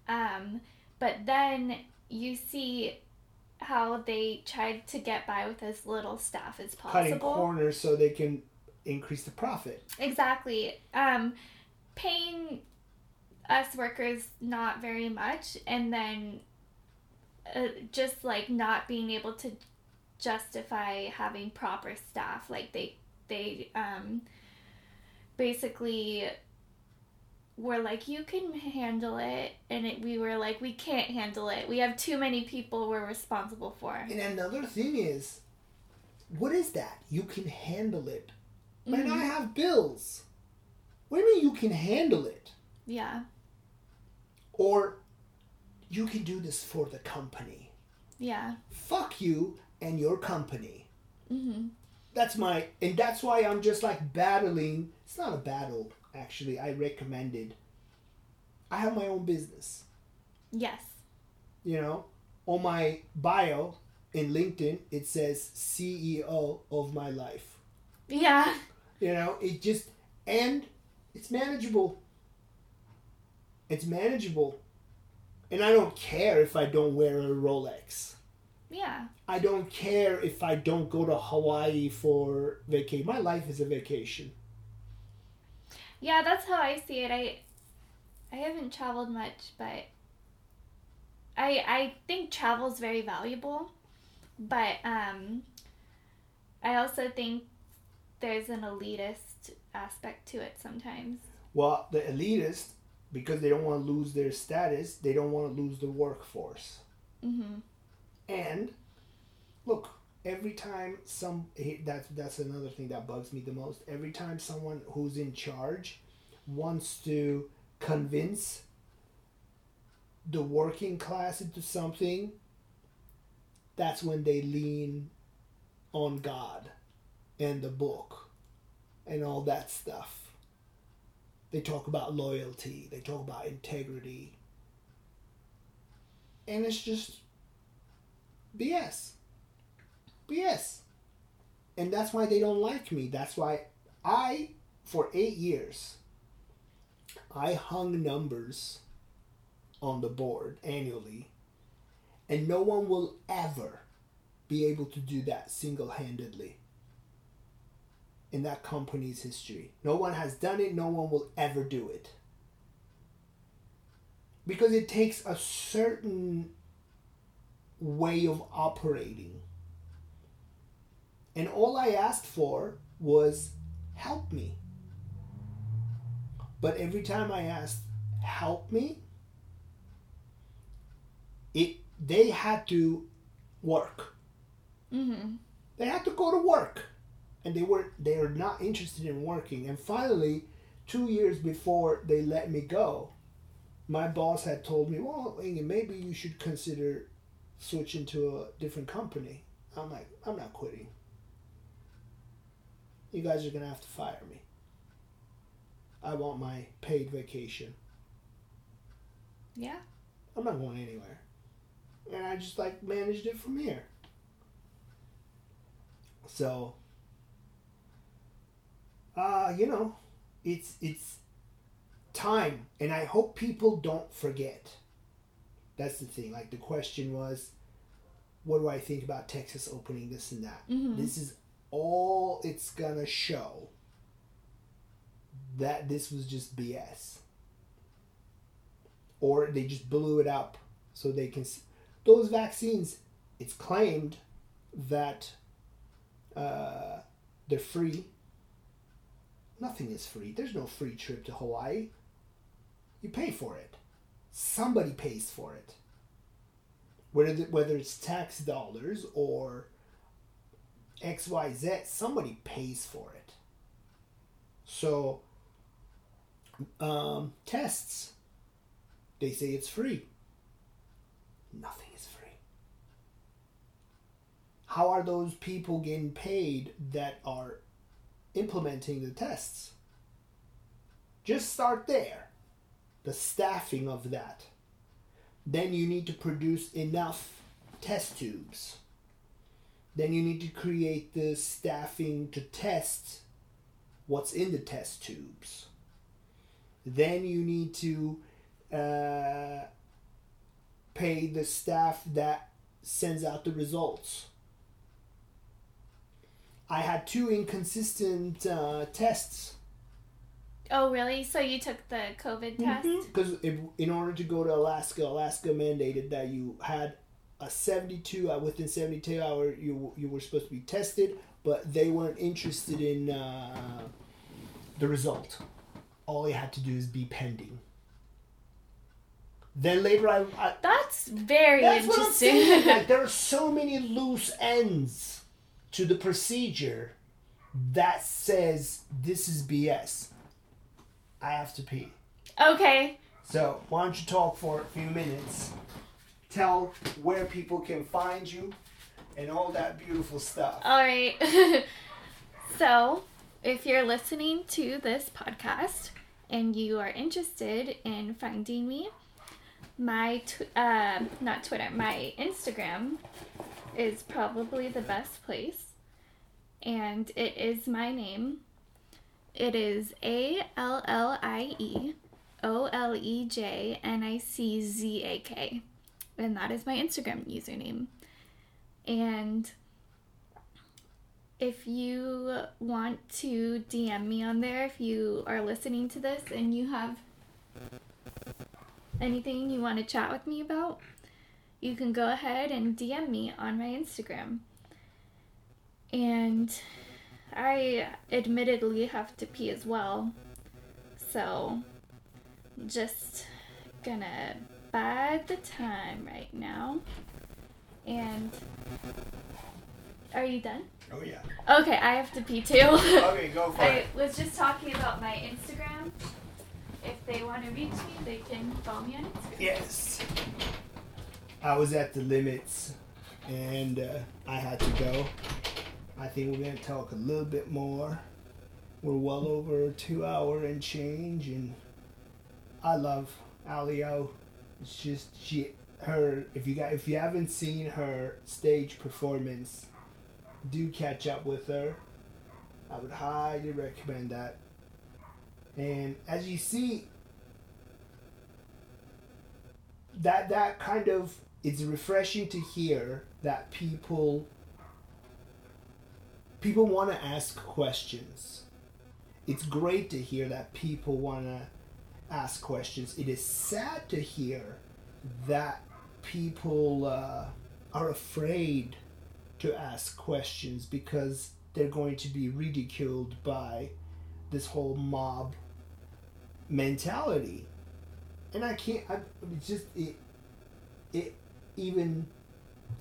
B: Um, but then you see how they tried to get by with as little staff as possible.
A: Cutting corners so they can increase the profit.
B: Exactly. Um, paying us workers not very much, and then uh, just like not being able to justify having proper staff. Like they they um, basically were like, you can handle it, and it, we were like, we can't handle it. We have too many people we're responsible for.
A: And another thing is, what is that? You can handle it. Man,
B: Mhm.
A: I have bills. What do you mean you can handle it?
B: Yeah,
A: Or you can do this for the company.
B: yeah.
A: Fuck you and your company.
B: hmm
A: that's my and that's why i'm just like battling it's not a battle actually i recommended I have my own business.
B: Yes.
A: You know, on my bio in LinkedIn, it says CEO of my life.
B: Yeah.
A: You know, it just, and it's manageable. It's manageable. And I don't care if I don't wear a Rolex.
B: Yeah.
A: I don't care if I don't go to Hawaii for vacation. My life is a vacation.
B: Yeah, that's how I see it. I I haven't traveled much, but I I think travel is very valuable, but um I also think there's an elitist aspect to it sometimes.
A: Well, the elitist, because they don't want to lose their status, they don't want to lose the workforce.
B: Mhm.
A: And look, every time some that's that's another thing that bugs me the most. Every time someone who's in charge wants to convince the working class into something, that's when they lean on God and the book and all that stuff. They talk about loyalty, they talk about integrity. And it's just BS. BS. And that's why they don't like me. That's why I, for eight years, I hung numbers on the board annually, and no one will ever be able to do that single handedly in that company's history. No one has done it, no one will ever do it. Because it takes a certain way of operating. And all I asked for was help me. But every time I asked help me, it they had to work.
B: Mhm.
A: They had to go to work. And they were they are not interested in working. And finally, two years before they let me go, my boss had told me, Well, Inge, maybe you should consider switching to a different company. I'm like, I'm not quitting. You guys are gonna have to fire me. I want my paid vacation.
B: Yeah.
A: I'm not going anywhere. And I just like managed it from here. So uh, you know, it's it's time and I hope people don't forget. That's the thing. Like the question was what do I think about Texas opening this and that?
B: Mhm.
A: This is all it's gonna show that this was just BS. Or they just blew it up so they can. Those vaccines, it's claimed that uh, they're free. Nothing is free. There's no free trip to Hawaii. You pay for it. Somebody pays for it. Whether, whether it's tax dollars or XYZ, somebody pays for it. So, um, tests, they say it's free. Nothing is free. How are those people getting paid that are implementing the tests? Just start there. The staffing of that. Then you need to produce enough test tubes. Then you need to create the staffing to test what's in the test tubes. Then you need to uh, pay the staff that sends out the results. I had two inconsistent uh, tests
B: Oh, really? So you took the COVID test?
A: because in order to go to Alaska, Alaska mandated that you had a 72 uh, within 72 hour you you were supposed to be tested, but they weren't interested in uh, the result. All you had to do is be pending. Then later, I, I
B: That's very
A: that's
B: interesting.
A: Like there are so many loose ends to the procedure that says this is BS. I have to pee.
B: okay.
A: So why don't you talk for a few minutes? Tell where people can find you and all that beautiful stuff.
B: All right. so, if you're listening to this podcast and you are interested in finding me, my tw- uh, not Twitter, my Instagram is probably the best place, and it is my name. It is A L L I E O L E J N I C Z A K, and that is my Instagram username. And if you want to DM me on there, if you are listening to this and you have anything you want to chat with me about, you can go ahead and DM me on my Instagram. And I admittedly have to pee as well. So, just gonna bide the time right now. And are you done?
A: Oh yeah.
B: Okay, I have to pee too.
A: Okay, go for
B: I
A: it.
B: was just talking about my Instagram. If they want to reach me, they can follow me on Instagram.
A: Yes. I was at the limits, and uh, I had to go. I think we're gonna talk a little bit more. We're well over two hour and change, and I love Alio. It's just she, her. If you got, if you haven't seen her stage performance, do catch up with her. I would highly recommend that. And as you see, that that kind of it's refreshing to hear that people people want to ask questions. It's great to hear that people want to ask questions. It is sad to hear that people uh, are afraid to ask questions because they're going to be ridiculed by this whole mob mentality. And I can't. I, it's just it. It even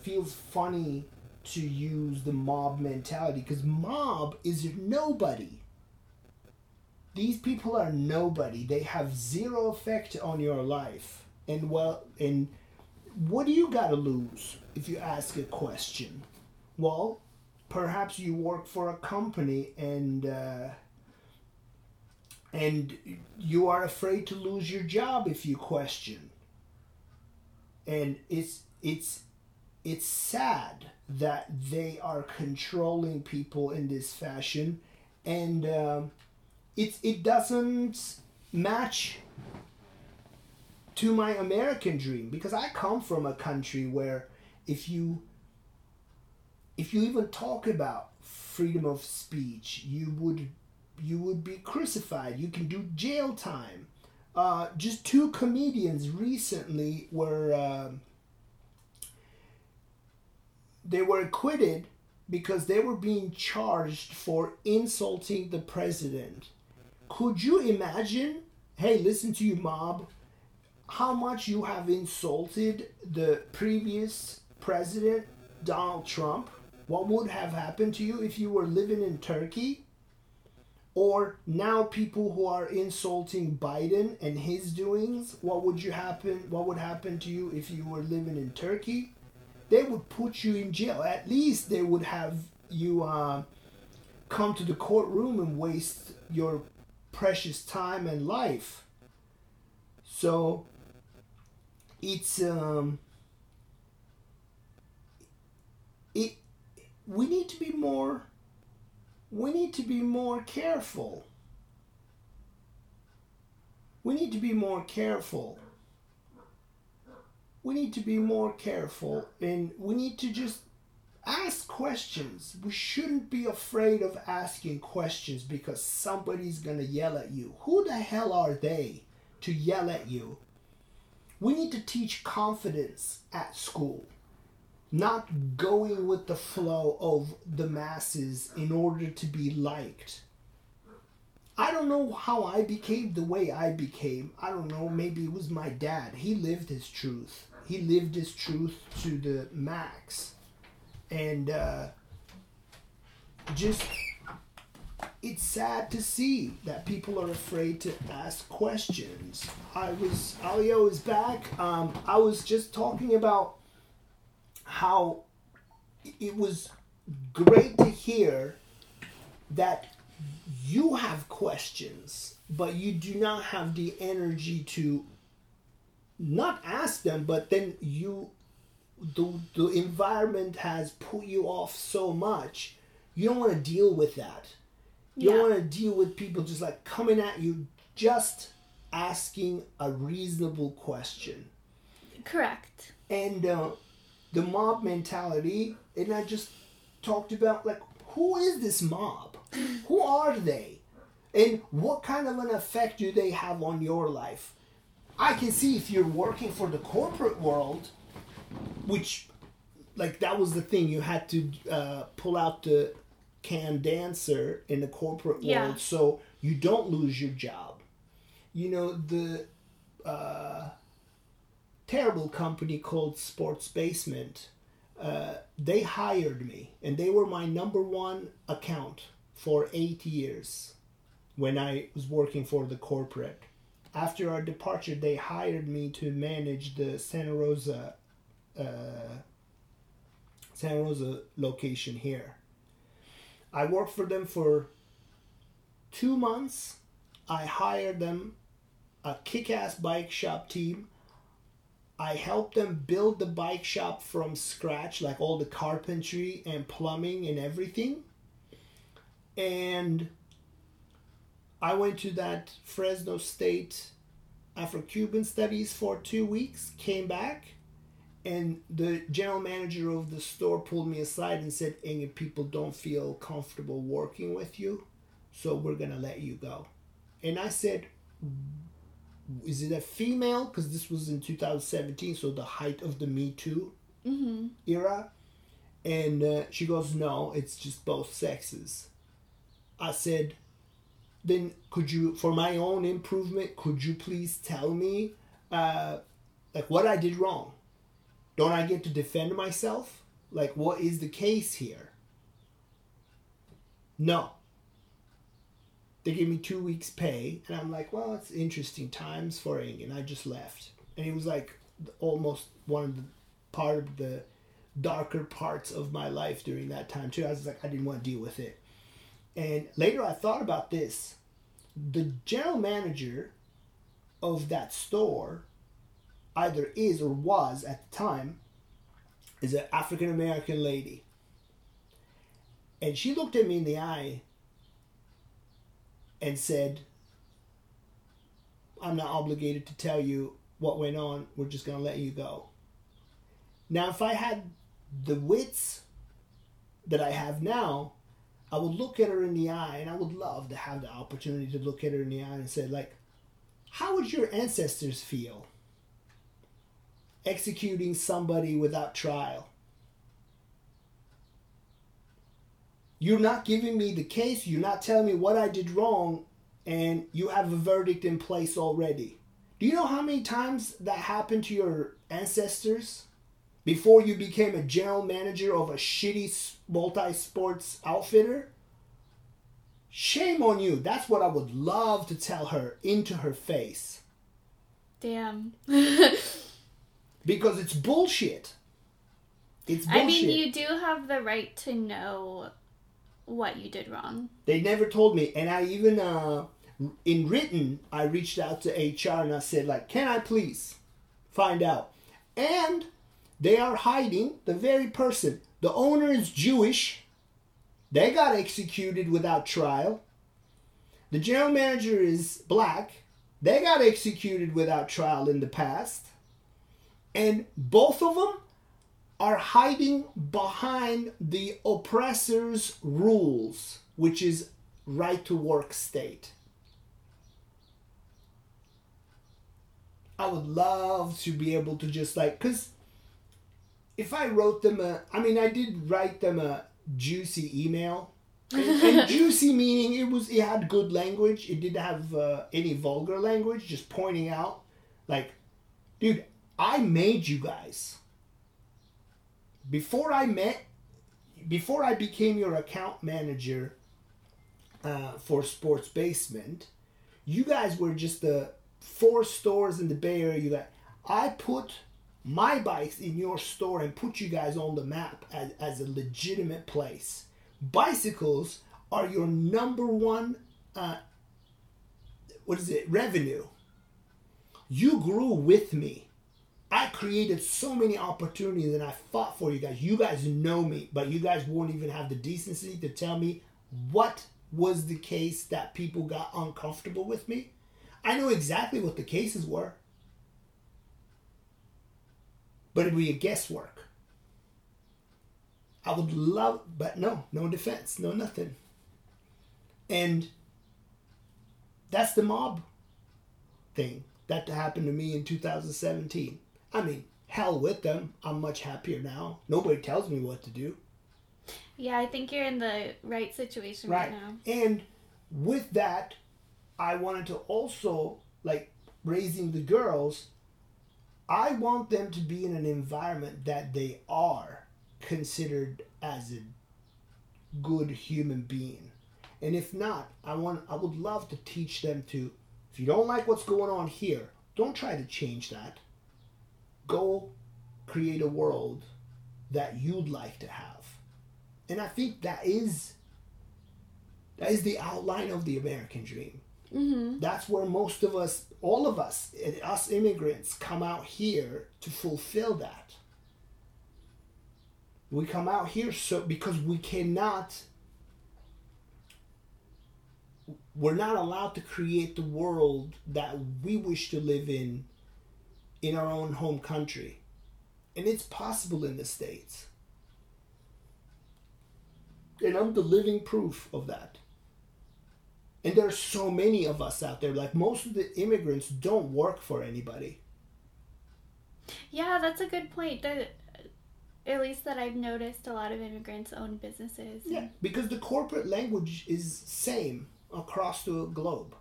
A: feels funny to use the mob mentality because mob is nobody. These people are nobody. They have zero effect on your life. And well, and what do you got to lose if you ask a question? Well, perhaps you work for a company and uh, and you are afraid to lose your job if you question. And it's it's it's sad that they are controlling people in this fashion, and um, it it doesn't match to my American dream because I come from a country where if you if you even talk about freedom of speech, you would you would be crucified. You can do jail time. Uh, just two comedians recently were um they were acquitted because they were being charged for insulting the president. Could you imagine? Hey, listen to you, mob. How much you have insulted the previous president, Donald Trump? What would have happened to you if you were living in Turkey? Or now people who are insulting Biden and his doings, what would you happen what would happen to you if you were living in Turkey? They would put you in jail. At least they would have you uh, come to the courtroom and waste your precious time and life. So it's um it we need to be more we need to be more careful. We need to be more careful. We need to be more careful and we need to just ask questions. We shouldn't be afraid of asking questions because somebody's going to yell at you. Who the hell are they to yell at you? We need to teach confidence at school not going with the flow of the masses in order to be liked. I don't know how I became the way I became. I don't know, maybe it was my dad. He lived his truth. He lived his truth to the max. And uh, just, it's sad to see that people are afraid to ask questions. I was, Alio is back. Um, I was just talking about how it was great to hear that you have questions, but you do not have the energy to not ask them, but then you the the environment has put you off so much, you don't want to deal with that. You
B: Yeah.
A: don't want to deal with people just like coming at you just asking a reasonable question.
B: Correct.
A: And uh, the mob mentality, and I just talked about like who is this mob? who are they? And what kind of an effect do they have on your life? I can see if you're working for the corporate world, which, like, that was the thing. You had to uh, pull out the can dancer in the corporate
B: Yeah.
A: world so you don't lose your job. You know, the uh, terrible company called Sports Basement, uh, they hired me, and they were my number one account for eight years when I was working for the corporate. After our departure, they hired me to manage the Santa Rosa, uh, Santa Rosa location here. I worked for them for two months. I hired them a kick-ass bike shop team. I helped them build the bike shop from scratch, like all the carpentry and plumbing and everything. And I went to that Fresno State Afro Cuban studies for two weeks, came back, and the general manager of the store pulled me aside and said, Any people don't feel comfortable working with you, so we're gonna let you go. And I said, Is it a female? Because this was in 2017, so the height of the Me Too
B: Mm-hmm.
A: era. And uh, she goes, No, it's just both sexes. I said, Then could you, for my own improvement, could you please tell me uh, like what I did wrong? Don't I get to defend myself? Like, what is the case here? No. They gave me two weeks' pay, and I'm like, well, it's interesting times for Ing, and I just left. And it was like almost one of the part of the darker parts of my life during that time too. I was like, I didn't want to deal with it. And later, I thought about this. The general manager of that store either is or was at the time is an African American lady. And she looked at me in the eye and said, I'm not obligated to tell you what went on. We're just going to let you go. Now, if I had the wits that I have now, I would look at her in the eye and I would love to have the opportunity to look at her in the eye and say, like, how would your ancestors feel executing somebody without trial? You're not giving me the case, you're not telling me what I did wrong, and you have a verdict in place already. Do you know how many times that happened to your ancestors before you became a general manager of a shitty multi sports outfitter? Shame on you. That's what I would love to tell her into her face.
B: Damn.
A: Because it's bullshit. It's bullshit.
B: I mean, you do have the right to know what you did wrong.
A: They never told me, and I even uh, in written I reached out to HR and I said like, can I please find out? And they are hiding the very person. The owner is Jewish. They got executed without trial. The general manager is black. They got executed without trial in the past. And both of them are hiding behind the oppressor's rules, which is right to work state. I would love to be able to just like, because if I wrote them a, I mean, I did write them a juicy email. And, and juicy meaning it was, it had good language. It didn't have uh, any vulgar language, just pointing out, like, dude, I made you guys before I met, before I became your account manager uh, for Sports Basement, you guys were just the four stores in the Bay Area. You got, I put my bikes in your store and put you guys on the map as, as a legitimate place. Bicycles are your number one uh, what is it? Revenue. You grew with me. I created so many opportunities and i fought for you guys. You guys know me but you guys won't even have the decency to tell me what was the case that people got uncomfortable with me. I know exactly what the cases were but it'd be a guesswork i would love but no no defense no nothing and that's the mob thing that happened to me in 2017. I mean, hell with them. I'm much happier now. Nobody tells me what to do.
B: Yeah, I think you're in the right situation right, right now.
A: And with that, I wanted to also, like, raising the girls, I want them to be in an environment that they are considered as a good human being and if not, I want I would love to teach them to if you don't like what's going on here, don't try to change that. Go create a world that you'd like to have. And I think that is that is the outline of the American dream. Mm-hmm. That's where most of us, all of us, us immigrants, come out here to fulfill that. We come out here so because we cannot we're not allowed to create the world that we wish to live in in our own home country. And it's possible in the States. And I'm the living proof of that. And there's so many of us out there. Like most of the immigrants don't work for anybody.
B: Yeah, that's a good point. That at least that I've noticed a lot of immigrants own businesses.
A: Yeah, because the corporate language is same across the globe.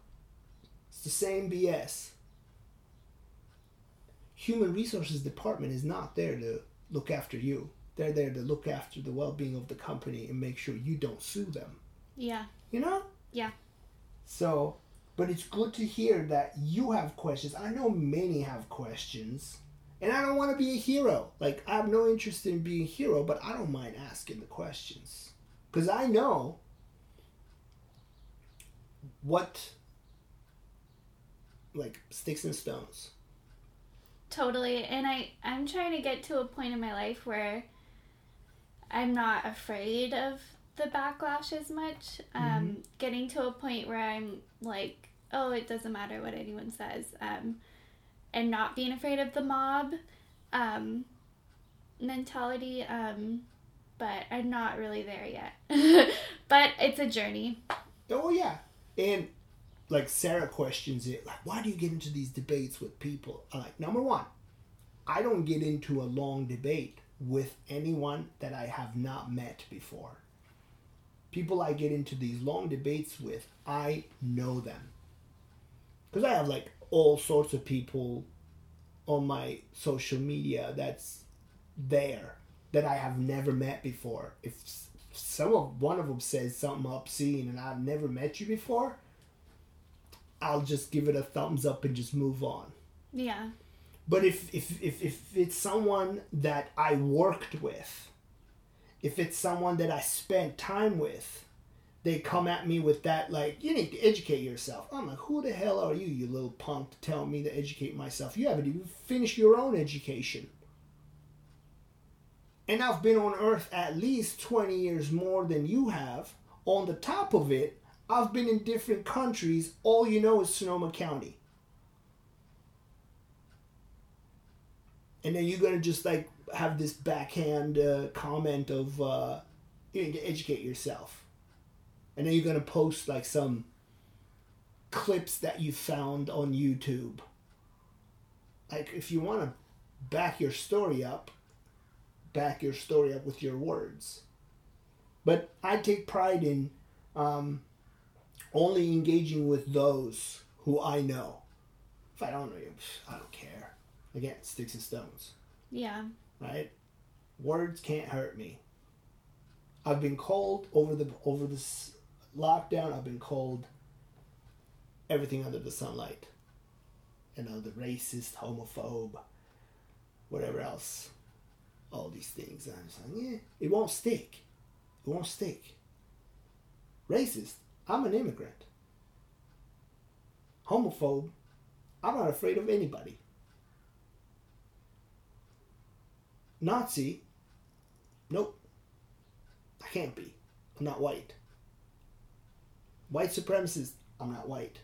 A: It's the same BS. Human resources department is not there to look after you. They're there to look after the well-being of the company and make sure you don't sue them.
B: Yeah.
A: You know?
B: Yeah.
A: So, but it's good to hear that you have questions. I know many have questions. And I don't want to be a hero. Like I have no interest in being a hero, but I don't mind asking the questions. Cuz I know what like sticks and stones
B: totally and i i'm trying to get to a point in my life where i'm not afraid of the backlash as much um mm-hmm. getting to a point where i'm like oh it doesn't matter what anyone says um and not being afraid of the mob um mentality um but i'm not really there yet but it's a journey
A: oh yeah and like Sarah questions it, like, why do you get into these debates with people? I'm like, number one, I don't get into a long debate with anyone that I have not met before. People I get into these long debates with, I know them. Because I have like all sorts of people on my social media that's there that I have never met before. If some of one of them says something obscene and I've never met you before, I'll just give it a thumbs up and just move on.
B: Yeah.
A: But if if if, if it's someone that I worked with, if it's someone that I spent time with, they come at me with that like you need to educate yourself. I'm like, who the hell are you, you little punk, to tell me to educate myself? You haven't even finished your own education. And I've been on earth at least 20 years more than you have. On the top of it, I've been in different countries. All you know is Sonoma County. And then you're to just like have this backhand uh, comment of uh, you need to educate yourself. And then you're to post like some clips that you found on YouTube. Like, if you want to back your story up, back your story up with your words. But I take pride in um, only engaging with those who I know. If I don't know you, I don't care. Again, sticks and stones.
B: Yeah.
A: Right? Words can't hurt me. I've been called over the over this lockdown. I've been called everything under the sunlight. You know, the racist, homophobe, whatever else all these things. And I'm just like, yeah, it won't stick. It won't stick. Racist. I'm an immigrant. Homophobe. I'm not afraid of anybody. Nazi. Nope. I can't be. I'm not white. White supremacist. I'm not white.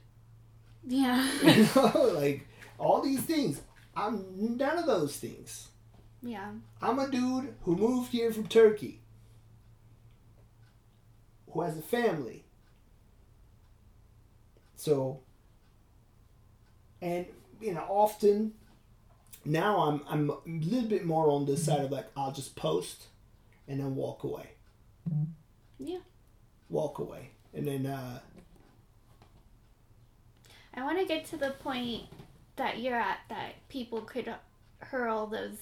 B: Yeah.
A: You know, like all these things. I'm none of those things.
B: yeah.
A: I'm a dude who moved here from Turkey, who has a family. So, and you know, often now I'm I'm a little bit more on this side of like I'll just post and then walk away.
B: Yeah.
A: Walk away, and then uh,
B: I want to get to the point that you're at that people could hurl those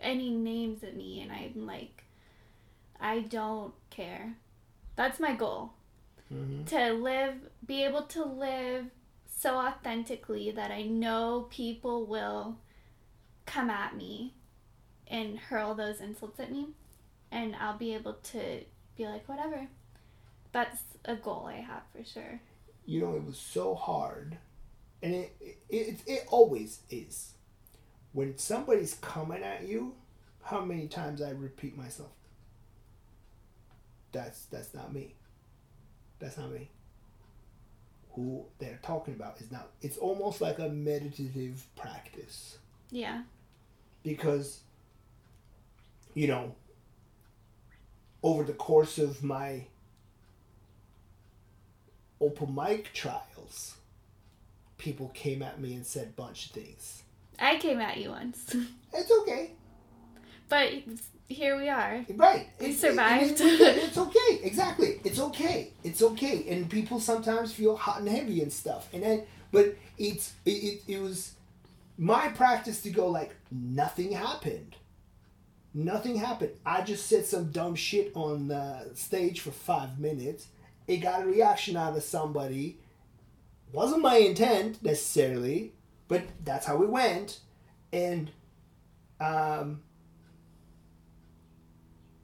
B: any names at me and I'm like I don't care. That's my goal.
A: mhm.
B: To live be able to live so authentically that I know people will come at me and hurl those insults at me and I'll be able to be like whatever. That's a goal I have for sure.
A: you know, it was so hard, and it it, it it always is. When somebody's coming at you, how many times I repeat myself? That's that's not me. That's not me. Who they're talking about is not. It's almost like a meditative practice
B: Yeah.
A: Because, you know, over the course of my open mic trials, people came at me and said a bunch of things.
B: I came at you once.
A: It's okay.
B: But here we are.
A: Right.
B: We survived.
A: It, it- it's okay. Exactly. It's okay. It's okay. And people sometimes feel hot and heavy and stuff. And then, but it's it, it, it was my practice to go like nothing happened. Nothing happened. I just said some dumb shit on the stage for five minutes. It got a reaction out of somebody. Wasn't my intent necessarily, but that's how it went. And um,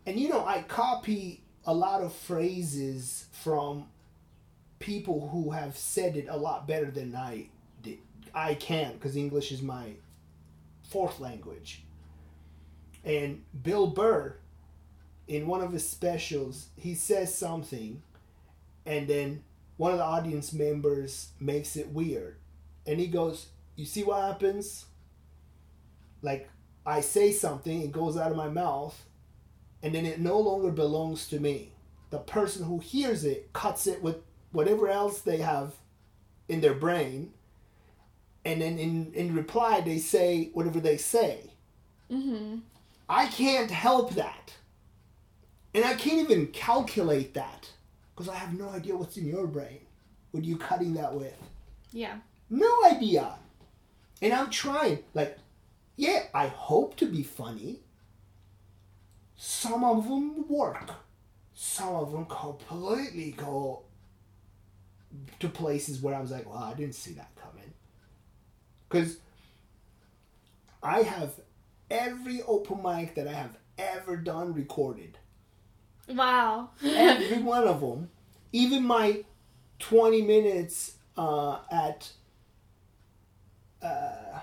A: and you know, I copy a lot of phrases from people who have said it a lot better than I. I can because English is my fourth language. And Bill Burr, in one of his specials, he says something, and then one of the audience members makes it weird. And he goes, You see what happens? Like, I say something, it goes out of my mouth, and then it no longer belongs to me. The person who hears it cuts it with whatever else they have in their brain, and then in, in reply, they say whatever they say.
B: Mm-hmm.
A: I can't help that. And I can't even calculate that because I have no idea what's in your brain. What are you cutting that with?
B: Yeah.
A: No idea. And I'm trying. Like, yeah, I hope to be funny. Some of them work. Some of them completely go to places where I was like, well, I didn't see that coming. Because I have every open mic that I have ever done recorded.
B: Wow.
A: Every one of them. Even my 20 minutes uh, at uh,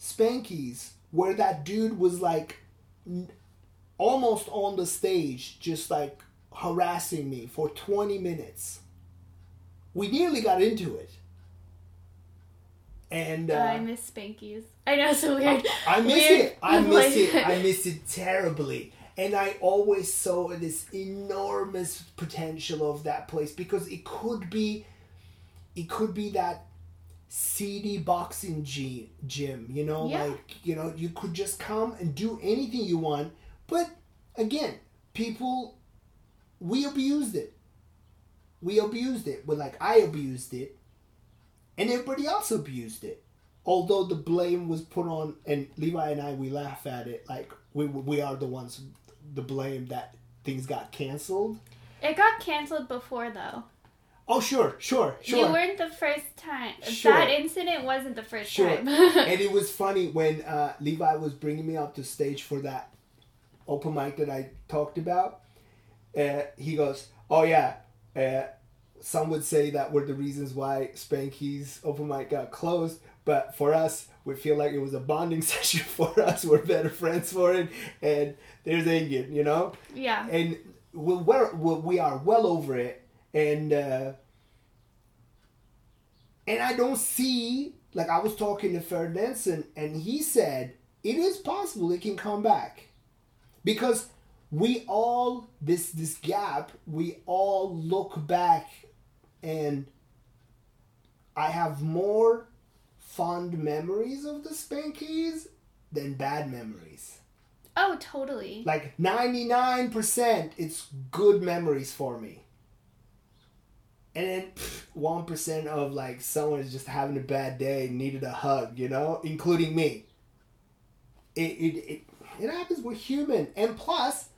A: Spanky's, where that dude was like n- almost on the stage, just like harassing me for 20 minutes. We nearly got into it. And uh,
B: I miss Spankies. I know, so weird.
A: I miss
B: weird,
A: it. I miss
B: like-
A: it. I miss it terribly. And I always saw this enormous potential of that place because it could be, it could be that seedy boxing gy- gym. You know,
B: Yeah.
A: like you know, you could just come and do anything you want. But again, people, we abused it. We abused it. But like I abused it, and everybody else abused it although the blame was put on and levi and i we laugh at it like we, we are the ones the blame that things got canceled
B: It got canceled before though.
A: oh sure sure sure
B: You weren't the first time.
A: Sure.
B: That incident wasn't the first
A: Sure.
B: time.
A: and it was funny when uh, levi was bringing me up to stage for that open mic that i talked about uh, he goes, "Oh yeah." Uh, some would say that were the reasons why Spanky's open mic got closed, but for us, we feel like it was a bonding session for us. We're better friends for it, and there's Engin, you know.
B: Yeah.
A: And we're, we're, we are well over it, and uh, and I don't see like I was talking to Ferdinand, and he said it is possible it can come back, because we all this this gap we all look back and I have more fond memories of the Spankies than bad memories.
B: Oh, totally.
A: Like 99% it's good memories for me. And then pff, 1% of like someone is just having a bad day, needed a hug, you know, including me. It, it, it, it happens, we're human. And plus,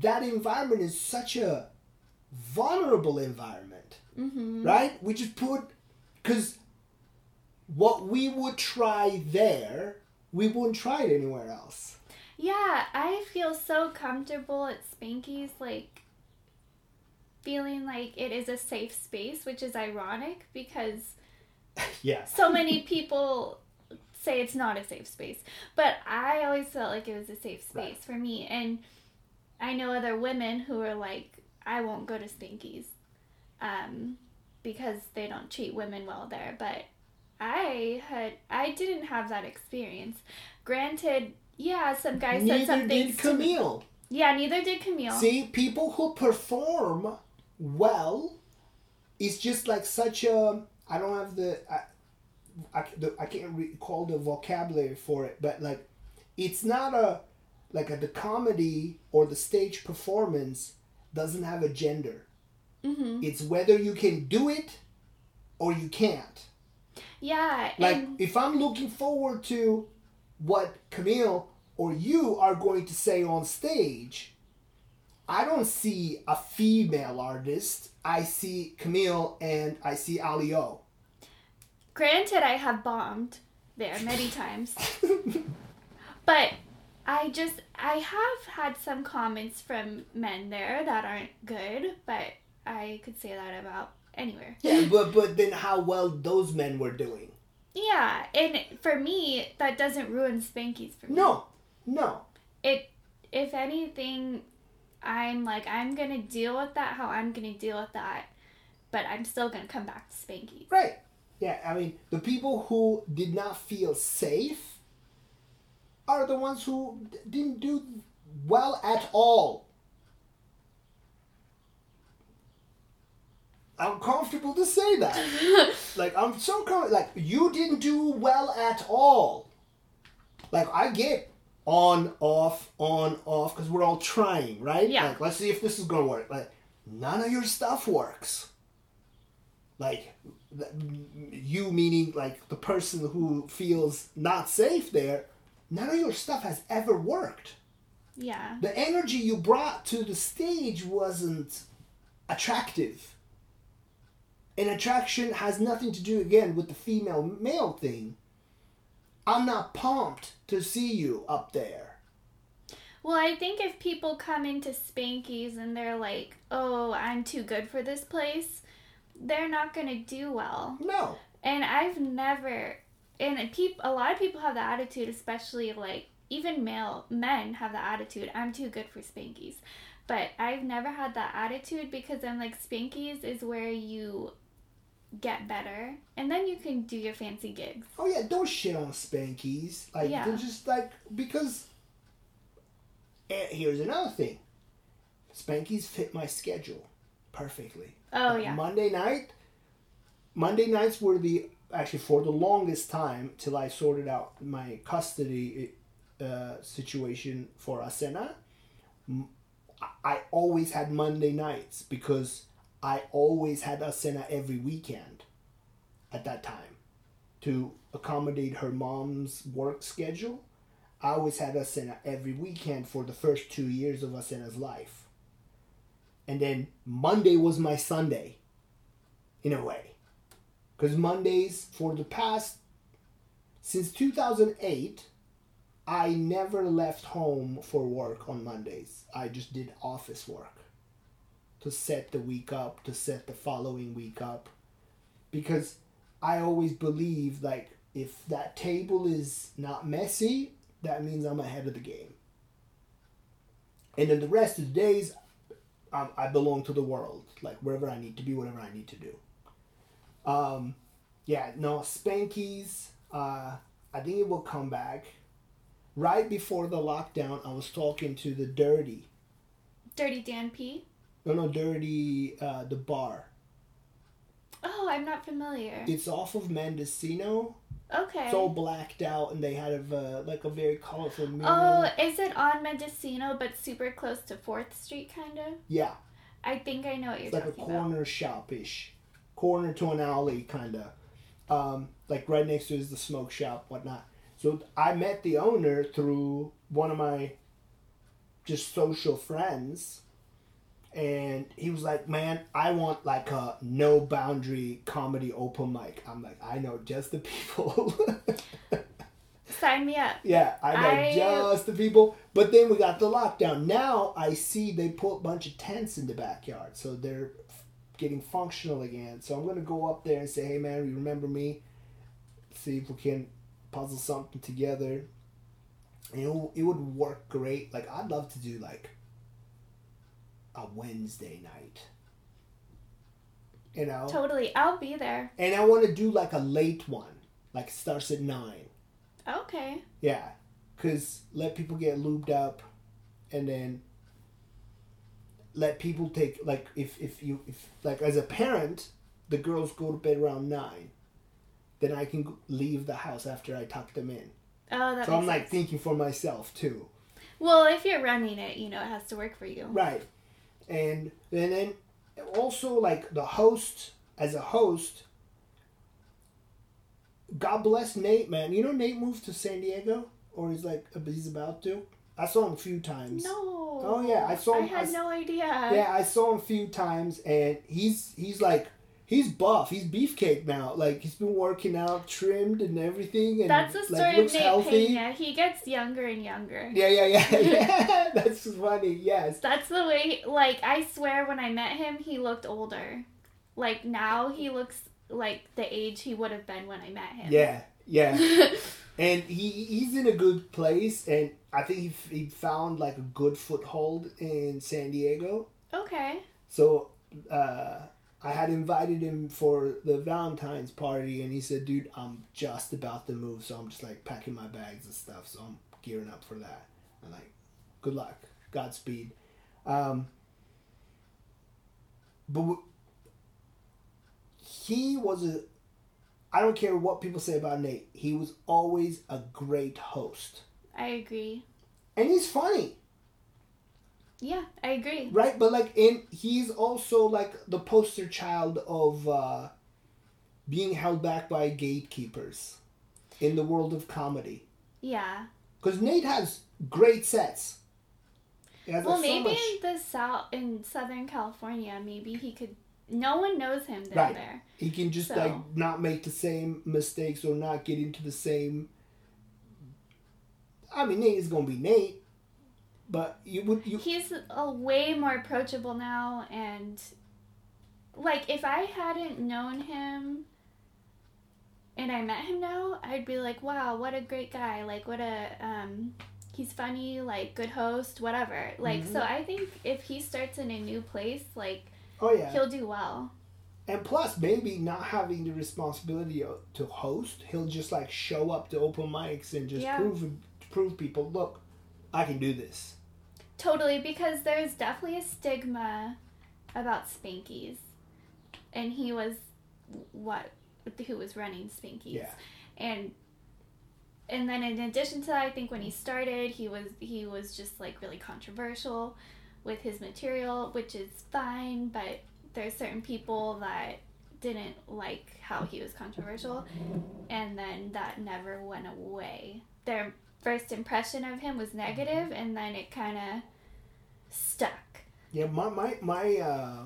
A: that environment is such a vulnerable environment,
B: mm-hmm.
A: right? We just put, because what we would try there, we wouldn't try it anywhere else.
B: Yeah, I feel so comfortable at Spanky's, like feeling like it is a safe space, which is ironic because
A: yeah,
B: so many people say it's not a safe space, but I always felt like it was a safe space right. for me, and I know other women who are like, I won't go to Spanky's, um, because they don't treat women well there, but I had I didn't have that experience. Granted, yeah, some guys
A: neither
B: said something.
A: Neither did Camille.
B: Yeah, neither did Camille.
A: See, people who perform well, it's just like such a. I don't have the. I, I, the, I can't recall the vocabulary for it, but like, it's not a like a, the comedy or the stage performance doesn't have a gender.
B: Mm-hmm.
A: It's whether you can do it or you can't.
B: Yeah.
A: Like if I'm looking forward to what Camille or you are going to say on stage, I don't see a female artist. I see Camille and I see Alio.
B: Granted, I have bombed there many times. but I just, I have had some comments from men there that aren't good, but I could say that about anywhere.
A: Yeah, but but then how well those men were doing.
B: Yeah, and for me, that doesn't ruin Spanky's for me.
A: No, no.
B: It, if anything, I'm like I'm gonna deal with that how I'm gonna deal with that, but I'm still gonna come back to Spanky's.
A: Right. Yeah, I mean the people who did not feel safe are the ones who didn't do well at all. I'm comfortable to say that. like I'm so com- like you didn't do well at all. Like I get on off on off because we're all trying, right?
B: Yeah.
A: Like let's see if this is gonna work. Like none of your stuff works. Like you meaning like the person who feels not safe there. None of your stuff has ever worked.
B: Yeah.
A: The energy you brought to the stage wasn't attractive and attraction has nothing to do again with the female male thing. I'm not pumped to see you up there.
B: Well, I think if people come into Spankies and they're like, "Oh, I'm too good for this place," they're not going to do well.
A: No.
B: And I've never and peop, a lot of people have the attitude, especially like even male men have the attitude, "I'm too good for Spankies. But I've never had that attitude because I'm like Spankies is where you get better and then you can do your fancy gigs.
A: Oh yeah, don't shit on Spanky's. Like yeah. they're just like because and here's another thing. Spankies fit my schedule perfectly.
B: Oh
A: like
B: yeah.
A: Monday night Monday nights were the actually for the longest time till I sorted out my custody uh, situation for Asena. I always had Monday nights because I always had Asena every weekend at that time to accommodate her mom's work schedule. I always had Asena every weekend for the first two years of Asena's life. And then Monday was my Sunday, in a way. Because Mondays, for the past, since 2008, I never left home for work on Mondays. I just did office work. To set the week up, to set the following week up. Because I always believe like if that table is not messy, that means I'm ahead of the game. And then the rest of the days, um, I belong to the world, like wherever I need to be, whatever I need to do. Um, yeah, no, Spankies, uh, I think it will come back. Right before the lockdown, I was talking to the Dirty.
B: Dirty Dan P.
A: No, no, Dirty, uh, the bar.
B: Oh, I'm not familiar.
A: It's off of Mendocino.
B: Okay.
A: It's all blacked out, and they had a like a very colorful mural.
B: Oh, is it on Mendocino but super close to Fourth Street, kind of?
A: yeah,
B: I think I know what you're
A: it's like a
B: talking about.
A: corner shop ish, corner to an alley kind of, um, like right next to is the smoke shop, whatnot. So I met the owner through one of my just social friends, and he was like, "Man, I want like a no boundary comedy open mic." I'm like, "I know just the people."
B: Sign me up.
A: Yeah, I know
B: I-
A: just the people. But then we got the lockdown. Now I see they put a bunch of tents in the backyard, so they're getting functional again. So I'm gonna go up there and say, "Hey, man, you remember me?" See if we can puzzle something together. And it, w- it would work great. Like I'd love to do like a Wednesday night. You know,
B: Totally. I'll be there.
A: and I want to do like a late one, like starts at nine.
B: Okay.
A: Yeah, because let people get lubed up, and then let people take like if if you if like as a parent, the girls go to bed around nine, then I can leave the house after I tuck them in.
B: Oh, that
A: so I'm like
B: sense.
A: thinking for myself too,
B: Well, if you're running it, you know it has to work for you.
A: right? And and then also like the host as a host. God bless Nate, man. You know Nate moved to San Diego, or he's like he's about to. I saw him a few times.
B: No.
A: Oh, yeah, I saw
B: I
A: him- I
B: had
A: s-
B: no idea.
A: Yeah, I saw him a few times, and he's he's like he's buff. He's beefcake now. Like he's been working out, trimmed, and everything, and
B: That's the
A: like
B: story
A: looks
B: of Nate
A: healthy.
B: Pena. He gets younger and younger.
A: Yeah, yeah, yeah, yeah. That's funny. Yes.
B: That's the way. Like I swear, when I met him, he looked older. Like now, he looks like the age he would have been when I met him.
A: Yeah, yeah. and he he's in a good place, and I think he he found like a good foothold in San Diego.
B: okay.
A: So uh, I had invited him for the Valentine's party, and he said, "Dude, I'm just about to move, so I'm just like packing my bags and stuff. So I'm gearing up for that." I'm like, "Good luck, Godspeed." Um, but w- he was a. I don't care what people say about Nate. He was always a great host,
B: I agree.
A: and he's funny.
B: Yeah, I agree.
A: Right, but like in he's also like the poster child of uh being held back by gatekeepers in the world of comedy.
B: Yeah.
A: Because Nate has great sets. Like,
B: Well, maybe
A: much-
B: in the south, in Southern California, maybe he could. No one knows him down
A: Right.
B: there.
A: he can just
B: so-
A: like not make the same mistakes or not get into the same. I mean, Nate is gonna be Nate, but you would you
B: He's a way more approachable now, and like if I hadn't known him and I met him now, I'd be like, wow, what a great guy! Like, what a um, he's funny, like good host, whatever. Like, so
A: Mm-hmm.
B: I think if he starts in a new place, like
A: oh yeah,
B: he'll do well.
A: And plus, maybe not having the responsibility to host, he'll just like show up to open mics and just
B: Yeah.
A: prove prove people, look, I can do this.
B: Totally, because there's definitely a stigma about Spankies, and he was what who was running Spankies,
A: Yeah.
B: and and then in addition to that, I think when he started, he was he was just like really controversial with his material, which is fine, but there's certain people that didn't like how he was controversial, and then that never went away. Their first impression of him was negative, and then it kind of stuck.
A: Yeah, my my my uh,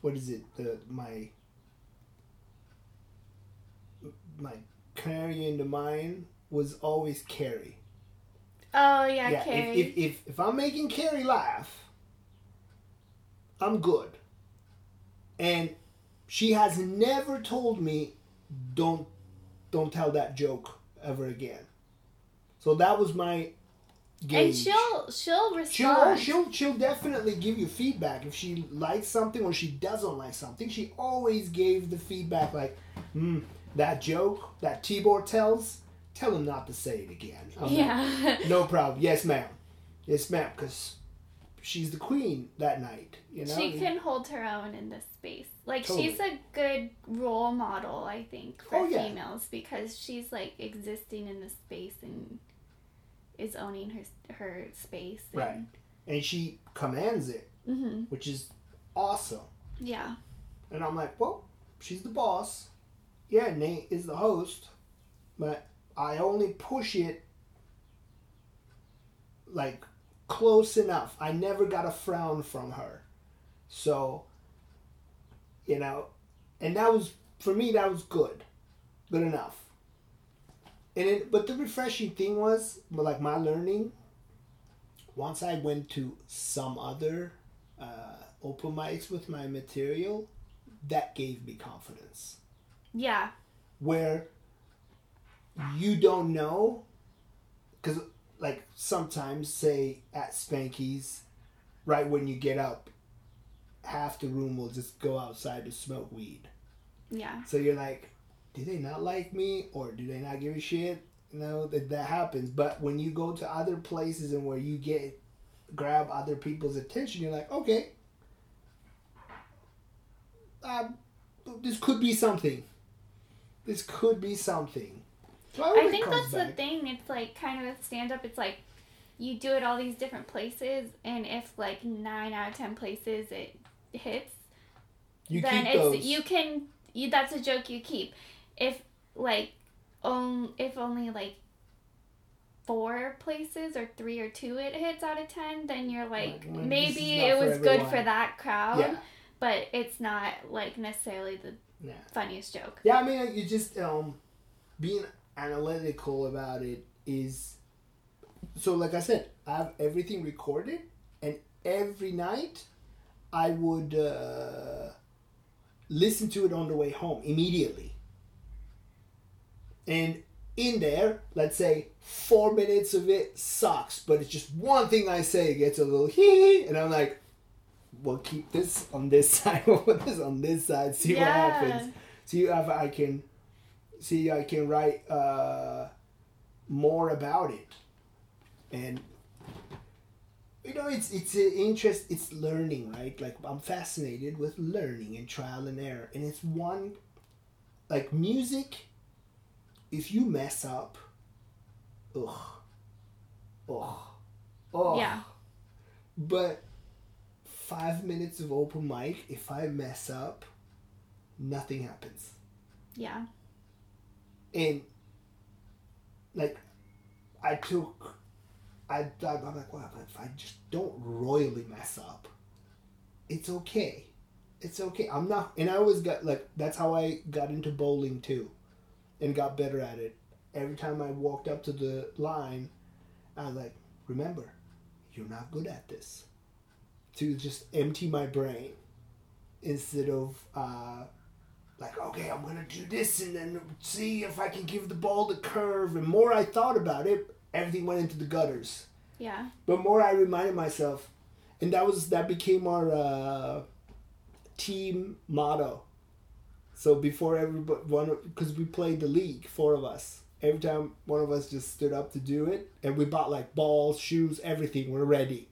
A: what is it? The my my canary in the mine was always Carrie.
B: Oh yeah,
A: yeah,
B: Carrie.
A: if, if if if I'm making Carrie laugh, I'm good. And she has never told me don't don't tell that joke ever again. So that was my gauge.
B: And she'll she'll respond.
A: She'll, oh, she'll she'll definitely give you feedback if she likes something or she doesn't like something. She always gave the feedback like, mm, that joke that Tibor tells, tell him not to say it again. I'm like,
B: yeah.
A: no problem. Yes, ma'am. Yes, ma'am. Because she's the queen that night. You know.
B: She can hold her own in this space. Like
A: Totally.
B: she's a good role model, I think, for
A: Oh, yeah.
B: females because she's like existing in the space and is owning her her space. And,
A: Right. and she commands it,
B: hmm
A: which is awesome.
B: Yeah.
A: And I'm like, well, she's the boss. Yeah, Nate is the host, but I only push it like close enough. I never got a frown from her. So, you know, and that was for me that was good. Good enough. And it, but the refreshing thing was, but like my learning once I went to some other uh, open mics with my material, that gave me confidence.
B: Yeah.
A: Where you don't know, because like sometimes, say at Spanky's, right when you get up, half the room will just go outside to smoke weed.
B: Yeah.
A: So you're like, do they not like me or do they not give a shit? You know that that happens. But when you go to other places and where you get grab other people's attention, you're like, okay, um, this could be something. This could be something. So hope
B: I think that's the thing. It's like kind of with stand up, it's like you do it all these different places, and if like nine out of ten places it hits,
A: You
B: then it's
A: those.
B: you can you that's a joke you keep. If like on if only like four places or three or two it hits out of ten, then you're like maybe it was good for that crowd,
A: yeah,
B: but it's not like necessarily the
A: yeah.
B: funniest joke.
A: Yeah, I mean, you just um, being analytical about it is. So, like I said, I have everything recorded, and every night, I would uh, listen to it on the way home immediately. And in there, let's say four minutes of it sucks, but it's just one thing I say gets a little hee, and I'm like, we'll keep this on this side, we'll put this on this side, see what happens." see if I can see I can write uh, more about it. And you know it's it's an interest it's learning right? Like I'm fascinated with learning and trial and error. And it's one like music if you mess up ugh ugh ugh
B: Yeah.
A: but five minutes of open mic if I mess up nothing happens
B: Yeah.
A: and like I took I thought I'm like, wow, but if I just don't royally mess up, it's okay. It's okay. I'm not and I always got like that's how I got into bowling too and got better at it. Every time I walked up to the line, I was like, remember, you're not good at this. To just empty my brain instead of uh like, okay, I'm gonna do this and then see if I can give the ball the curve. And more I thought about it, everything went into the gutters.
B: Yeah.
A: But more I reminded myself, and that was that became our uh, team motto. So before everybody, one because we played the league, four of us. Every time one of us just stood up to do it, and we bought like balls, shoes, everything. We're ready.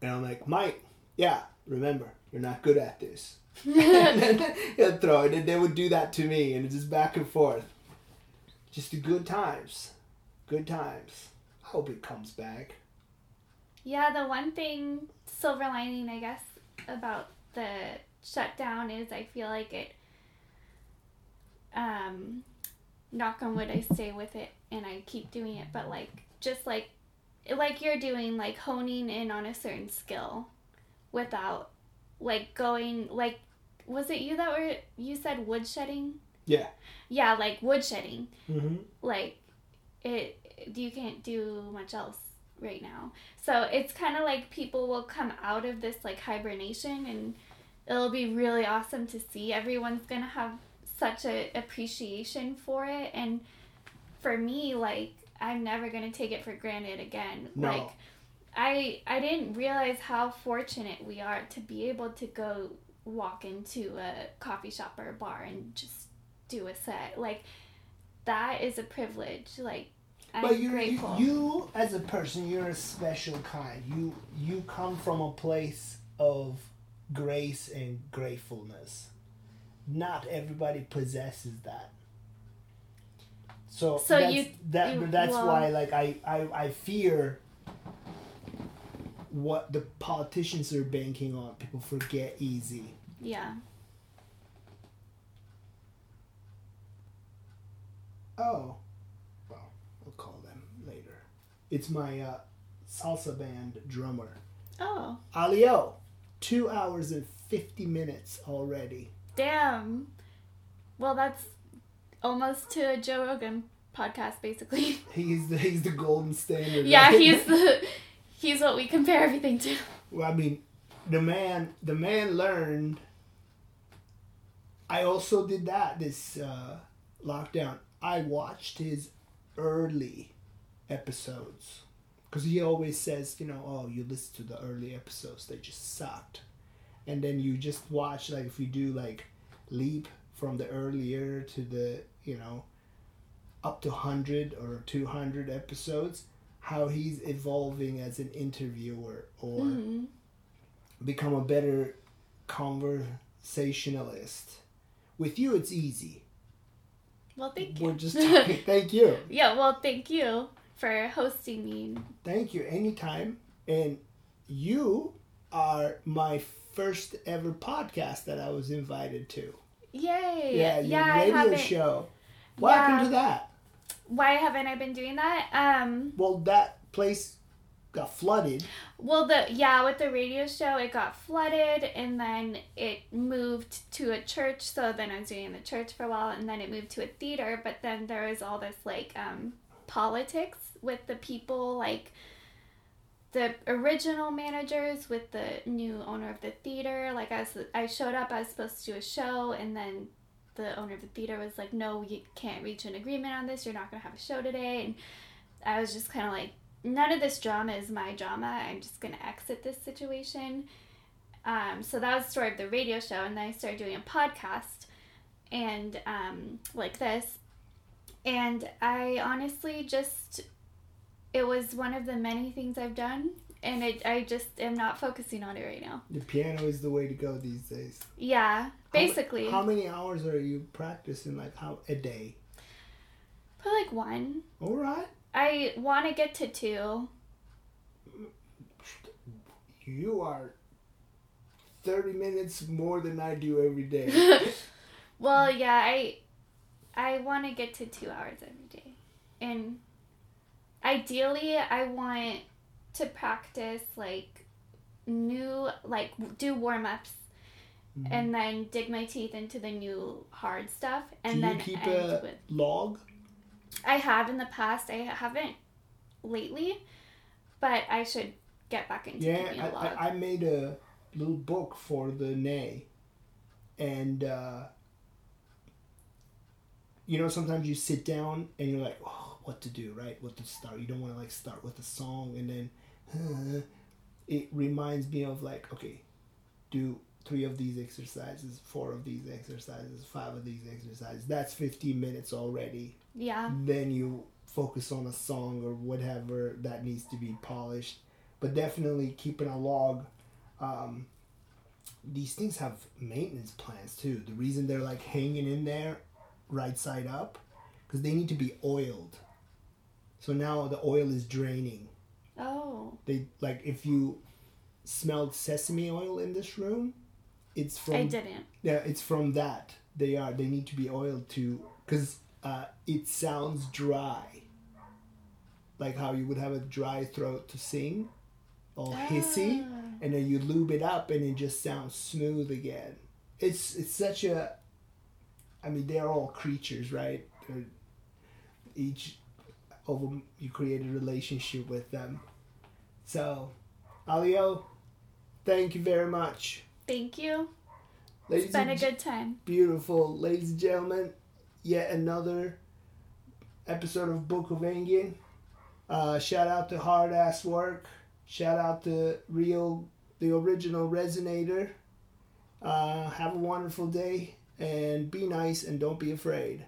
A: And I'm like, Mike, yeah, remember, you're not good at this. and he'll throw it, and they would do that to me, and it's just back and forth. Just the good times, good times. I hope it comes back.
B: Yeah, the one thing, silver lining, I guess, about the shutdown is I feel like it, um, knock on wood, I stay with it and I keep doing it, but like, just like, like you're doing, like honing in on a certain skill without, like, going, like, was it you that were, you said woodshedding?
A: Yeah.
B: Yeah, like woodshedding.
A: Mm-hmm.
B: Like, it, you can't do much else right now. So it's kind of like people will come out of this like hibernation and it'll be really awesome to see. Everyone's going to have such a appreciation for it and for me like I'm never going to take it for granted again.
A: No.
B: Like I I didn't realize how fortunate we are to be able to go walk into a coffee shop or a bar and just do a set. Like that is a privilege. Like I'm
A: but you,
B: grateful.
A: you, you as a person, you're a special kind. You you come from a place of grace and gratefulness. Not everybody possesses that. So,
B: So
A: that's,
B: you-
A: that
B: you-
A: that's
B: well-
A: why like I, I I fear what the politicians are banking on. People forget easy.
B: yeah.
A: Oh, well, I'll call them later. It's my uh, salsa band drummer.
B: Oh,
A: Alio, two hours and 50 minutes already.
B: damn. Well, that's almost to a Joe Rogan podcast, basically.
A: He's the, he's the golden standard.
B: yeah,
A: right?
B: he's the he's what we compare everything to.
A: Well, I mean, the man, the man learned. I also did that this uh, lockdown. I watched his early episodes because he always says, you know, oh, you listen to the early episodes, they just sucked, and then you just watch like if you do like leap from the earlier to the you know up to 100 or 200 episodes how he's evolving as an interviewer or
B: Mhm.
A: become a better conversationalist. With you, it's easy.
B: Well, thank you.
A: We're just talking. Thank you.
B: yeah, well, thank you for hosting me.
A: Thank you. Anytime. And you are my first ever podcast that I was invited to.
B: Yay!
A: Yeah, your
B: yeah,
A: radio show. What
B: Yeah.
A: happened to that?
B: Why haven't I been doing that? Um,
A: Well, that place got flooded.
B: well, the yeah, with the radio show, it got flooded, and then it moved to a church. So then I was doing the church for a while, and then it moved to a theater. But then there was all this like um, politics with the people, like the original managers with the new owner of the theater. Like I was, I showed up, I was supposed to do a show, and then the owner of the theater was like, "No, you can't reach an agreement on this. You're not gonna have a show today." And I was just kind of like, "None of this drama is my drama. I'm just gonna exit this situation." Um, so that was the story of the radio show, and then I started doing a podcast, and um, like this, and I honestly just, it was one of the many things I've done, and it, I just am not focusing on it right now.
A: The piano is the way to go these days.
B: Yeah,
A: How-
B: basically,
A: How, many hours are you practicing? Like how a day?
B: put like one.
A: All right.
B: I want to get to two.
A: You are 30 minutes more than I do every day.
B: well, yeah, I I want to get to 2 hours every day. And ideally, I want to practice like new like do warm-ups
A: Mhm.
B: and then dig my teeth into the new hard stuff and
A: do you
B: then
A: keep a
B: with
A: log?
B: I have in the past. I haven't lately, but I should get back into
A: it.
B: Yeah.
A: I, I made a little book for the ney. And, uh, you know, sometimes you sit down and you're like, oh, what to do, right? What to start. You don't want to, like, start with a song and then it reminds me of, like, okay, do three of these exercises, four of these exercises, five of these exercises. That's 15 minutes already.
B: yeah.
A: then you focus on a song or whatever that needs to be polished. But definitely keeping a log. Um, these things have maintenance plans too. The reason they're like hanging in there right side up because they need to be oiled. So now the oil is draining.
B: Oh.
A: They like if you smelled sesame oil in this room, it's from
B: I didn't.
A: yeah, it's from that. They are. They need to be oiled to, because uh, it sounds dry. Like how you would have a dry throat to sing, all hissy,
B: Ah.
A: and then you lube it up, and it just sounds smooth again. It's it's such a. I mean, they're all creatures, right? They're, each them, you create a relationship with them, So, Alio, thank you very much.
B: Thank you.
A: Ladies
B: It's been a good time.
A: beautiful, ladies and gentlemen, yet another episode of Book of Engin. Uh, shout out to Hard Ass Work. Shout out to Real, the original Resonator. Uh, have a wonderful day and be nice and don't be afraid.